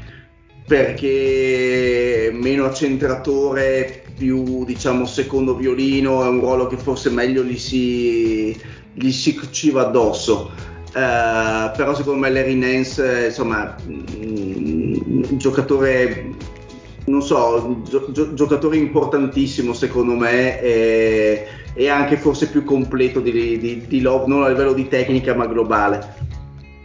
perché meno accentratore, più diciamo secondo violino, è un ruolo che forse meglio gli si, gli si cuciva addosso. Uh, però secondo me Larry Nance insomma un mm, giocatore non so, gio- giocatore importantissimo secondo me e, e, anche forse più completo di, di, di, Love, non a livello di tecnica ma globale.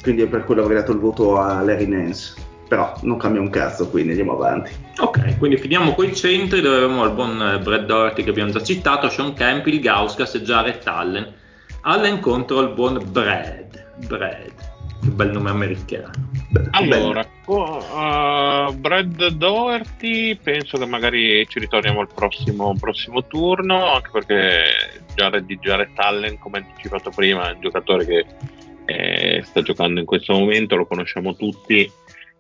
Quindi per quello avrei dato il voto a Larry Nance. Però non cambia un cazzo, quindi andiamo avanti. Ok, quindi finiamo con i centri dove abbiamo il buon Brad Doherty che abbiamo già citato, Sean Campbell, Gauskas e Jared Allen. Allen contro il buon Brad. Brad che bel nome americano. Allora, uh, Brad Doherty, penso che magari ci ritorniamo al prossimo, prossimo turno, anche perché Jared di Jared Allen, come anticipato prima, è un giocatore che eh, sta giocando in questo momento, lo conosciamo tutti,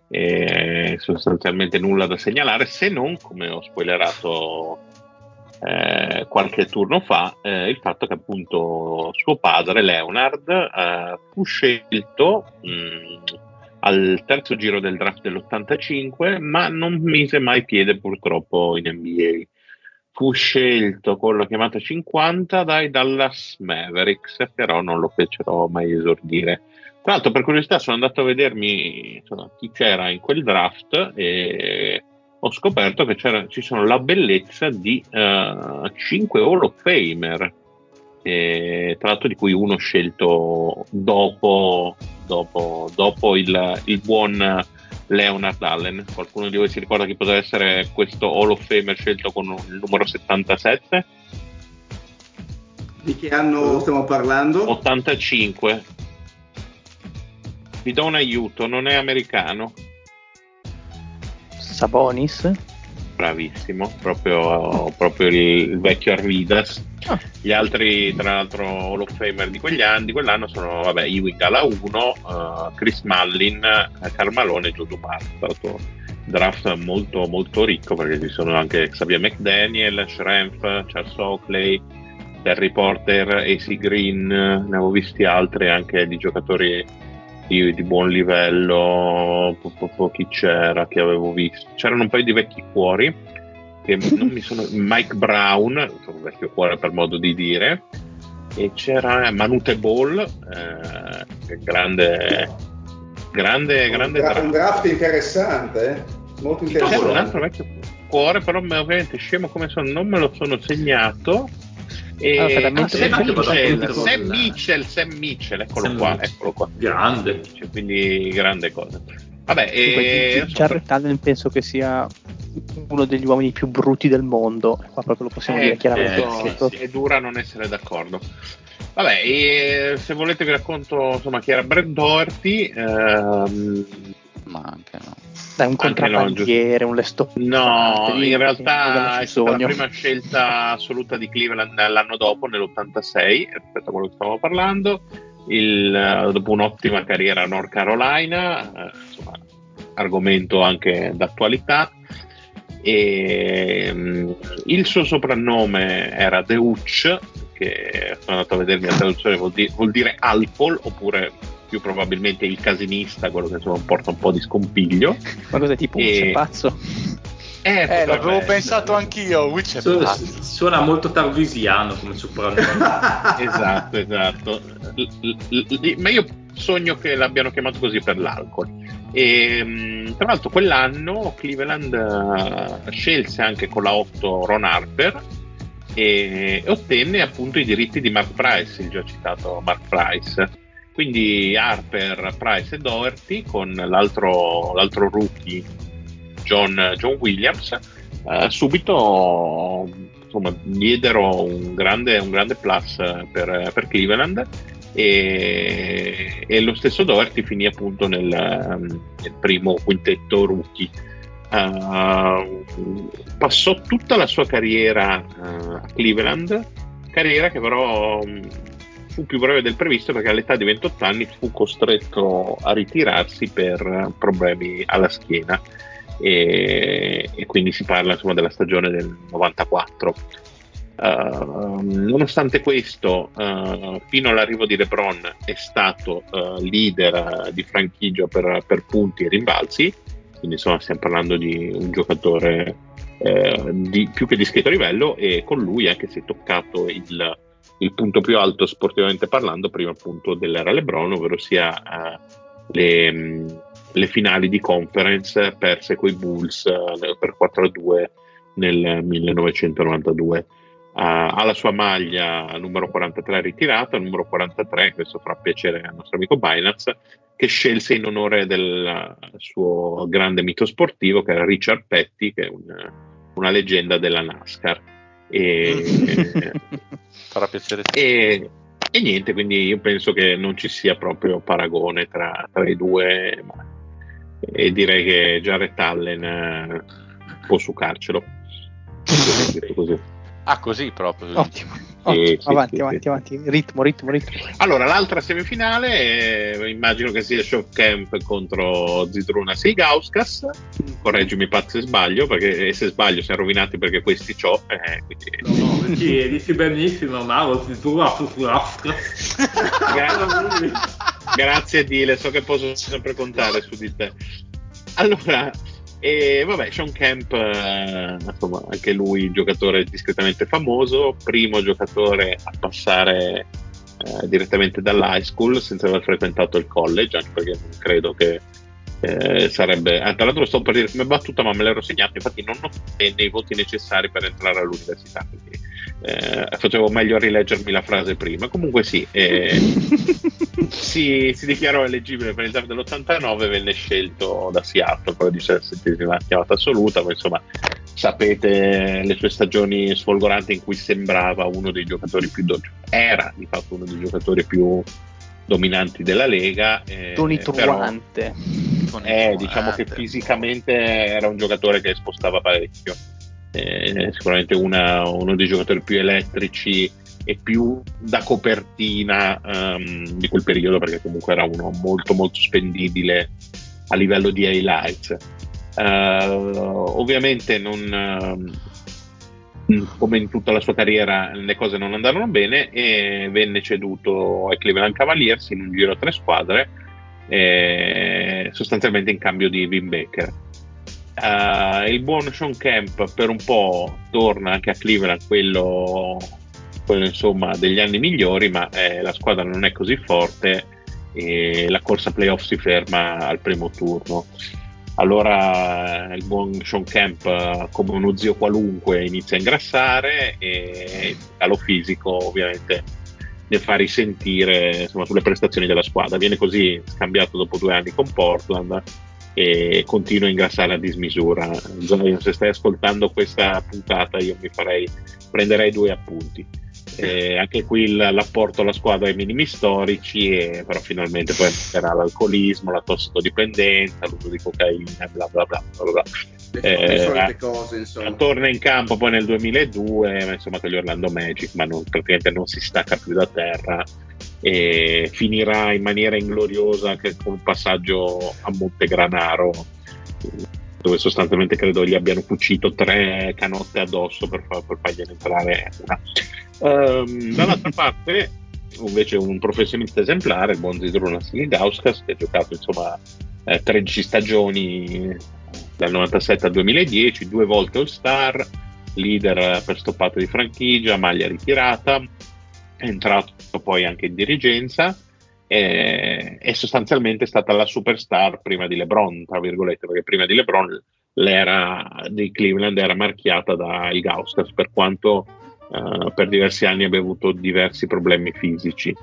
e sostanzialmente nulla da segnalare, se non, come ho spoilerato eh, qualche turno fa eh, il fatto che appunto suo padre Leonard eh, fu scelto mh, mm, al terzo giro del draft dell'85 ma non mise mai piede purtroppo in NBA fu scelto con la chiamata 50 dai Dallas Mavericks però non lo fecero mai esordire. Tra l'altro per curiosità sono andato a vedermi insomma, chi c'era in quel draft e ho scoperto che ci sono la bellezza di uh, eh, 5 Hall of Famer, e, tra l'altro di cui uno scelto dopo, dopo, dopo il, il, buon Leonard Allen. Qualcuno di voi si ricorda chi poteva essere questo Hall of Famer scelto con il numero 77? Di che anno stiamo parlando? 85. Vi do un aiuto, non è americano. Sabonis? Bravissimo, proprio, proprio il, il, vecchio Arvidas. Ah. Gli altri, tra l'altro, Hall of Famer di quegli anni, di quell'anno sono vabbè, Ewing alla 1, uh, Chris Mullin, Carmalone e. È stato draft molto, molto ricco perché ci sono anche Xavier McDaniel, Schrempf, Charles Oakley, Terry Porter, AC Green, ne avevo visti altri anche di giocatori di, di buon livello, po, po, po, chi c'era che avevo visto? C'erano un paio di vecchi cuori, che non mi sono, Mike Brown, un vecchio cuore per modo di dire, e c'era Manute Ball, eh, grande, grande, grande un, draft. un draft interessante, eh? molto interessante. C'era un altro vecchio cuore, però ovviamente scemo come sono, non me lo sono segnato e allora, ah, Sam, Mitchell, Sam, Mitchell, Sam Mitchell, eccolo Sam qua, Mitchell. eccolo qua. Grande. Cioè, quindi grande cosa. Vabbè, e... Jared Allen penso che sia uno degli uomini più brutti del mondo, qua proprio lo possiamo eh, dire chiaramente. Eh, sì, sì. È dura non essere d'accordo. Vabbè, e se volete vi racconto insomma chi era Brad Doherty. Ehm, Ma anche no dai, un contrabbandiere, no, un lesto. No, in realtà è stata la prima scelta assoluta di Cleveland l'anno dopo, nell'86, rispetto a quello che stavamo parlando. Il, dopo un'ottima carriera a North Carolina, eh, insomma, argomento anche d'attualità. E, um, il suo soprannome era The Hooch, che sono andato a vedermi la traduzione, vuol, di- vuol dire Alpol oppure più probabilmente il casinista, quello che insomma porta un po' di scompiglio. Ma cos'è tipo e... un pazzo? Eh, eh l'avevo pensato anch'io. Witch suona, suona molto tarvisiano come soprannome. esatto, esatto. ma io sogno che l'abbiano chiamato così per l'alcol. E, ehm, tra l'altro, quell'anno Cleveland uh, scelse anche con la 8 Ron Harper e ottenne appunto i diritti di Mark Price, il già citato Mark Price quindi Harper, Price e Doherty con l'altro, l'altro rookie John, John Williams eh, subito insomma, diedero un grande, un grande plus per, per Cleveland e, e, lo stesso Doherty finì appunto nel, nel primo quintetto rookie. Uh, passò tutta la sua carriera uh, a Cleveland, carriera che però fu più breve del previsto perché all'età di 28 anni fu costretto a ritirarsi per problemi alla schiena e, e quindi si parla insomma, della stagione del 94. Uh, ehm, nonostante questo, uh, fino all'arrivo di LeBron è stato uh, leader di franchigia per, per, punti e rimbalzi, quindi insomma stiamo parlando di un giocatore eh, di, più che discreto livello e con lui anche si è toccato il, il punto più alto sportivamente parlando prima appunto dell'era LeBron, ovvero sia uh, le, mm, le, finali di conference perse coi Bulls uh, per 4-2 nel 1992. Uh, ha la sua maglia numero 43 ritirata, numero 43, questo farà piacere al nostro amico Binance, che scelse in onore del suo grande mito sportivo che era Richard Petty, che è un, una leggenda della NASCAR. E, farà piacere. E, e, niente, quindi io penso che non ci sia proprio paragone tra, tra i due. E direi che Jared Allen eh, può succarcelo. così. Ah, così proprio. Ottimo. Oh, sì, avanti, sì, avanti, sì. avanti, ritmo, ritmo, ritmo. Allora, l'altra semifinale, eh, immagino che sia Shock Camp contro Zidruna Sigauskas. Correggimi Pat se sbaglio, perché se sbaglio siamo rovinati perché questi ciò. Eh, quindi... No, no, sì, dici benissimo, Mauro, Zidruna Sigauskas. Grazie, grazie Dile, so che posso sempre contare su di te. Allora, e vabbè, Sean Camp, eh, insomma, anche lui giocatore discretamente famoso, primo giocatore a passare eh, direttamente dall'high school senza aver frequentato il college, anche perché non credo che eh, sarebbe... Ah, tra l'altro sto per dire come battuta, ma me l'ero segnato, infatti non ho nei voti necessari per entrare all'università, quindi eh, facevo meglio a rileggermi la frase prima. Comunque sì, eh, si, si, dichiarò eleggibile per il draft dell'89 venne scelto da Seattle, poi di 17 chiamata assoluta, ma insomma sapete le sue stagioni sfolgoranti in cui sembrava uno dei giocatori più do- era di fatto uno dei giocatori più dominanti della Lega eh, tonitruante eh, diciamo che fisicamente era un giocatore che spostava parecchio. Eh, sicuramente una, uno dei giocatori più elettrici e più da copertina um, di quel periodo perché comunque era uno molto molto spendibile a livello di highlights. Uh, ovviamente non uh, come in tutta la sua carriera le cose non andarono bene e venne ceduto ai Cleveland Cavaliers in un giro a tre squadre eh, sostanzialmente in cambio di Vin Baker Uh, il buon Sean Kemp per un po' torna anche a Cleveland, quello, quello insomma degli anni migliori, ma eh, la squadra non è così forte e la corsa playoff si ferma al primo turno. Allora il buon Sean Kemp, come uno zio qualunque, inizia a ingrassare e il calo fisico ovviamente ne fa risentire insomma, sulle prestazioni della squadra. Viene così scambiato dopo due anni con Portland e continua a ingrassare a dismisura. Zion, se stai ascoltando questa puntata, io mi farei, prenderei due appunti. Eh, anche qui l'apporto alla squadra ai minimi storici, e, però finalmente poi metterà l'alcolismo, la tossicodipendenza, l'uso di cocaina, bla bla bla. bla, bla. Eh, cose, insomma. Torna in campo poi nel 2002, insomma, con gli Orlando Magic, ma non, praticamente non si stacca più da terra e finirà in maniera ingloriosa anche con un passaggio a Montegranaro dove sostanzialmente credo gli abbiano cucito tre canotte addosso per, far, per fargliene entrare una. Um, dall'altra parte invece un professionista esemplare, il buon Zidrunas Lidauskas, che ha giocato insomma eh, 13 stagioni dal 97 al 2010, due volte All Star, leader per stoppate di franchigia, maglia ritirata, è entrato poi anche in dirigenza e, e sostanzialmente stata la superstar prima di LeBron, tra virgolette, perché prima di LeBron l'era di Cleveland era marchiata da il Gauskas, per quanto uh, per diversi anni abbia avuto diversi problemi fisici.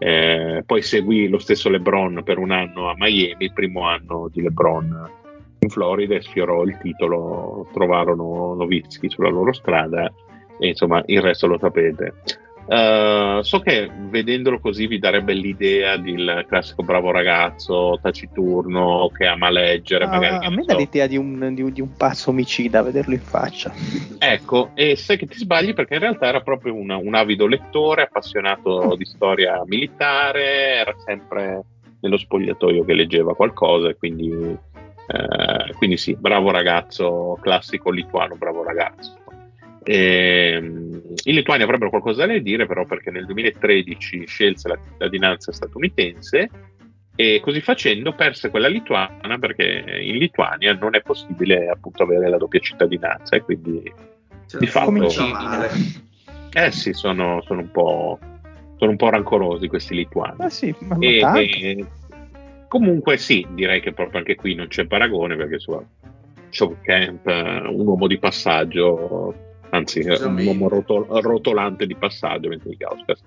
Eh, poi seguì lo stesso LeBron per un anno a Miami, il primo anno di LeBron in Florida e sfiorò il titolo, trovarono Novitsky sulla loro strada e insomma il resto lo sapete. Uh, so che vedendolo così vi darebbe l'idea del classico bravo ragazzo taciturno che ama leggere. Uh, magari, a me dà l'idea di un, di, di un, pazzo omicida vederlo in faccia. Ecco, e sai che ti sbagli perché in realtà era proprio una, un avido lettore, appassionato di storia militare, era sempre nello spogliatoio che leggeva qualcosa e quindi, uh, quindi sì, bravo ragazzo, classico lituano, bravo ragazzo. E, in Lituania avrebbero qualcosa da dire, però, perché nel 2013 scelse la cittadinanza statunitense e così facendo perse quella lituana perché in Lituania non è possibile appunto avere la doppia cittadinanza e quindi cioè, di fatto eh sì sono, sono, un po' sono un po' rancorosi questi lituani. Eh sì, e, e, comunque sì direi che proprio anche qui non c'è paragone perché su Show Camp un uomo di passaggio anzi è un uomo rotol- rotolante di passaggio mentre il Gauskas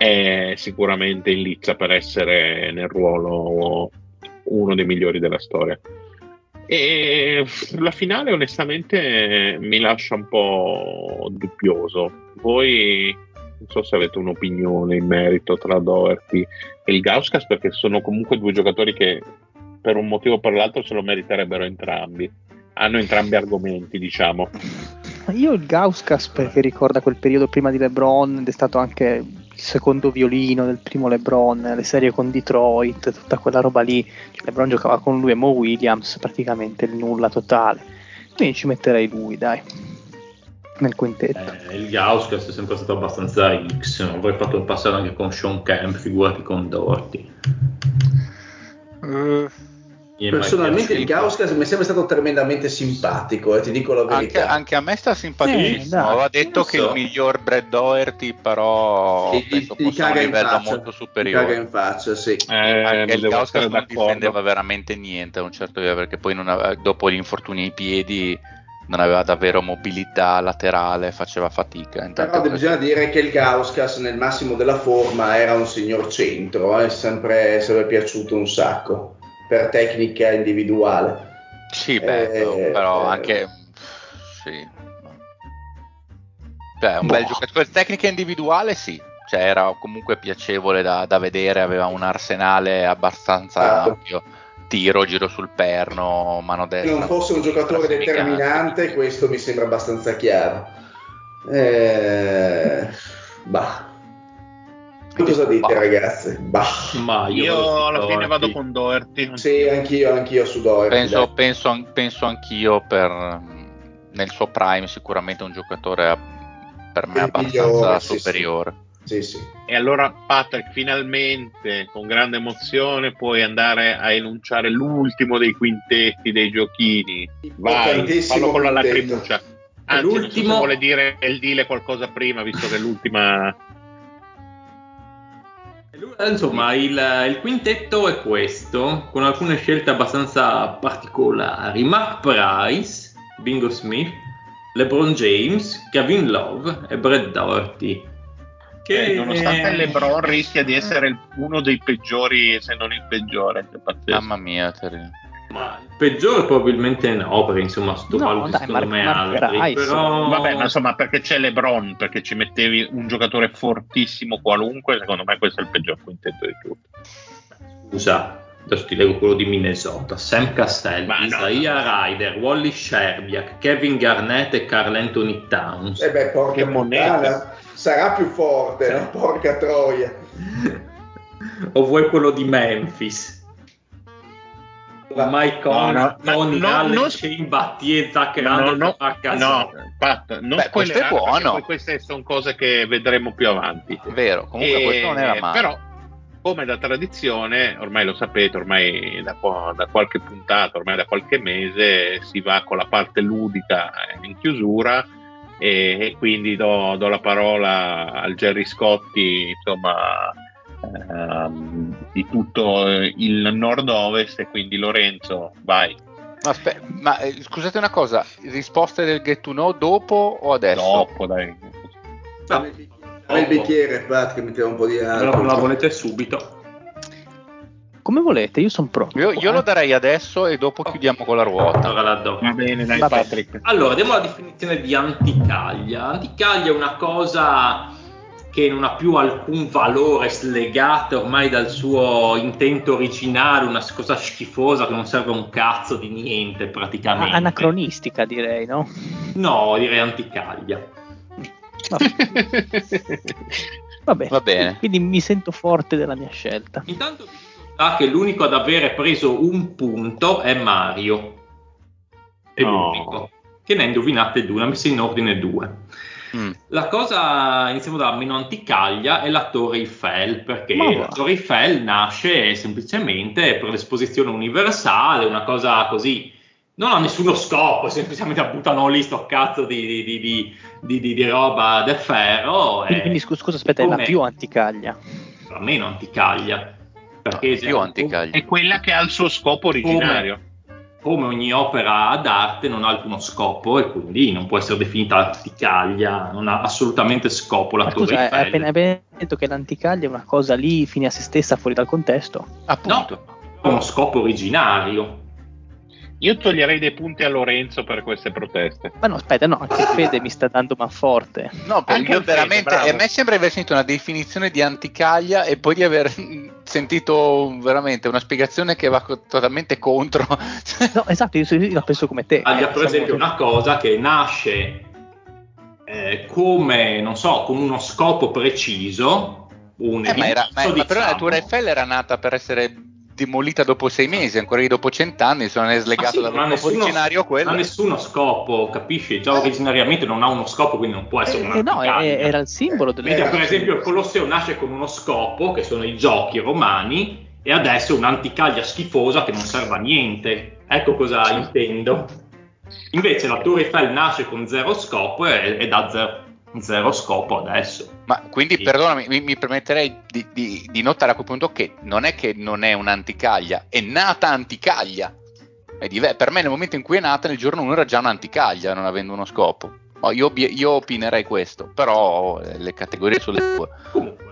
è sicuramente in lizza per essere nel ruolo uno dei migliori della storia. E la finale onestamente mi lascia un po' dubbioso. Voi non so se avete un'opinione in merito tra Doherty e il Gauskas perché sono comunque due giocatori che per un motivo o per l'altro se lo meriterebbero entrambi. Hanno entrambi argomenti diciamo io il Gauskas perché ricorda quel periodo prima di LeBron ed è stato anche il secondo violino del primo LeBron, le serie con Detroit, tutta quella roba lì. Cioè, LeBron giocava con lui e Mo Williams, praticamente il nulla totale. Quindi ci metterei lui, dai, nel quintetto. Eh, il Gauskas è sempre stato abbastanza X, avrei fatto il passato anche con Sean Kemp, figurati con Doherty. Uh Personalmente il Gauskas mi è sempre stato tremendamente simpatico, eh, ti dico la verità. Anche, anche a me sta simpatissimo. Eh, Aveva detto che so. il miglior Brad Doherty, però ti, penso ti, fosse a un livello faccia, molto superiore. Caga in faccia, sì. Eh, anche il Gauskas non difendeva veramente niente a un certo livello, perché poi aveva, dopo gli infortuni ai piedi non aveva davvero mobilità laterale, faceva fatica. Intanto Però bisogna dire che il Gauskas nel massimo della forma era un signor centro, è eh? sempre, sempre piaciuto un sacco per tecnica individuale. Sì, beh, eh, però eh, anche... Sì. Cioè, un boh. bel giocatore. Tecnica individuale sì, cioè era comunque piacevole da, da vedere, aveva un arsenale abbastanza ah. ampio tiro, giro sul perno, mano destra. Se non fosse un giocatore determinante, questo mi sembra abbastanza chiaro. Eh, bah. Cosa dite ragazzi? Bah. Ma io, io alla fine vado con Doherty. Sì, anch'io, anch'io su Doherty. Penso, penso, penso, anch'io per nel suo prime sicuramente un giocatore per me abbastanza migliore, superiore. Sì, sì. Sì. E allora Patrick, finalmente, con grande emozione, puoi andare a enunciare l'ultimo dei quintetti dei giochini. Vai, fallo con la lacrimuccia. Anzi, l'ultimo... non so vuole dire il dile qualcosa prima, visto che è l'ultima... Insomma, il, il, quintetto è questo, con alcune scelte abbastanza particolari. Mark Price, Bingo Smith, LeBron James, Kevin Love e Brad Doherty. Che eh, nonostante LeBron rischia di essere uno dei peggiori, se non il peggiore. Mamma mia, terribile. Ma il peggiore probabilmente no, perché insomma sto no, dai, secondo me altri, però... Vabbè, ma insomma perché c'è LeBron, perché ci mettevi un giocatore fortissimo qualunque, secondo me questo è il peggior quintetto di tutti. Scusa, adesso ti leggo quello di Minnesota, Sam Castelli, no, Isaiah no. Ryder, Wally Sherbiak, Kevin Garnett e Carl Anthony Towns. E eh beh, porca moneta sarà più forte, sì. no? porca troia. o vuoi quello di Memphis? Mike Conner, no, no, Tony no, Allen, non... Shane Battier, Zach no, no, no, Pat, non Beh, questo è buono. Queste sono cose che vedremo più avanti. Vero, comunque e, questo non era male. Però, come da tradizione, ormai lo sapete, ormai da, da, qualche puntata, ormai da qualche mese, si va con la parte ludica in chiusura e, e quindi do, do, la parola al Jerry Scotti, insomma, ehm, di tutto il nord-ovest e quindi Lorenzo, vai. Ma, aspe- ma eh, scusate una cosa, risposte del get to know dopo o adesso? Dopo, dai. No. il bicchiere, Pat, che metteva un po' di acqua. La volete subito. Come volete, io sono pronto. Io, io, lo darei adesso e dopo chiudiamo con la ruota. Allora. Va bene, dai, Patrick. Allora, diamo la definizione di anticaglia. Anticaglia è una cosa che non ha più alcun valore slegata ormai dal suo intento originale, una cosa schifosa che non serve un cazzo di niente praticamente. Anacronistica direi, no? No, direi anticaglia. Vabbè. Va bene. Quindi mi sento forte della mia scelta. Intanto che l'unico ad avere preso un punto è Mario. È no. l'unico. Che ne ha indovinate due, ha messo in ordine due. Mm. La cosa, iniziamo da meno anticaglia, è la Torre Eiffel, perché la Torre Eiffel nasce semplicemente per l'esposizione universale, una cosa così, non ha nessuno scopo, semplicemente buttano lì sto cazzo di, di, di, di roba del ferro. Quindi, quindi scusa, scusa, aspetta, è la più anticaglia. La meno anticaglia perché più anticaglia. È quella che ha il suo scopo originario. Come, come ogni opera d'arte non ha alcuno scopo e quindi non può essere definita anticaglia, non ha assolutamente scopo la Ma Torre scusa, Eiffel. Hai appena detto che l'anticaglia è una cosa lì fine a se stessa fuori dal contesto? Appunto. No, ha uno scopo originario. Io toglierei dei punti a Lorenzo per queste proteste. Ma no, aspetta, no, anche Fede mi sta dando man forte. No, perché io veramente, Fede, a me sembra di aver sentito una definizione di anticaglia e poi di aver sentito veramente una spiegazione che va totalmente contro. no, esatto, io, io la penso come te. Taglia, per esempio, una cosa che nasce eh, come, non so, con uno scopo preciso. Un eh, ma, era, ma, ma però la Tour Eiffel era nata per essere demolita dopo sei mesi, ancora lì dopo cent'anni, se non è slegato ah, sì, dal originario quello. Non ha nessuno scopo, capisci? Già originariamente non ha uno scopo, quindi non può essere eh, eh no, era il simbolo del Mentre per esempio il Colosseo nasce con uno scopo, che sono i giochi romani, e adesso è un'anticaglia schifosa che non serve a niente. Ecco cosa intendo. Invece la Torre Eiffel nasce con zero scopo e, e dà zero zero scopo adesso. Ma quindi, sì. perdonami, mi, mi permetterei di, di, di, notare a quel punto che non è che non è un'anticaglia, è nata anticaglia. diver- per me nel momento in cui è nata, nel giorno 1 era già un'anticaglia, non avendo uno scopo. Oh, io, io, opinerei questo, però eh, le categorie sono le tue. Comunque,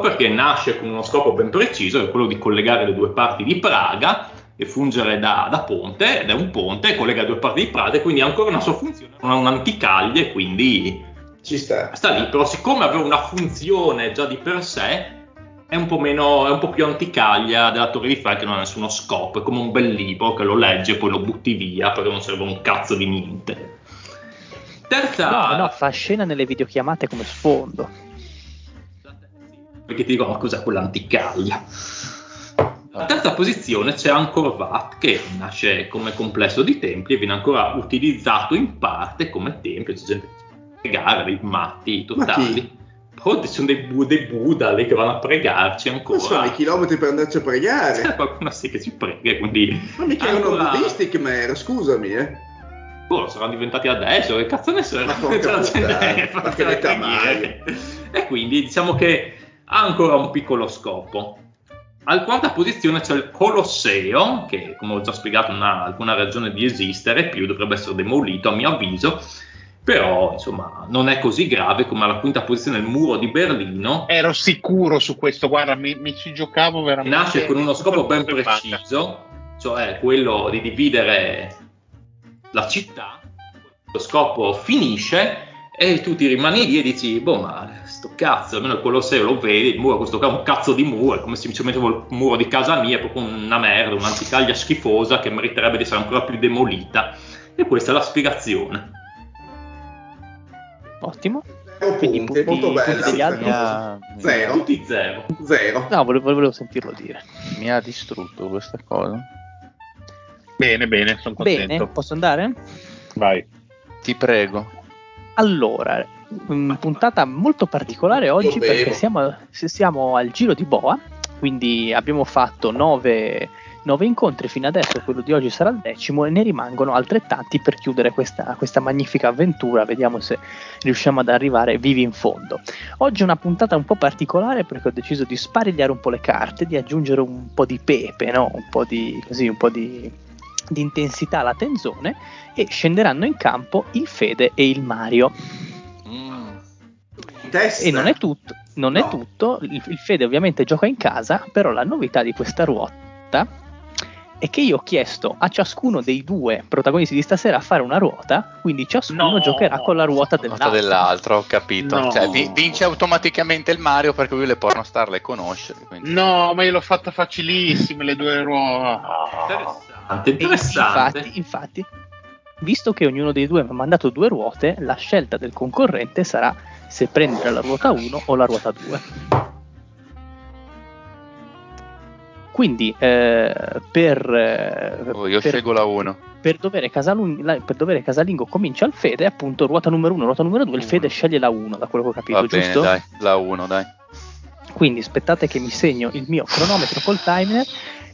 perché nasce con uno scopo ben preciso, che è quello di collegare le due parti di Praga e fungere da, da ponte, ed è un ponte, collega due parti di Praga, e quindi ha ancora una sua funzione, un'anticaglia, e quindi ci sta. sta lì, però siccome aveva una funzione già di per sé, è un po' meno, è un po' più anticaglia della Torre di Eiffel che non ha nessuno scopo, è come un bel libro che lo leggi e poi lo butti via perché non serve un cazzo di niente. Terza... No, no, fa scena nelle videochiamate come sfondo. Perché ti dico, ma cos'è quell'anticaglia? La terza posizione c'è Angkor Wat che nasce come complesso di templi e viene ancora utilizzato in parte come tempio, c'è gente che pregare, dei matti totali. Oh, ci sono dei, dei, Buddha lì che vanno a pregarci ancora. Ma sono i chilometri per andarci a pregare. C'è qualcuno sì che ci prega, quindi... Ma mica ancora... erano buddisti che era, scusami, eh. Oh, saranno diventati adesso, che cazzo ne so, ma la gente ma che E quindi diciamo che ha ancora un piccolo scopo. Al quarta posizione c'è il Colosseo, che come ho già spiegato non ha alcuna ragione di esistere, più dovrebbe essere demolito a mio avviso, però insomma non è così grave come alla quinta posizione il muro di Berlino. Ero sicuro su questo, guarda, mi, mi ci giocavo veramente. Nasce con uno scopo ben preciso, cioè quello di dividere la città, lo scopo finisce e tu ti rimani lì e dici, boh, ma sto cazzo, almeno il Colosseo lo vedi, il muro, questo qua è un cazzo di muro, è come se semplicemente il muro di casa mia, è proprio una merda, un'anticaglia schifosa che meriterebbe di essere ancora più demolita. E questa è la spiegazione. Ottimo. Quindi punti, molto bella. Degli altri? Mia... Zero. Tutti zero. Zero. No, volevo, volevo sentirlo dire. Mi ha distrutto questa cosa. Bene, bene, sono contento. Bene, posso andare? Vai. Ti prego. Allora, puntata molto particolare oggi Lo perché siamo, siamo, al giro di Boa, quindi abbiamo fatto nove, nove, incontri fino adesso, quello di oggi sarà il decimo e ne rimangono altrettanti per chiudere questa, questa magnifica avventura, vediamo se riusciamo ad arrivare vivi in fondo. Oggi è una puntata un po' particolare perché ho deciso di sparigliare un po' le carte, di aggiungere un po' di pepe, no? un po' di, così, un po' di di intensità alla tenzone e scenderanno in campo il Fede e il Mario. Mm. E non è tutto, non no. è tutto. Il, il Fede ovviamente gioca in casa, però la novità di questa ruota è che io ho chiesto a ciascuno dei due protagonisti di stasera a fare una ruota, quindi ciascuno no, giocherà con la ruota dell'altro. dell'altro ho capito. No. Cioè, vince automaticamente il Mario perché lui le pornostar le conosce. Quindi. No, ma io l'ho fatta facilissime le due ruote. Interessante, interessante. Infatti, infatti, visto che ognuno dei due mi ha mandato due ruote, la scelta del concorrente sarà se prendere la ruota 1 o la ruota 2. Quindi eh, per, eh, oh, io per, scelgo la 1. Per dovere, Casalung, per dovere casalingo comincia il Fede, appunto ruota numero 1, ruota numero 2, il Fede sceglie la 1, da quello che ho capito, Va giusto? Bene, dai, la 1, dai. Quindi aspettate che mi segno il mio cronometro col timer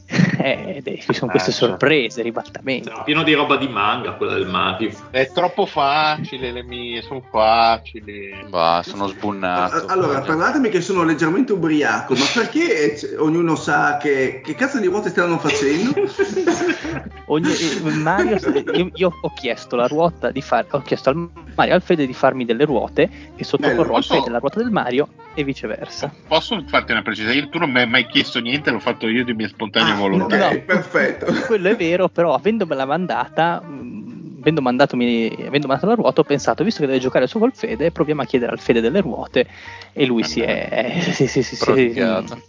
eh, ci sono queste eh, sorprese, ribaltamenti. È pieno di roba di manga quella del Mario. È troppo facile le mie, sono facili. Bah, sono sbunnato. Allora, parlatemi che sono leggermente ubriaco, ma perché ognuno sa che, che cazzo di ruote stanno facendo? Ogni, eh, Mario, io, io, ho chiesto la ruota di fare, ho chiesto al Mario al Fede di farmi delle ruote e sottoporrò al Fede la ruota del Mario e viceversa. Posso farti una precisione? Tu non mi hai mai chiesto niente, l'ho fatto io di mia spontanea ah, volontà. Ok, no, perfetto. Quello è vero, però avendomela mandata, mh, avendo, avendo mandato la ruota, ho pensato, visto che deve giocare su col Fede, proviamo a chiedere al Fede delle ruote e lui si è... Eh, sì, sì, sì, prodigato.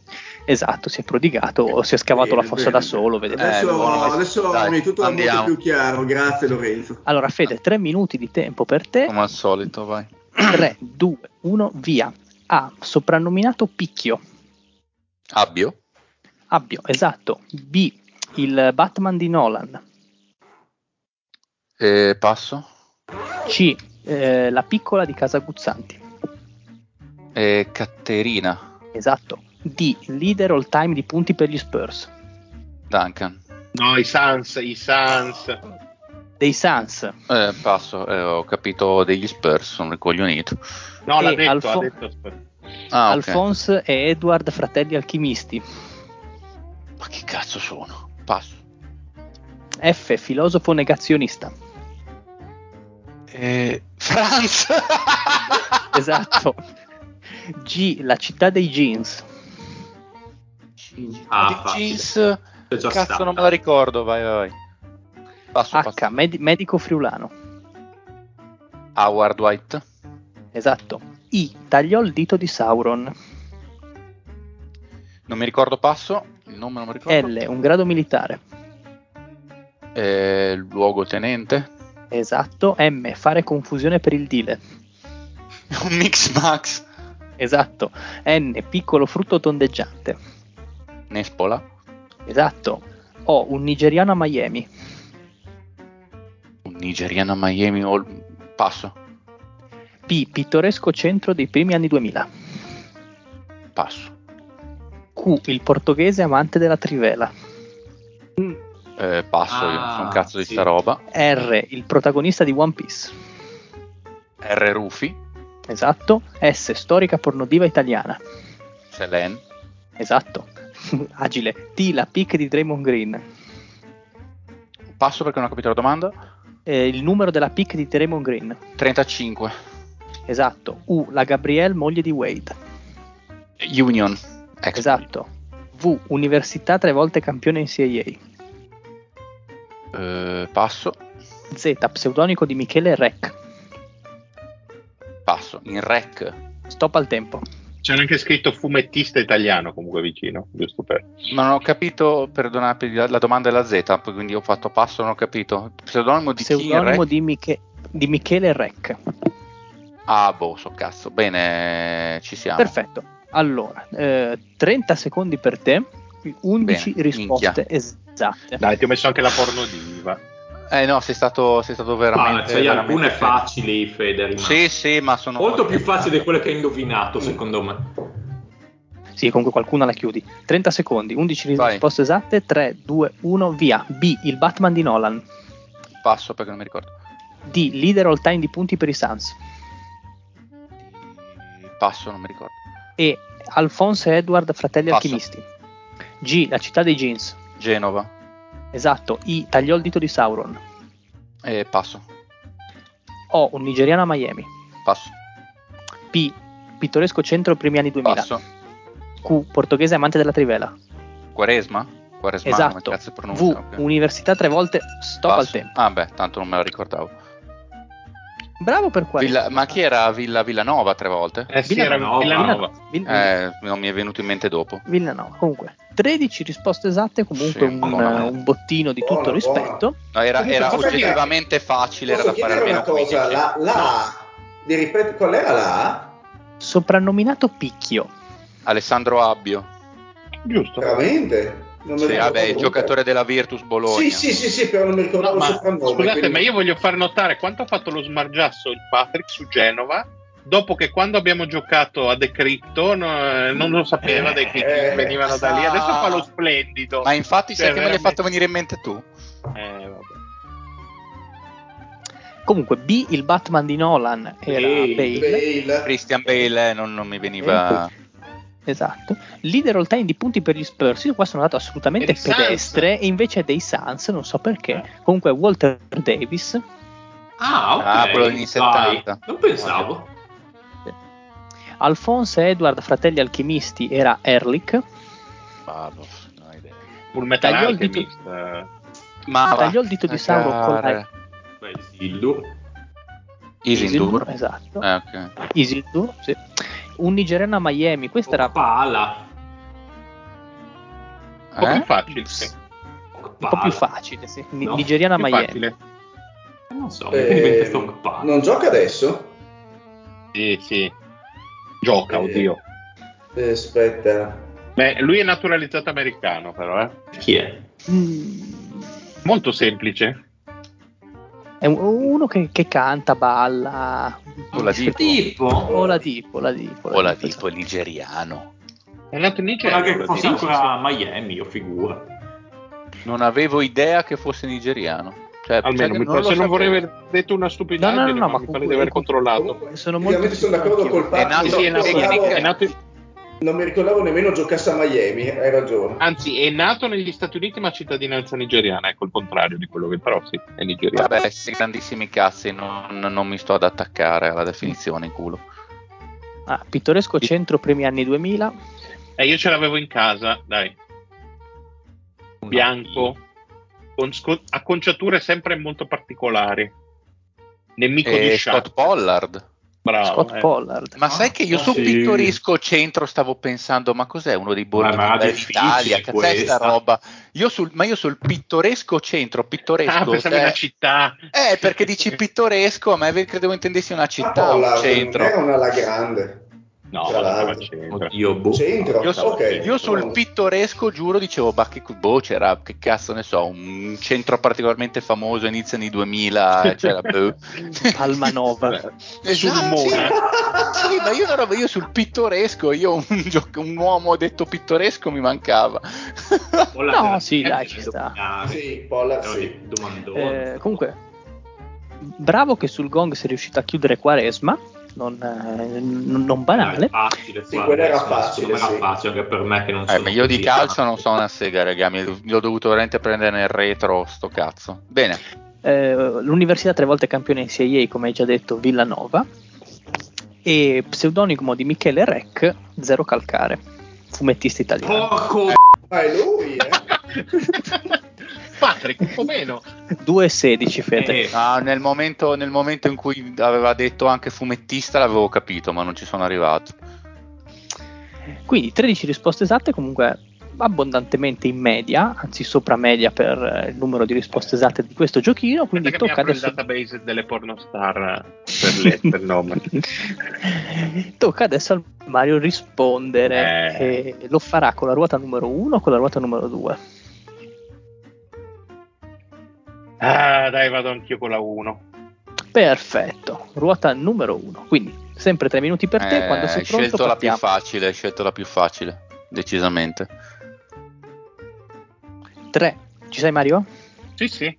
Esatto, si è prodigato o si è scavato bene, la fossa bene. da solo. Vedete. Adesso, eh, adesso dai, mi è tutto molto più chiaro, grazie Lorenzo. Allora Fede, tre minuti di tempo per te. Come al solito, vai. 3, 2, 1, via. A. Soprannominato Picchio. Abbio. Abbio, esatto. B. Il Batman di Nolan. Eh, passo. C. Eh, la piccola di Casa Guzzanti. Eh, Caterina. Esatto. D. Leader all time di punti per gli Spurs. Duncan. No, i Suns, i Suns. Dei Suns. Eh, passo, eh, ho capito degli Spurs, sono ricoglionito. No, l'ha detto, Alfo- ha detto Spurs. Ah, Alphonse okay. e Edward, fratelli alchimisti. Ma che cazzo sono? Passo. F. Filosofo negazionista. Eh, Franz! esatto. G. La città dei jeans. Ah, di jeans. Cazzo, stata. non me la ricordo. Vai, vai, vai. Passo, H. Passo. Med- medico friulano. Howard White. Esatto. I. Tagliò il dito di Sauron. Non mi ricordo passo. Il nome non mi ricordo. L. Un grado militare. Eh, luogotenente. Esatto. M. Fare confusione per il dile. Un mix max. Esatto. N. Piccolo frutto tondeggiante. Nespola. Esatto. O. Un nigeriano a Miami. Un nigeriano a Miami o... Passo. P. Pittoresco centro dei primi anni 2000. Passo. Q. Il portoghese amante della trivela. Eh, passo, ah, io non so un cazzo di sì. sta roba. R. Il protagonista di One Piece. R. Rufi. Esatto. S. Storica pornodiva italiana. Selene. Esatto. Agile. T. La pick di Draymond Green. Passo perché non ho capito la domanda. Eh, il numero della pick di Draymond Green. 35. Esatto. U. La Gabrielle, moglie di Wade. Union. Ex esatto. V. Università tre volte campione in CIA. Uh, passo. Z. Pseudonico di Michele Rec. Passo. In Rec. Stop al tempo. C'è anche scritto fumettista italiano comunque vicino, giusto per... Ma non ho capito, perdonate, la domanda è la Z, quindi ho fatto passo, non ho capito. Pseudonimo di Pseudonimo di, Miche- di Michele Rec. Ah, boh, so cazzo. Bene, ci siamo. Perfetto. Allora, eh, 30 secondi per te, 11 Bene, risposte minchia. esatte. Dai, ti ho messo anche la pornodiva. Eh no, sei stato, sei stato veramente. Ah, veramente alcune facili, Federico. Sì, sì, ma sono. Molto più facili di quelle che hai indovinato, secondo me. Sì, comunque qualcuna la chiudi. 30 secondi, 11 Vai. risposte esatte, 3, 2, 1, via. B, il Batman di Nolan. Passo perché non mi ricordo. D, leader all time di punti per i Suns. Passo, non mi ricordo. E, Alfonso e Edward, fratelli Passo. alchimisti. G, la città dei jeans. Genova. Esatto, I tagliò il dito di Sauron. Eh, passo. O un nigeriano a Miami. Passo. P pittoresco centro primi anni 2000. Passo. Q portoghese amante della trivela. Quaresma? Quaresma esatto. V okay. università tre volte stop passo. al tempo. Ah beh, tanto non me la ricordavo. Bravo per quello. Villa, ma chi era Villa Villanova tre volte? Eh sì, Villanova. Villanova. Villanova. Eh, non mi è venuto in mente dopo. Villanova, comunque. 13 risposte esatte, comunque sì, un, un, bottino di tutto buono, rispetto. No, era, era oggettivamente facile, era da fare almeno una cosa, la, la no. ripet- qual era la Soprannominato Picchio. Alessandro Abbio. Giusto. Veramente? Non sì, vabbè, il giocatore della Virtus Bologna. Sì, sì, sì, sì però non mi ricordavo no, il soprannome. Scusate, quindi... ma io voglio far notare quanto ha fatto lo smargiasso il Patrick su Genova dopo che quando abbiamo giocato a Decrypto no, non lo sapeva dei che eh, venivano da lì, adesso fa lo splendido. Ma infatti cioè, sai che veramente... me l'hai fatto venire in mente tu? Eh, vabbè. Comunque, B, il Batman di Nolan era Bale. Bale. Christian Bale eh, non, non, mi veniva. Esatto. Leader all time di punti per gli Spurs. Io qua sono andato assolutamente pedestre Sans. e invece dei Suns, non so perché. Eh. Comunque, Walter Davis. Ah, ok. Ah, quello degli 70. Non pensavo. Alfonso e Edward, fratelli alchimisti, era Erlich. Vado, no idea. Full Metal tagliò. Il dito, ma tagliò il dito di Sauron con la... Beh, Isildur. Isildur, esatto. Eh, okay. Isildur, sì. Un nigeriano a Miami, questa era... Pala. Un po' più facile, sì. Un po' più facile, sì. No? Nigeriano a Miami. Facile. Non so, eh, non gioca adesso? Sì, sì. Gioca, eh, oddio. Eh, aspetta. Beh, lui è naturalizzato americano, però, eh. Chi è? Mm. Molto semplice. È uno che, che canta, balla. Oladipo. Oladipo, Oladipo. Oladipo è nigeriano. È nato in Nigeria. che fosse ancora a Miami, io figura. Non avevo idea che fosse nigeriano. Cioè, Almeno mi non se non vorrei aver detto una stupidaggine, no, no, no, no ma mi pare di aver controllato. Sono molto sono d'accordo col fatto è nato, sì, è nato, è nato, Non mi ricordavo nemmeno giocasse a Miami, hai ragione. Anzi, è nato negli Stati Uniti ma cittadinanza nigeriana, ecco il contrario di quello che però sì, è nigeriano. Vabbè, sì, grandissimi cazzi, non, non mi sto ad attaccare alla definizione in culo. Ah, pittoresco centro primi anni 2000. Eh, io ce l'avevo in casa, dai. Bianco, con sco- acconciature sempre molto particolari. Nemico e di Scott Pollard. Bravo, Scott eh. Pollard. Ma sai che io sul sì. pittoresco centro stavo pensando, ma cos'è uno dei borghi d'Italia? Caz'è sta roba? Io sul, ma io sul pittoresco centro, pittoresco... Ah, cioè, una città. Eh, perché dici pittoresco, a me credevo intendessi una città, un centro. È una alla grande. No, centro. Io, boh. centro. Io, so, okay. io sul pittoresco giuro dicevo, bah, che, boh, c'era, che cazzo ne so, un centro particolarmente famoso inizio anni 2000, c'era boh. Almanova. esatto, sì. sì, ma io, ero, io sul pittoresco, io un, un, uomo detto pittoresco mi mancava. no, sì, dai, ci sta. Sì, Polla, sì. Eh, comunque, bravo che sul gong sei riuscito a chiudere Quaresma non, eh, non banale. Facile, sì, quello era facile. Era facile anche per me che non eh, io di calcio non so una sega, raga. Mi ho dovuto veramente prendere nel retro sto cazzo. Bene. Eh, l'università tre volte campione in CIA, come hai già detto, Villanova. E pseudonimo di Michele Rec, Zero Calcare, fumettista italiano. Porco! Eh, ma è lui, eh? Patrick, un po' meno. 2,16 Fede. Eh, ah, nel, momento, nel momento in cui aveva detto anche fumettista l'avevo capito, ma non ci sono arrivato. Quindi 13 risposte esatte, comunque abbondantemente in media, anzi sopra media per eh, il numero di risposte esatte di questo giochino. Quindi Aspetta tocca adesso. il database delle pornostar per, le, per nome. tocca adesso al Mario rispondere. Eh. E lo farà con la ruota numero 1 o con la ruota numero 2? Ah, dai, vado anch'io con la 1. Perfetto, ruota numero 1. Quindi, sempre 3 minuti per te. Eh, quando sei pronto, scelto partiamo. la più facile, hai scelto la più facile, decisamente. 3. Ci sei, Mario? Sì, sì.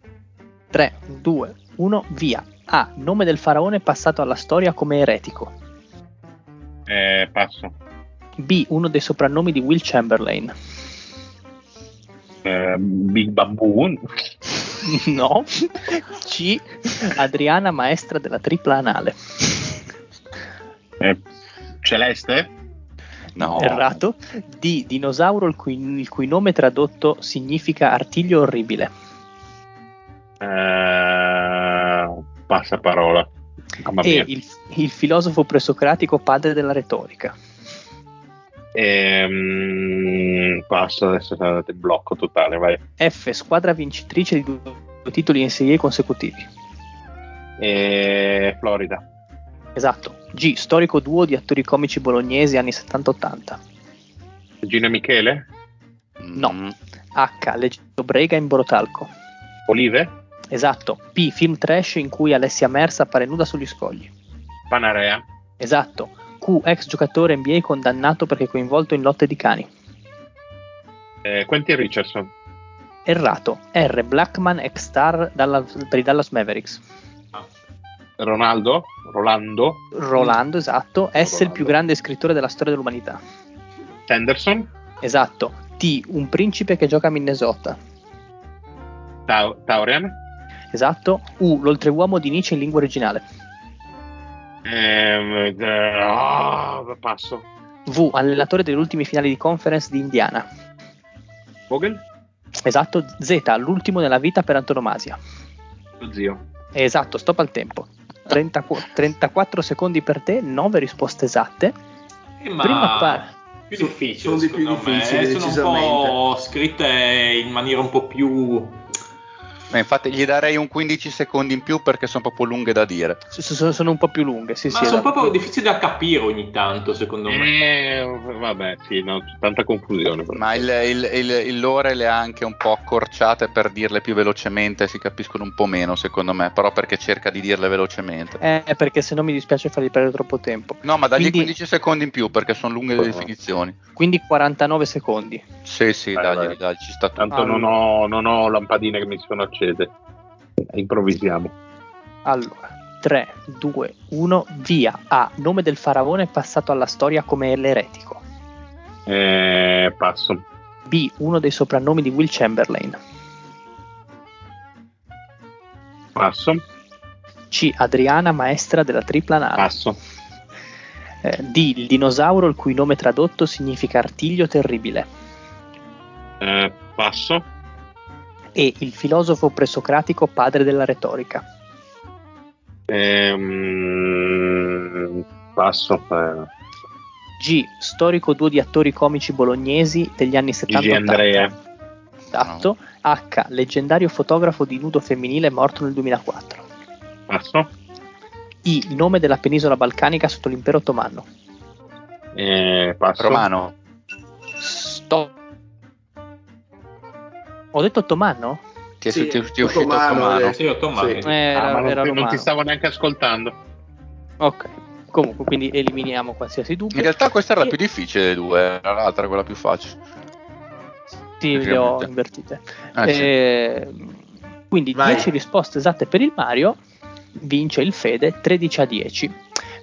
3, 2, 1, via. A. Nome del faraone passato alla storia come eretico. Eh, passo. B. Uno dei soprannomi di Will Chamberlain. Eh, Big Baboon. No. C. Adriana, maestra della tripla anale. Eh, celeste? No. Errato. D. Dinosauro il cui, il cui nome tradotto significa artiglio orribile. Eh, passaparola. Mamma e il, il, filosofo presocratico padre della retorica. Ehm, passo adesso andate in blocco totale, vai. F, squadra vincitrice di due, due titoli in Serie consecutivi. E Florida. Esatto. G, storico duo di attori comici bolognesi anni 70-80. Gino Michele? No. Mm. H, leggendo Brega in Borotalco. Olive? Esatto. P, film trash in cui Alessia Mersa appare nuda sugli scogli. Panarea? Esatto. Q, ex giocatore NBA condannato perché coinvolto in lotte di cani. Eh, Quentin Richardson. Errato. R, Blackman, ex star dalla, per i Dallas Mavericks. Ronaldo? Rolando? Rolando, esatto. S, Rolando. il più grande scrittore della storia dell'umanità. Sanderson? Esatto. T, un principe che gioca a Minnesota. Tau- Taurian? Esatto. U, l'oltreuomo di Nietzsche in lingua originale. Eh, oh, passo. V, allenatore delle ultime finali di conference di Indiana. Vogel? Esatto. Z, l'ultimo nella vita per antonomasia. Lo zio. Esatto, stop al tempo. 30, 34 secondi per te, 9 risposte esatte. Eh, ma Prima par- più difficili, sono di più difficili, me. sono un po' scritte in maniera un po' più ma infatti gli darei un 15 secondi in più perché sono proprio lunghe da dire. Sono, sono un po' più lunghe, sì, Ma sì. sono proprio difficili da capire ogni tanto, secondo me. Eh, vabbè, sì, no, tanta confusione. Ma il, il, il, il, lore le ha anche un po' accorciate per dirle più velocemente, si capiscono un po' meno, secondo me, però perché cerca di dirle velocemente. Eh, perché se no mi dispiace fargli perdere troppo tempo. No, ma dagli quindi... 15 secondi in più perché sono lunghe le definizioni. Quindi 49 secondi. Sì, sì, dai, dagli, dagli, ci sta tutto. Tanto allora. non, ho, non ho lampadine che mi sono accese improvvisiamo. Allora, 3, 2, 1, via. A. Nome del faraone passato alla storia come l'eretico. Eh, passo. B. Uno dei soprannomi di Will Chamberlain. Passo. C. Adriana, maestra della tripla nave. Passo. Eh, D. Il dinosauro il cui nome tradotto significa artiglio terribile. Eh, passo. E. Il filosofo presocratico padre della retorica. Ehm, passo. Eh. G. Storico duo di attori comici bolognesi degli anni 70. Gigi Andrea. Esatto. H. Leggendario fotografo di nudo femminile morto nel 2004. Passo. I. Nome della penisola balcanica sotto l'impero ottomano. Eh, passo. Romano. Stop. Ho detto ottomano? Ti è, Sì, ti- ti è uscito ottomano, ottomano. eh. Sì, ottomano. Sì. Eh, era, Ah, non, era non romano. ti stavo neanche ascoltando. Ok. Comunque, quindi eliminiamo qualsiasi dubbio. In realtà questa era la E- più difficile delle due, era l'altra quella più facile. Sì, le ho invertite. Ah, sì. Eh, Quindi Vai. 10 risposte esatte per il Mario, vince il Fede 13 a 10.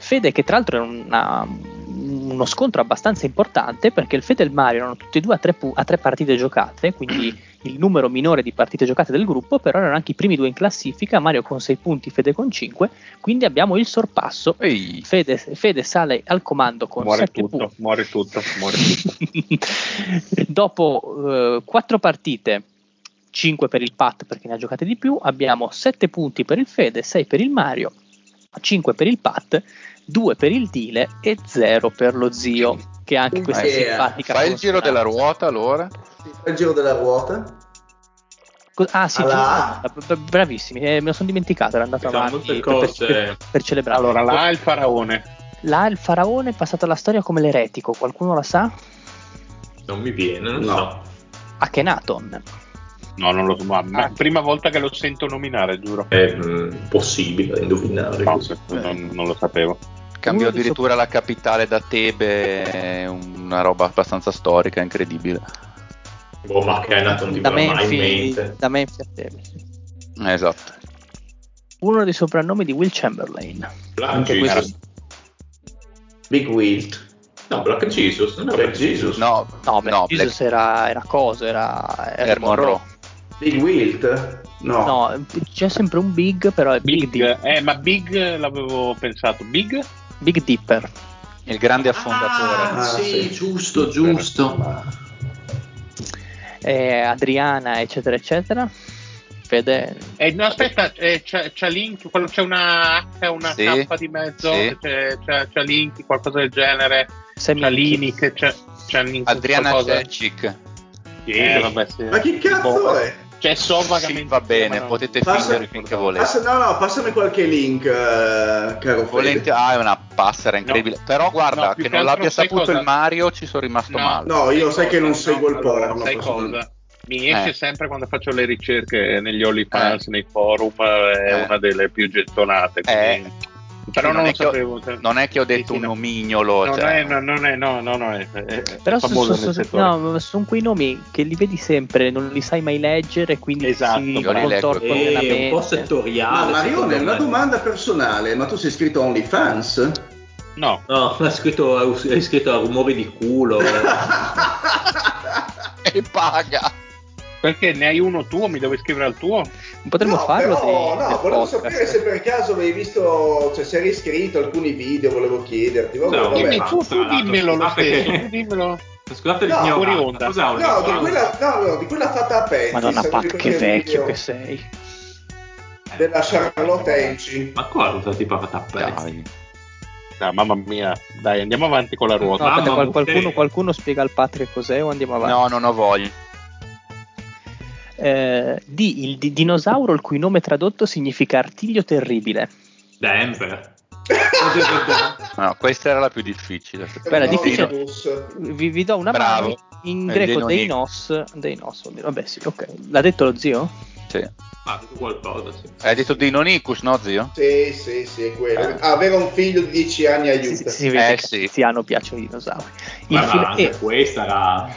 Fede che tra l'altro è una- uno scontro abbastanza importante perché il Fede e il Mario erano tutti e due a tre, pu- a tre partite giocate, quindi il numero minore di partite giocate del gruppo, però erano anche i primi due in classifica, Mario con 6 punti, Fede con 5, quindi abbiamo il sorpasso. Fede, Fede sale al comando con Muore 7 tutto, punti. muore tutto, muore tutto. Dopo 4 partite, 5 per il Pat perché ne ha giocate di più, abbiamo 7 punti per il Fede, 6 per il Mario, 5 per il Pat, 2 per il Dile e 0 per lo zio, che anche questa Eh, simpatica fai il giro della ruota allora. Fai il giro della ruota. Ah sì, Alla bravissimi, eh, me lo sono dimenticato, era andato avanti per, per- per celebrare. Allora, là è il faraone. Là il faraone è passato alla storia come l'eretico, qualcuno la sa? Non mi viene, non No. so. Akhenaton. No, non lo so, ma Ah. prima volta che lo sento nominare, giuro. È mm, possibile indovinare. No, non, non lo sapevo. Cambiò addirittura la capitale da Tebe, è una roba abbastanza storica, incredibile. Boh, ma che è nato ti Da verrà mai in Memphis, mente. da Memphis a Tebe. Eh, Esatto. Uno dei soprannomi di Will Chamberlain. Black Anche Jesus. questo- Big Wilt. No, Black Jesus. Non Black Black Jesus. No, No, beh, no, Jesus era, era cosa, era, era Black Monroe. Big Wilt? No. No, c'è sempre un big, però è Big, Big, eh, ma Big l'avevo pensato. Big? Big Dipper. Il grande affondatore. Ah, sì. giusto, giusto. Eh, Adriana, eccetera, eccetera. Fede, Eh, no, aspetta, eh, c'è, c'è Link, quello- c'è una H, una Sì, K di mezzo, sì. c'è, c'è, c'è Link, qualcosa del genere, Semi- c'è Link, c'è, c'è Link, Adriana qualcosa. Cecic. Sì, vabbè, sì. Ma che cazzo Boh, è? Cioè, so Sì, vagamente. va bene, no. potete fingere finché volete. Passa- no, no, passami qualche link, eh, caro Volente- ah, è una passera incredibile. Però guarda, no, che che non l'abbia saputo cosa? il Mario, ci sono rimasto No. male. No, io sai che non no, seguo il allora, porno. Sai cosa? Mi esce Eh. sempre quando faccio le ricerche negli OnlyFans, nei forum, è Eh. una delle più gettonate. Eh. quindi- Però non non, è ho- sapevo. cioè- Non è che ho Sì, detto sì, un no. nomignolo. Non cioè- è, no, non è, no, no, no, è, è- Però è so- famoso so- nel so- settore. no, sono quei nomi che li vedi sempre, non li sai mai leggere, quindi Esatto, si contorcono È nella un po' mente. settoriale. Ma Marione, una domanda personale, ma tu sei iscritto a OnlyFans? No, No, ha scritto, scritto a rumori di culo. E paga. Perché ne hai uno tuo, mi devo iscrivere al tuo? Potremmo no, farlo però, dei- no, volevo podcast. sapere se per caso avevi visto, cioè se eri iscritto a alcuni video, volevo chiederti. Vabbè, No, vabbè. Tu, tu dimmelo lo scusate stesso, che- tu dimmelo. Scusate No, l'ignoranza. fuori onda. Cos'è un No, di quella, no, no, di quella fatta a pezzi. Madonna, di che vecchio video che sei. Della Charlotte Enci. Ma qua cosa ti fatta a pezzi? Dai. No, mamma mia, dai, andiamo avanti con la ruota. No, aspetta, qualcuno, qualcuno spiega al Pat che cos'è o andiamo avanti? No, non ho voglia. Eh, D. Il di- dinosauro il cui nome tradotto significa artiglio terribile. Denver. No, questa era la più difficile. Beh, è difficile. Vi, vi do una Bravo. mano. In Eh, greco dei deinos vuol dire- Vabbè, sì, ok. L'ha detto lo zio? Sì. Ah, qualcosa, sì. Hai detto Dinonicus, no, zio? Sì, sì, sì, è quello. Eh. Avere un figlio di 10 anni aiuta. Eh, che sì. a Tiziano piacciono i dinosauri. Guarda, filo- anche e, questa era...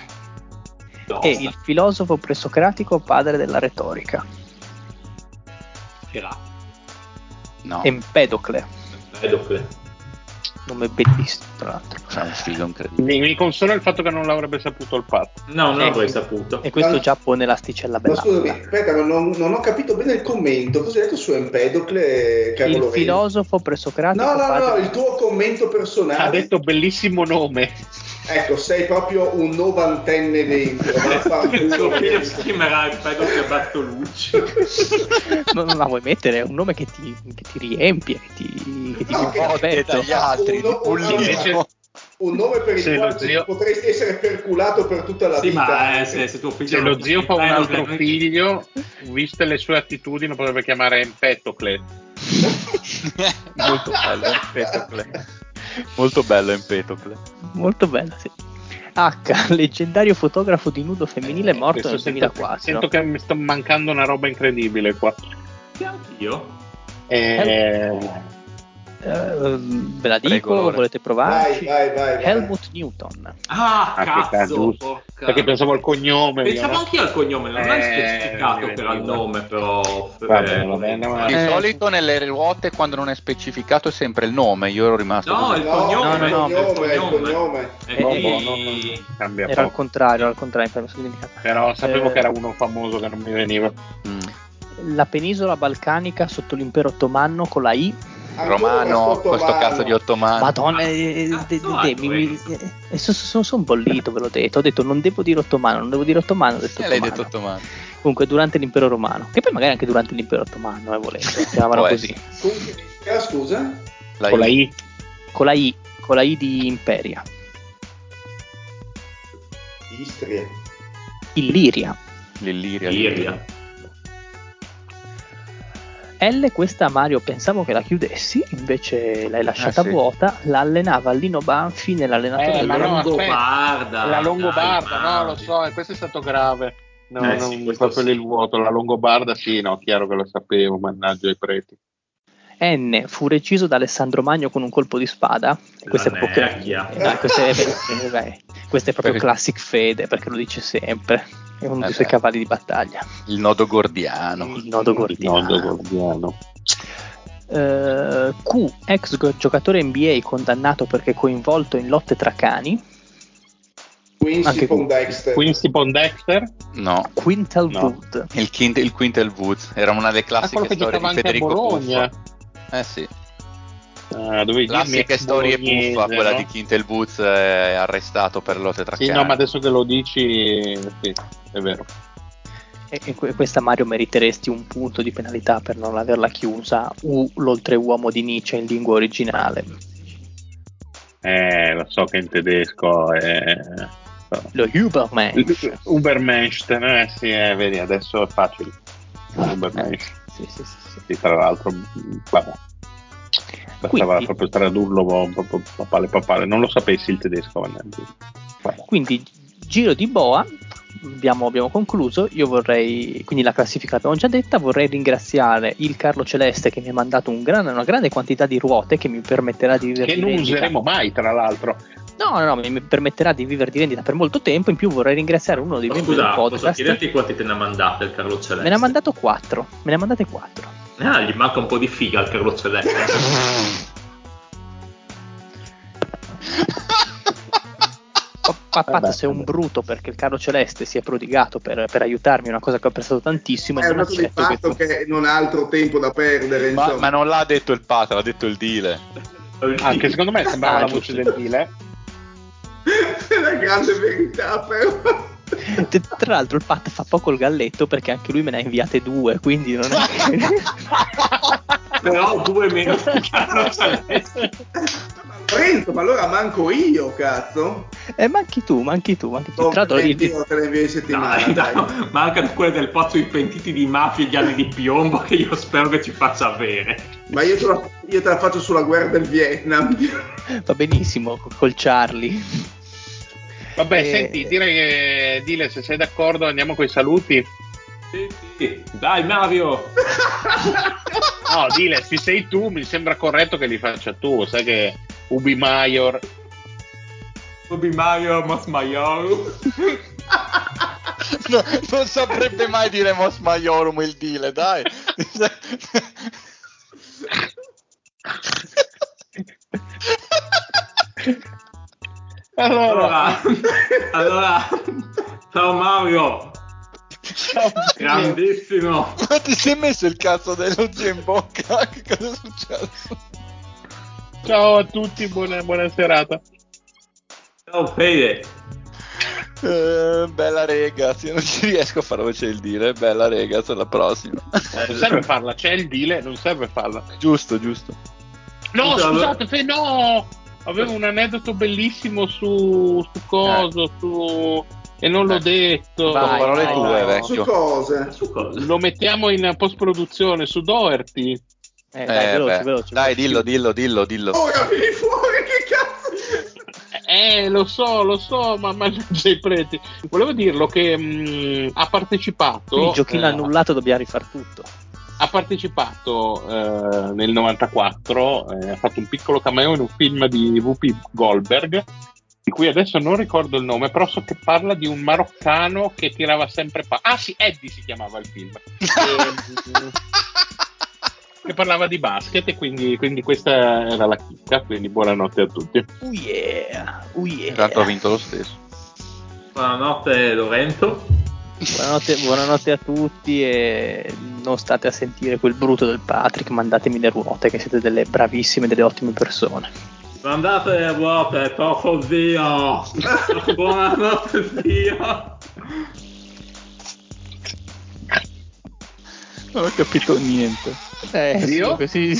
e il filosofo presocratico padre della retorica. Era No. Empedocle. Empedocle. nome bellissimo tra l'altro è un figo incredibile mi, mi, consola il fatto che non l'avrebbe saputo il Pat no non l'avrei saputo e questo già pone l'asticella bella ma scusami aspetta ma non, non, ho capito bene il commento cosa hai detto su Empedocle il Lorenzo? filosofo presocratico no no no il tuo commento personale ha detto bellissimo nome Ecco, sei proprio un novantenne dentro. Il figlio si chiamerà Empedocle Bartolucci. non, non la vuoi mettere? È un nome che ti, che ti riempie, che ti, che ti no, che gli altri, un, un, un, un nome per il se quale zio... potresti essere perculato per tutta la sì, vita. Ma, eh, se, se, tuo figlio se lo zio fa un altro figlio, viste le sue attitudini, potrebbe chiamare Empetocle. Molto bello, Empetocle. Molto bello Empetocle. Molto bello, sì. H, leggendario fotografo di nudo femminile eh, morto nel 2004. Sento che mi sta mancando una roba incredibile qua. Anch'io. Eh... Uh, ve la dico, Prego, volete provarci? Vai, vai, vai, Helmut Newton. Ah, ah cazzo! Perché pensavo al cognome. Pensavo io, anche al cognome, non eh, è specificato era il nome, però. Vabbè, vabbè, no, Di eh. solito nelle ruote, quando non è specificato, è sempre il nome. Io ero rimasto. No, così. il cognome. No, no, no, il cognome. Il cognome. Eh, no, no, cambia era al contrario, al contrario, Però sapevo eh, che era uno famoso che non mi veniva. Mm. La penisola balcanica sotto l'impero ottomano con la I romano, questo cazzo di ottomano. Madonna, eh, eh, eh, sono son bollito, ve l'ho detto. Ho detto non devo dire ottomano, non devo dire ottomano. Ho detto eh, ottomano. l'hai detto ottomano. Comunque, durante l'impero romano, che poi magari anche durante l'impero ottomano, eh, volendo, chiamavano così. Comunque, scusa? La con la I. Con la I, con la I di Imperia. Istria. Illiria. L'Illiria. Illiria. L questa Mario pensavo che la chiudessi, invece l'hai lasciata ah, sì. vuota, la allenava Lino Banfi nell'allenatore eh, della no, Longobarda. La Longobarda, no, lo so, e questo è stato grave. No, eh, non sì, proprio sì. il vuoto, la Longobarda sì, no, chiaro che lo sapevo, mannaggia i preti. N fu reciso da Alessandro Magno con un colpo di spada. Questo è, proprio, eh, questo, è, eh, questo è proprio classic fede perché lo dice sempre è uno dei suoi cavalli di battaglia. Il nodo gordiano. Il nodo gordiano. Il nodo gordiano. Uh, Q, ex giocatore NBA condannato perché coinvolto in lotte tra cani. Quincy Pondexter. Quincy Pondexter? No. Quintel no. Wood. Il, il Quintel Woods era una delle classiche storie di Federico Tuffo. Eh sì. Uh, Classiche storie buffa, quella di Quintel Boots è arrestato per lotte tra Sì, no, ma adesso che lo dici, sì, è vero. E, e questa Mario meriteresti un punto di penalità per non averla chiusa. U, l'oltreuomo di Nietzsche in lingua originale. Eh, lo so che in tedesco è. Lo Ubermensch. Ubermensch, eh sì, eh, vedi, adesso è facile. Ubermensch. Sì, sì, sì, sì. Tra l'altro, vabbè. Bastava quindi, proprio tradurlo proprio papale papale, non lo sapessi il tedesco. Quindi giro di boa, abbiamo, abbiamo, concluso. Io vorrei, quindi la classifica l'abbiamo già detta. Vorrei ringraziare il Carlo Celeste che mi ha mandato un gran, una grande quantità di ruote che mi permetterà di vivere. Che non useremo mai, tra l'altro. No, no, no, mi permetterà di vivere di vendita per molto tempo. In più vorrei ringraziare uno dei membri del podcast. Posso chiederti quanti te ne ha mandate il Carlo Celeste? Me ne ha mandato 4. Me ne ha mandate 4. Ah, gli manca un po' di figa al Carlo Celeste. Papà, sei un bruto perché il Carlo Celeste si è prodigato per, per aiutarmi, una cosa che ho apprezzato tantissimo. È un dato di fatto che... che... non ha altro tempo da perdere. Ma, ma non l'ha detto il padre, l'ha detto il Dile. Anche secondo me sembrava ah, la voce del Dile. È la grande verità, però. Tra l'altro il Pat fa poco il galletto perché anche lui me ne ha inviate due, quindi non è. Però due meno Lorenzo, ma allora manco io, cazzo. Eh, manchi tu, manchi tu, manchi tu. Tra l'altro io te le invio in settimana. Dai, dai. No, mancano quelle del pozzo i pentiti di mafia e gli anni di piombo che io spero che ci faccia avere. Ma io te, la, io te la faccio sulla guerra del Vietnam. Va benissimo, col Charlie. Vabbè, e... Eh, senti, direi che Dile, se sei d'accordo, andiamo con i saluti. Sì, sì. Dai, Mario! no, Dile, se sei tu, mi sembra corretto che li faccia tu. Sai che Ubi Maior. Ubi Maior, Mos Maior. no, non saprebbe mai dire Mos Maiorum il Dile, dai. Allora, allora, ciao Mario. Ciao, grandissimo. Ma ti sei messo il cazzo dello zio in bocca? Che cosa è successo? Ciao a tutti, buona, buona serata. Ciao Fede. Uh, bella ragazzi, non ci riesco a fare voce il dire. Bella ragazzi, alla prossima. non serve farla, c'è il dire, non serve farla. Giusto, giusto. No, scusate, fe, no! Avevo un aneddoto bellissimo su, su coso, eh. su... E non l'ho eh. detto. Vai, parole vai, tue, vecchio. Su cose. su cose. Lo mettiamo in post produzione su Doherty. Eh, dai, eh, veloce, veloce, dai dillo, dillo, dillo, dillo. Ora vieni fuori, che cazzo! Eh, lo so, lo so, ma mannaggia i preti. Volevo dirlo che mh, mm, ha partecipato. Il giochino eh, annullato dobbiamo rifare tutto ha partecipato eh, nel 94, eh, ha fatto un piccolo cameo in un film di Whoopi Goldberg, di cui adesso non ricordo il nome, però so che parla di un maroccano che tirava sempre pa- Ah sì, Eddie si chiamava il film. e, che parlava di basket e quindi, quindi, questa era la chicca, quindi buonanotte a tutti. Oh yeah, oh yeah. Tanto ha vinto lo stesso. Buonanotte Lorenzo. Buonanotte, buonanotte, a tutti e non state a sentire quel bruto del Patrick, mandatemi le ruote che siete delle bravissime, delle ottime persone. Mandate le ruote, tocco zio! buonanotte zio! Non ho capito niente. Eh, zio? Così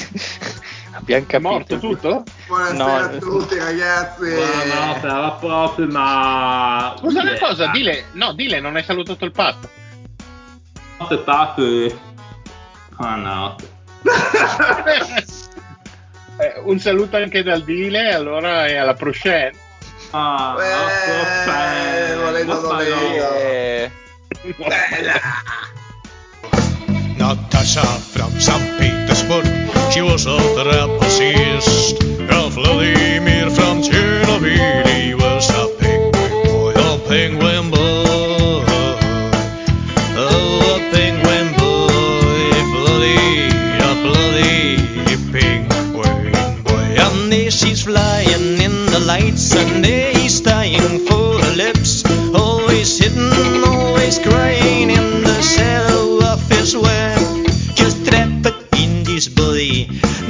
abbiamo capito. È morto tutto? Buonasera no. a tutti ragazzi. Buonanotte, alla prossima. Scusa una cosa, dile, no, dile, non hai salutato il Pat. Notte Pat. Buonanotte. eh, un saluto anche dal Dile, allora e alla prochaine. Ah, eh, volendo Bella. Natasha from St. She was a trapezist. A Vladimir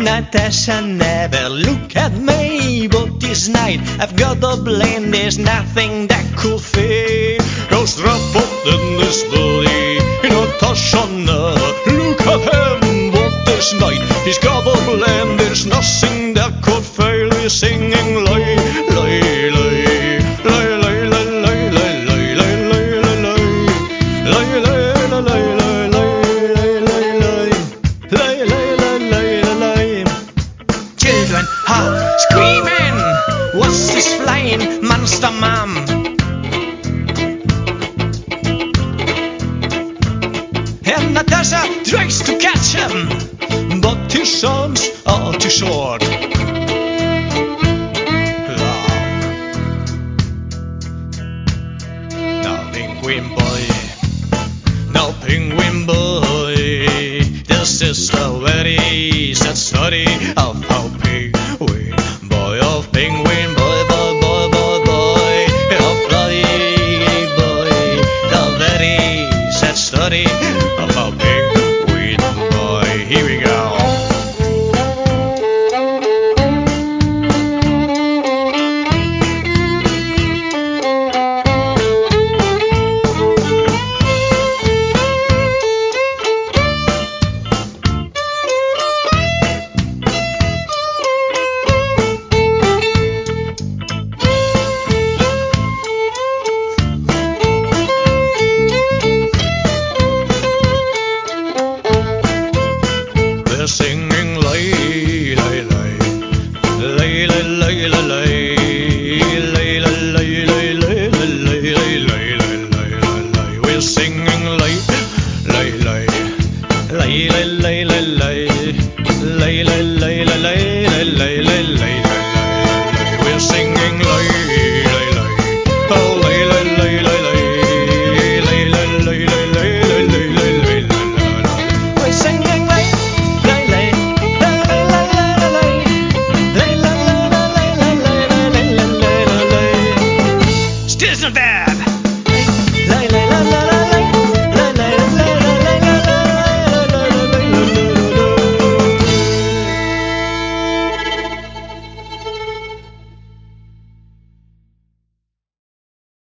Natasha never look at me, but this night I've got the blame. There's nothing that could fade. Cause in this body, Natasha never look at him, but this night he's got the blame. There's nothing that could fail. He's singing lie,